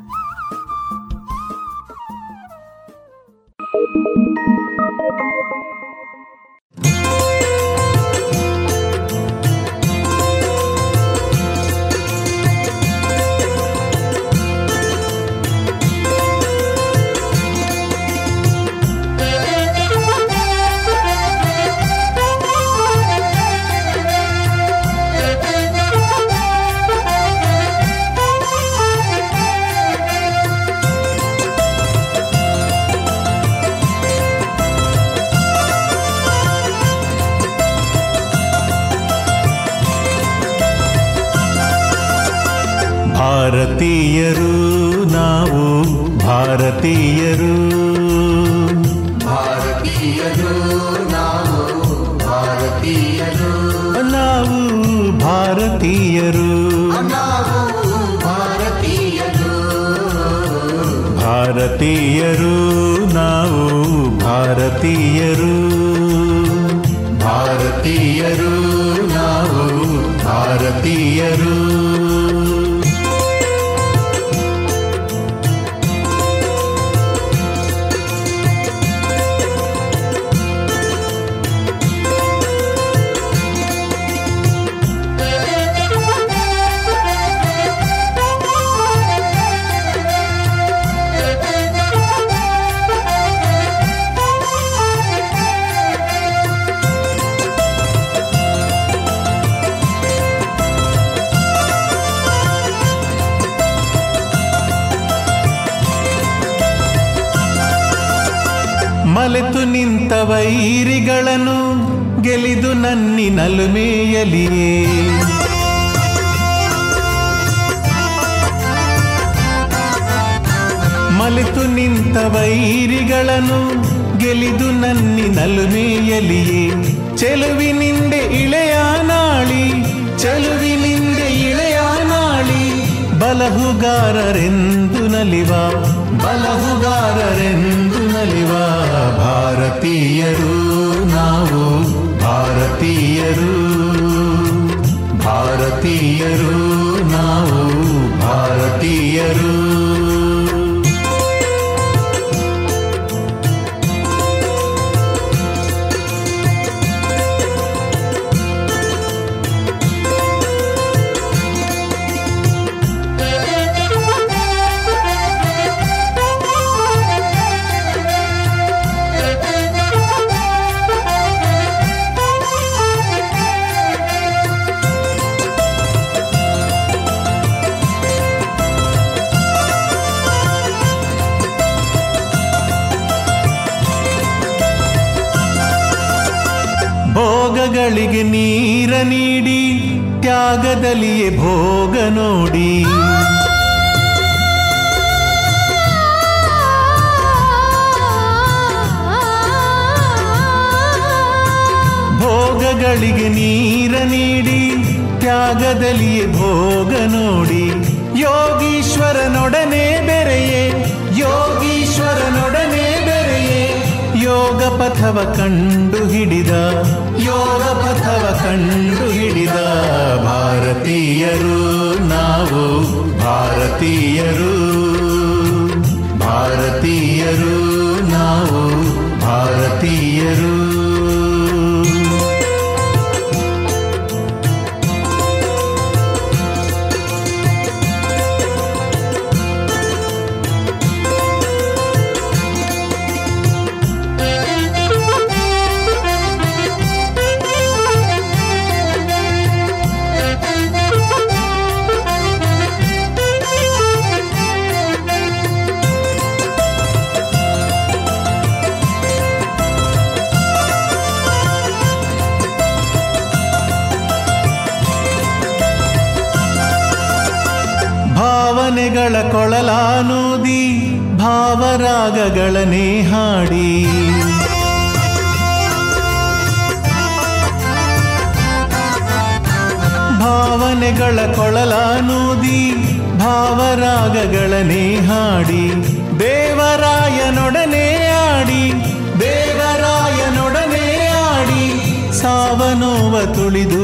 Speaker 26: ಭಾರತೀಯರು ನಾವು ಭಾರತೀಯರು.
Speaker 24: ಭಾರತೀಯರು ನಾವು ಭಾರತೀಯರು.
Speaker 26: ನಾವು ಭಾರತೀಯರು.
Speaker 24: ನಾವು ಭಾರತೀಯರು.
Speaker 26: ಭಾರತೀಯರು ನಾವು ಭಾರತೀಯರು. ಭಾರತೀಯರು ನಾವು ಭಾರತೀಯರು. ವೈರಿಗಳನ್ನು ಗೆಲಿದು ನನ್ನಿನಲು ಮೇಯಲಿಯೇ ಮಲೆತು ನಿಂತ ವೈರಿಗಳನ್ನು ಗೆಲಿದು ನನ್ನಿ ನಲುಮೆಯಲಿಯೇ. ಚೆಲುವಿನಿಂದೆ ಇಳೆಯ ನಾಳಿ ಚೆಲುವಿನಿಂದೆ ಇಳೆಯ ನಾಳಿ, ಬಲಹುಗಾರರೆಂದು ನಲಿವ, ಬಲಹುಗಾರರೆಂದು ನಲಿವ ಭಾರತೀಯರು ನಾವು ಭಾರತೀಯರು. ಭಾರತೀಯರು ನಾವು ಭಾರತೀಯರು. ಭೋಗಗಳಿಗೆ ನೀರ ನೀಡಿ, ತ್ಯಾಗದಲ್ಲಿಯೇ ಭೋಗ ನೋಡಿ. ಭೋಗಗಳಿಗೆ ನೀರ ನೀಡಿ, ತ್ಯಾಗದಲ್ಲಿಯೇ ಭೋಗ ನೋಡಿ. ಯೋಗೀಶ್ವರನೊಡನೆ ಬೆರೆಯೇ ಯೋಗೀಶ್ವರನೊಡನೆ ಬೆರೆಯೇ, ಯೋಗ ಪಥವ ಕಂಡು ಹಿಡಿದ ಪಥವ ಕಂಡು ಹಿಡಿದ ಭಾರತೀಯರು ನಾವು. ಭಾರತೀಯರು ಭಾರತೀಯರು ನಾವು. ಭಾರತೀಯರು ಭಾವರಾಗಗಳನ್ನೇ ಹಾಡಿ ಭಾವನೆಗಳ ಕೊಳಲಾನೂದಿ ಭಾವರಾಗಗಳನೇ ಹಾಡಿ ದೇವರಾಯನೊಡನೆ ಆಡಿ ದೇವರಾಯನೊಡನೆ ಆಡಿ ಸಾವನೋವ ತುಳಿದು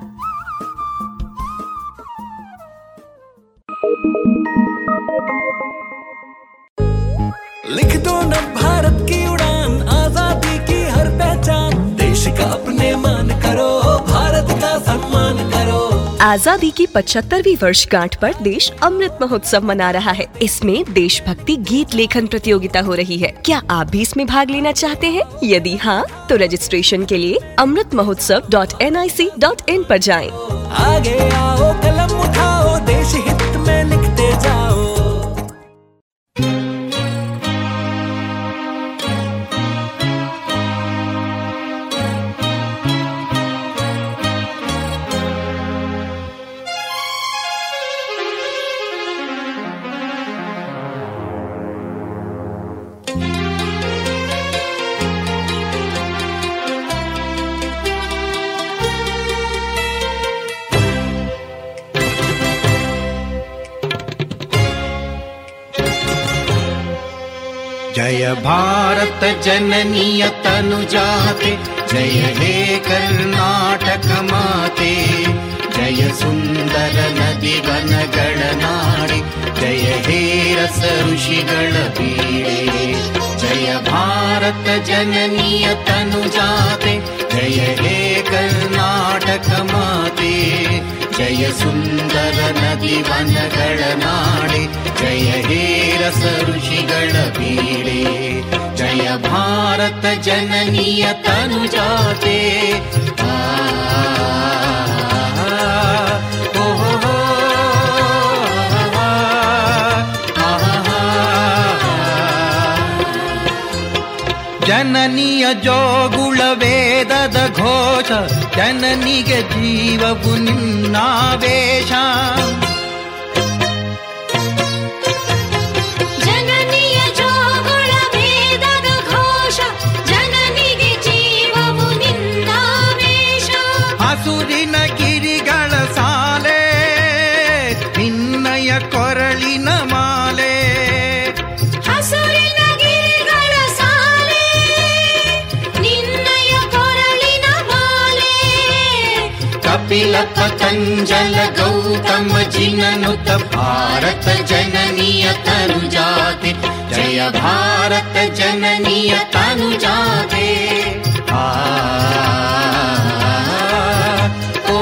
Speaker 7: आज़ादी की
Speaker 8: पचहत्तरवीं वर्षगांठ पर देश अमृत महोत्सव मना रहा है। इसमें देशभक्ति गीत लेखन प्रतियोगिता हो रही है। क्या आप भी इसमें भाग लेना चाहते हैं? यदि हाँ तो रजिस्ट्रेशन के लिए Amrit Mahotsav dot N I C dot in आरोप जाए।
Speaker 7: आगे आओ, कलम उठाओ, देश हित में लिखते जाओ।
Speaker 24: भारत जननीय तनुजाते जय हे कर्णाटक माते। जय सुन्दर नदी वन गणनाडि जय हे रस ऋषि गणते जय भारत जननीय तनुजाते जय हे कर्णाटक माते। जय सुन्दर नदि वनगण नाडे जय हेरस ऋषिगण पीरे जय भारत जननिय तनुजाते ಜನನಿಯ ಜೋಗುಳ ವೇದದ ಘೋಷ ಜನನಿಗೆ ಜೀವವು ನಿನ್ನಾವೇಶ ञ्जल गौतम जिननुत
Speaker 25: भारत जननियतनुजाते जय भारत जननियतनुजाते ओ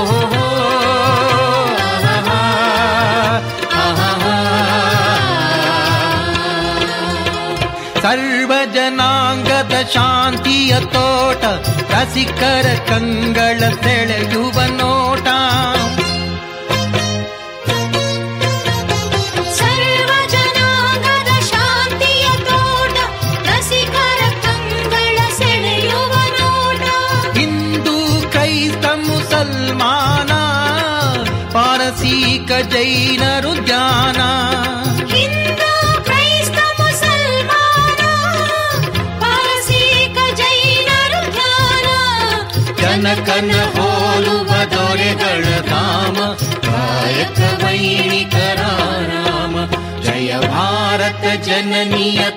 Speaker 24: सर्वजनाङ्गद शान्ति तोट रसिकर कङ्गळ तेळयुव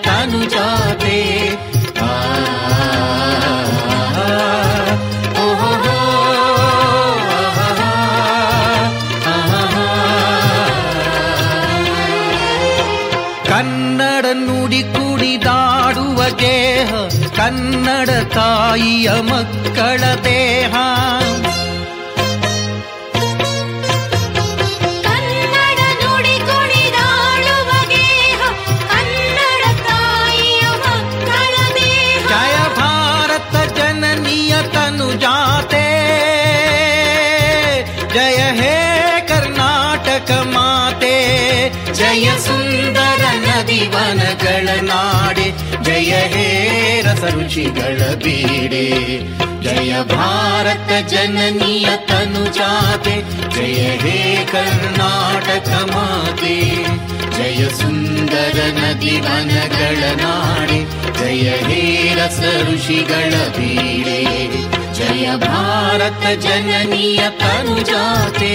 Speaker 24: ತನುಜಾತೆ ಆ, ಓ, ಹೋ, ಹೋ, ಕನ್ನಡ ನುಡಿ ಕುಡಿದಾಡುವ ಗೇಹ ಕನ್ನಡ ತಾಯಿಯ ಮಕ್ಕಳ स ऋषिगळ बीडे जय भारत जननिय तनुजाते जय हे कर्नाटकमादे जय सुन्दर नदि गनगण नाडे जय हे रस ऋषि बीडे जय भारत जननिय तनुजाते।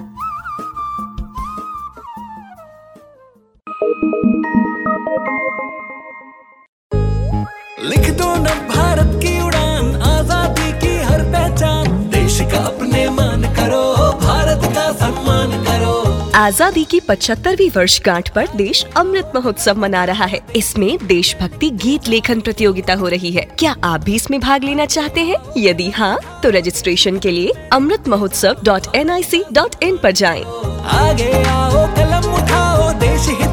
Speaker 7: आज़ादी की
Speaker 8: पचहत्तरवीं वर्षगांठ पर देश अमृत महोत्सव मना रहा है। इसमें देशभक्ति गीत लेखन प्रतियोगिता हो रही है। क्या आप भी इसमें भाग लेना चाहते हैं? यदि हाँ तो रजिस्ट्रेशन के लिए Amrit Mahotsav dot N I C dot in आरोप जाए।
Speaker 7: आगे आओ, कलम उठाओ, देश हित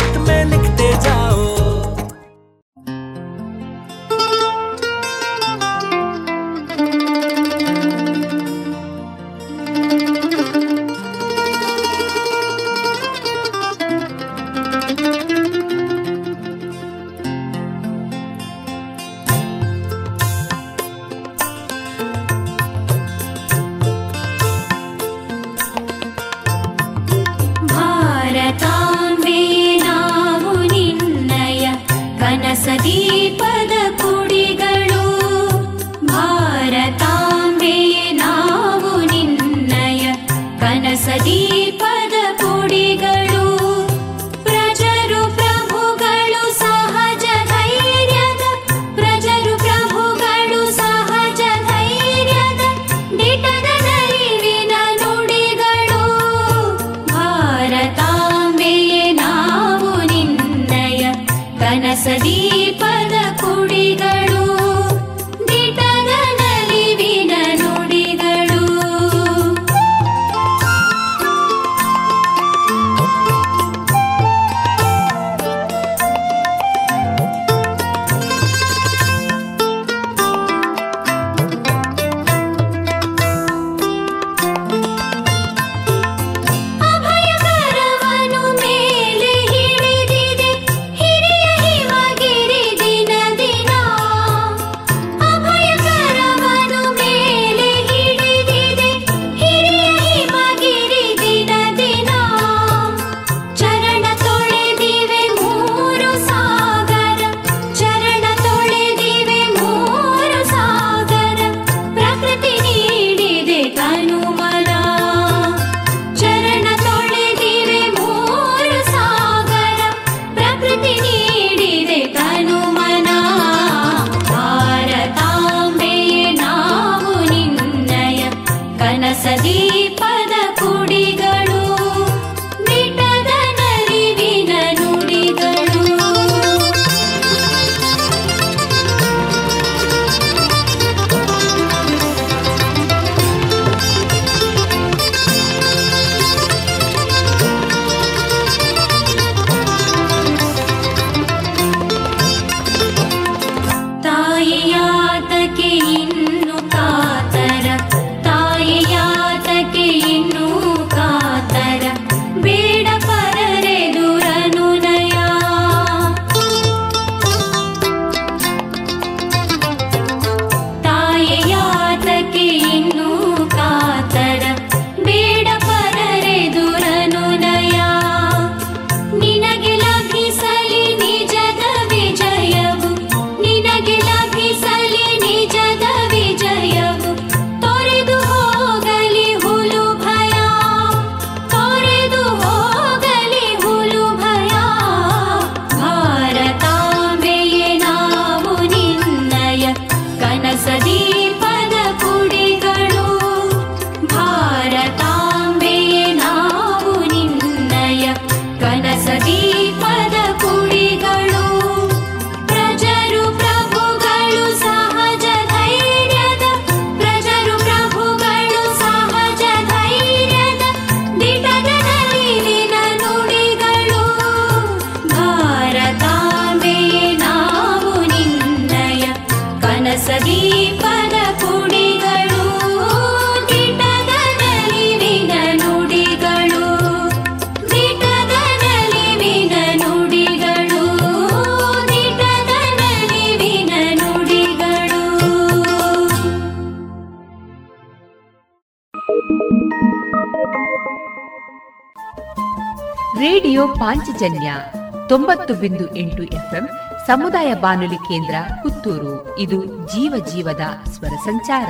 Speaker 1: ಸಮುದಾಯ ಬಾನುಲಿ ಕೇಂದ್ರ ಪುತ್ತೂರು ಇದು ಜೀವ ಜೀವದ ಸ್ವರ ಸಂಚಾರ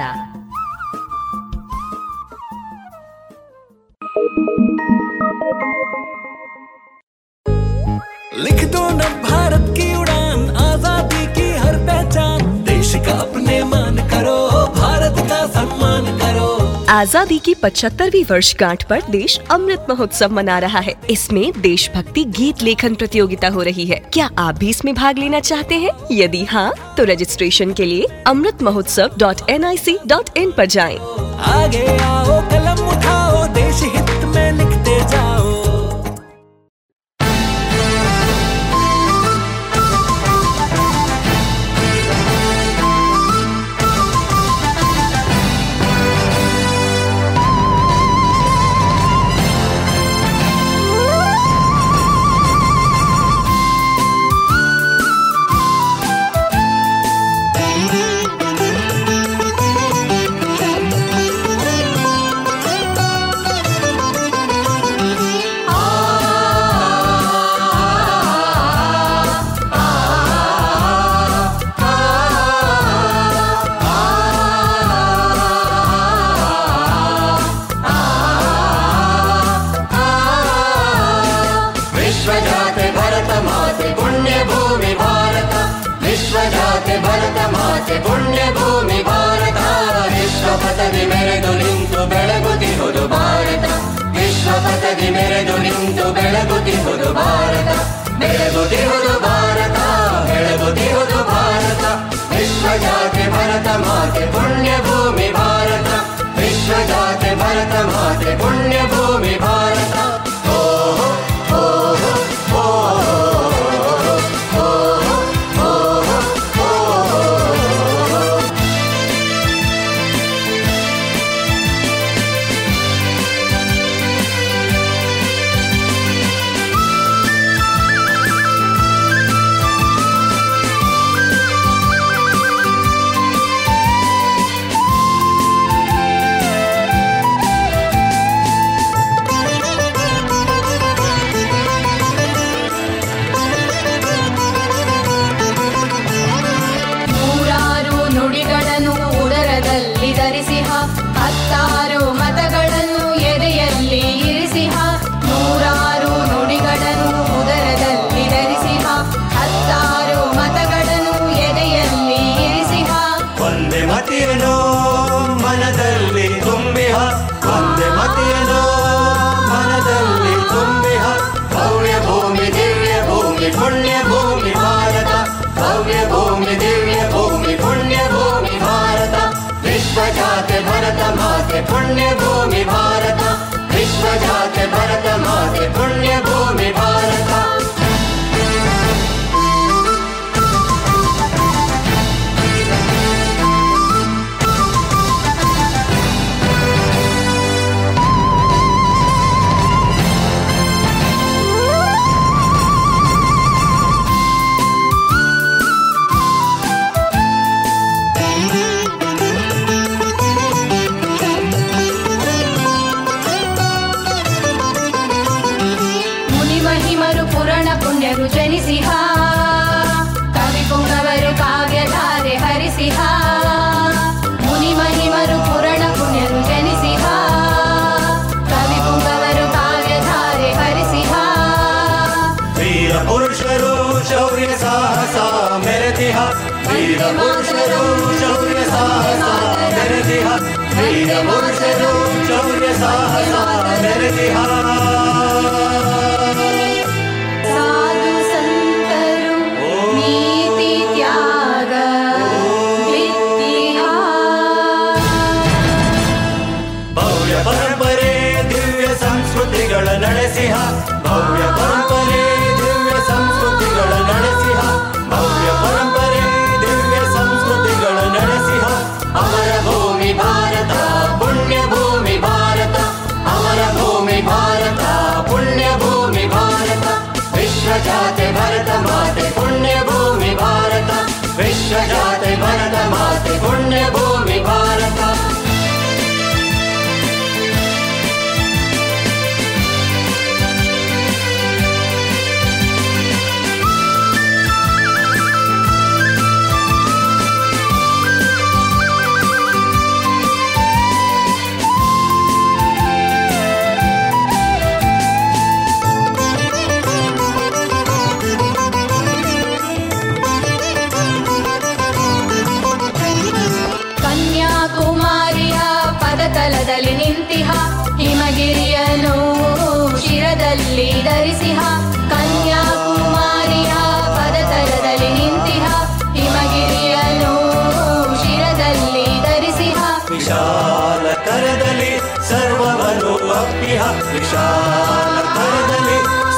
Speaker 7: लिख दो न भारत की उड़ान आजादी की हर पहचान देश का अपने मान करो भारत का सम्मान करो
Speaker 8: आज़ादी की पचहत्तरवीं वर्षगांठ पर देश अमृत महोत्सव मना रहा है। इसमें देशभक्ति गीत लेखन प्रतियोगिता हो रही है। क्या आप भी इसमें भाग लेना चाहते हैं? यदि हाँ तो रजिस्ट्रेशन के लिए Amrit Mahotsav dot N I C dot in आरोप जाए।
Speaker 7: आगे आओ, कलम उठाओ, देश हित में लिखते जाओ।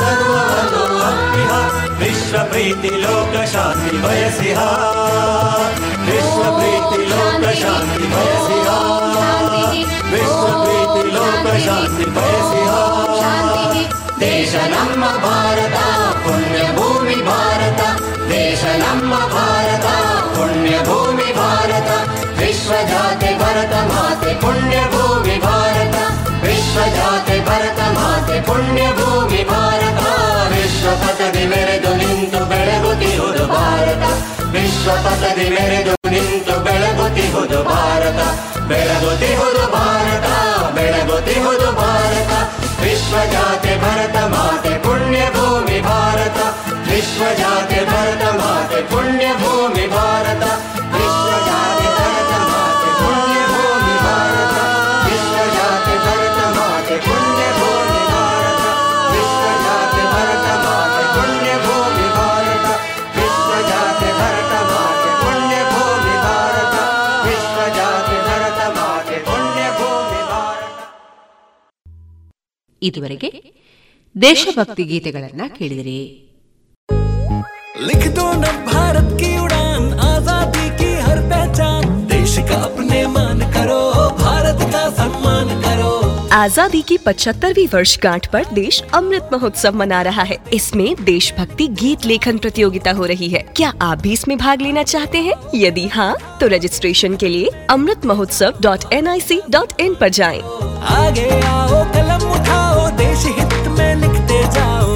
Speaker 24: सर्वः विश्वप्रीतिलोकशामि वयसि हा विश्वप्रीतिलोकशामि वयसि विश्वप्रीतिलोकशान्ति वयसि हा देशनां भारता पुण्यभूमि भारत देश नम्म भारत पुण्यभूमि भारत विश्वजाति भरत माति पुण्यभूमि भारत। ವಿಶ್ವಜಾತೆ ಭರತ ಮಾತೆ ಪುಣ್ಯ ಭೂಮಿ ಭಾರತ ವಿಶ್ವಜಾತೆ ಭರತ ಮಾತೆ, ಪುಣ್ಯ ಭೂಮಿ, ಭಾರತ, ವಿಶ್ವ ಪಥದಿ ಮೆರೆದು ನಿಂತು ಬೆಳಗುತ್ತಿರುವುದು ಭಾರತ. ವಿಶ್ವ ಪಥದಿ ಮೆರೆದು ನಿಂತು ಬೆಳಗುತ್ತಿರುವುದು ಭಾರತ. ಬೆಳಗುತ್ತಿರುವುದು ಭಾರತ ಬೆಳಗುತ್ತಿರುವುದು ಭಾರತ. ವಿಶ್ವಜಾತೆ ಭರತ ಮಾತೆ, ಪುಣ್ಯ ಭೂಮಿ, ಭಾರತ. ವಿಶ್ವಜಾತೆ ಭರತ ಮಾತೆ, ಪುಣ್ಯ ಭೂಮಿ, ಭಾರತ.
Speaker 1: ಇದುವರೆಗೆ ದೇಶಭಕ್ತಿ ಗೀತೆಗಳನ್ನ ಕೇಳಿದಿರಿ
Speaker 7: लिख दो न भारत की उड़ान आजादी की हर पहचान देश का अपने मान करो भारत का सम्मान करो
Speaker 8: आजादी की 75वीं वर्षगांठ पर देश अमृत महोत्सव मना रहा है इसमें देशभक्ति गीत लेखन प्रतियोगिता हो रही है क्या आप भी इसमें भाग लेना चाहते हैं यदि हाँ तो रजिस्ट्रेशन के लिए Amrit Mahotsav dot N I C dot in पर जाएं।
Speaker 7: आगे आओ कलम उठाओ देश हित में लिखते जाओ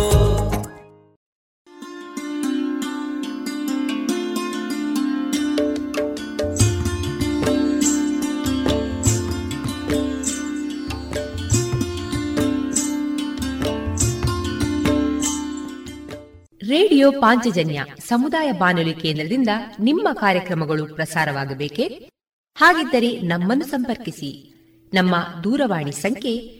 Speaker 1: ರೇಡಿಯೋ ಪಾಂಚಜನ್ಯ ಸಮುದಾಯ ಬಾನುಲಿ ಕೇಂದ್ರದಿಂದ ನಿಮ್ಮ ಕಾರ್ಯಕ್ರಮಗಳು ಪ್ರಸಾರವಾಗಬೇಕೆ ಹಾಗಿದ್ದರೆ ನಮ್ಮನ್ನು ಸಂಪರ್ಕಿಸಿ ನಮ್ಮ ದೂರವಾಣಿ ಸಂಖ್ಯೆ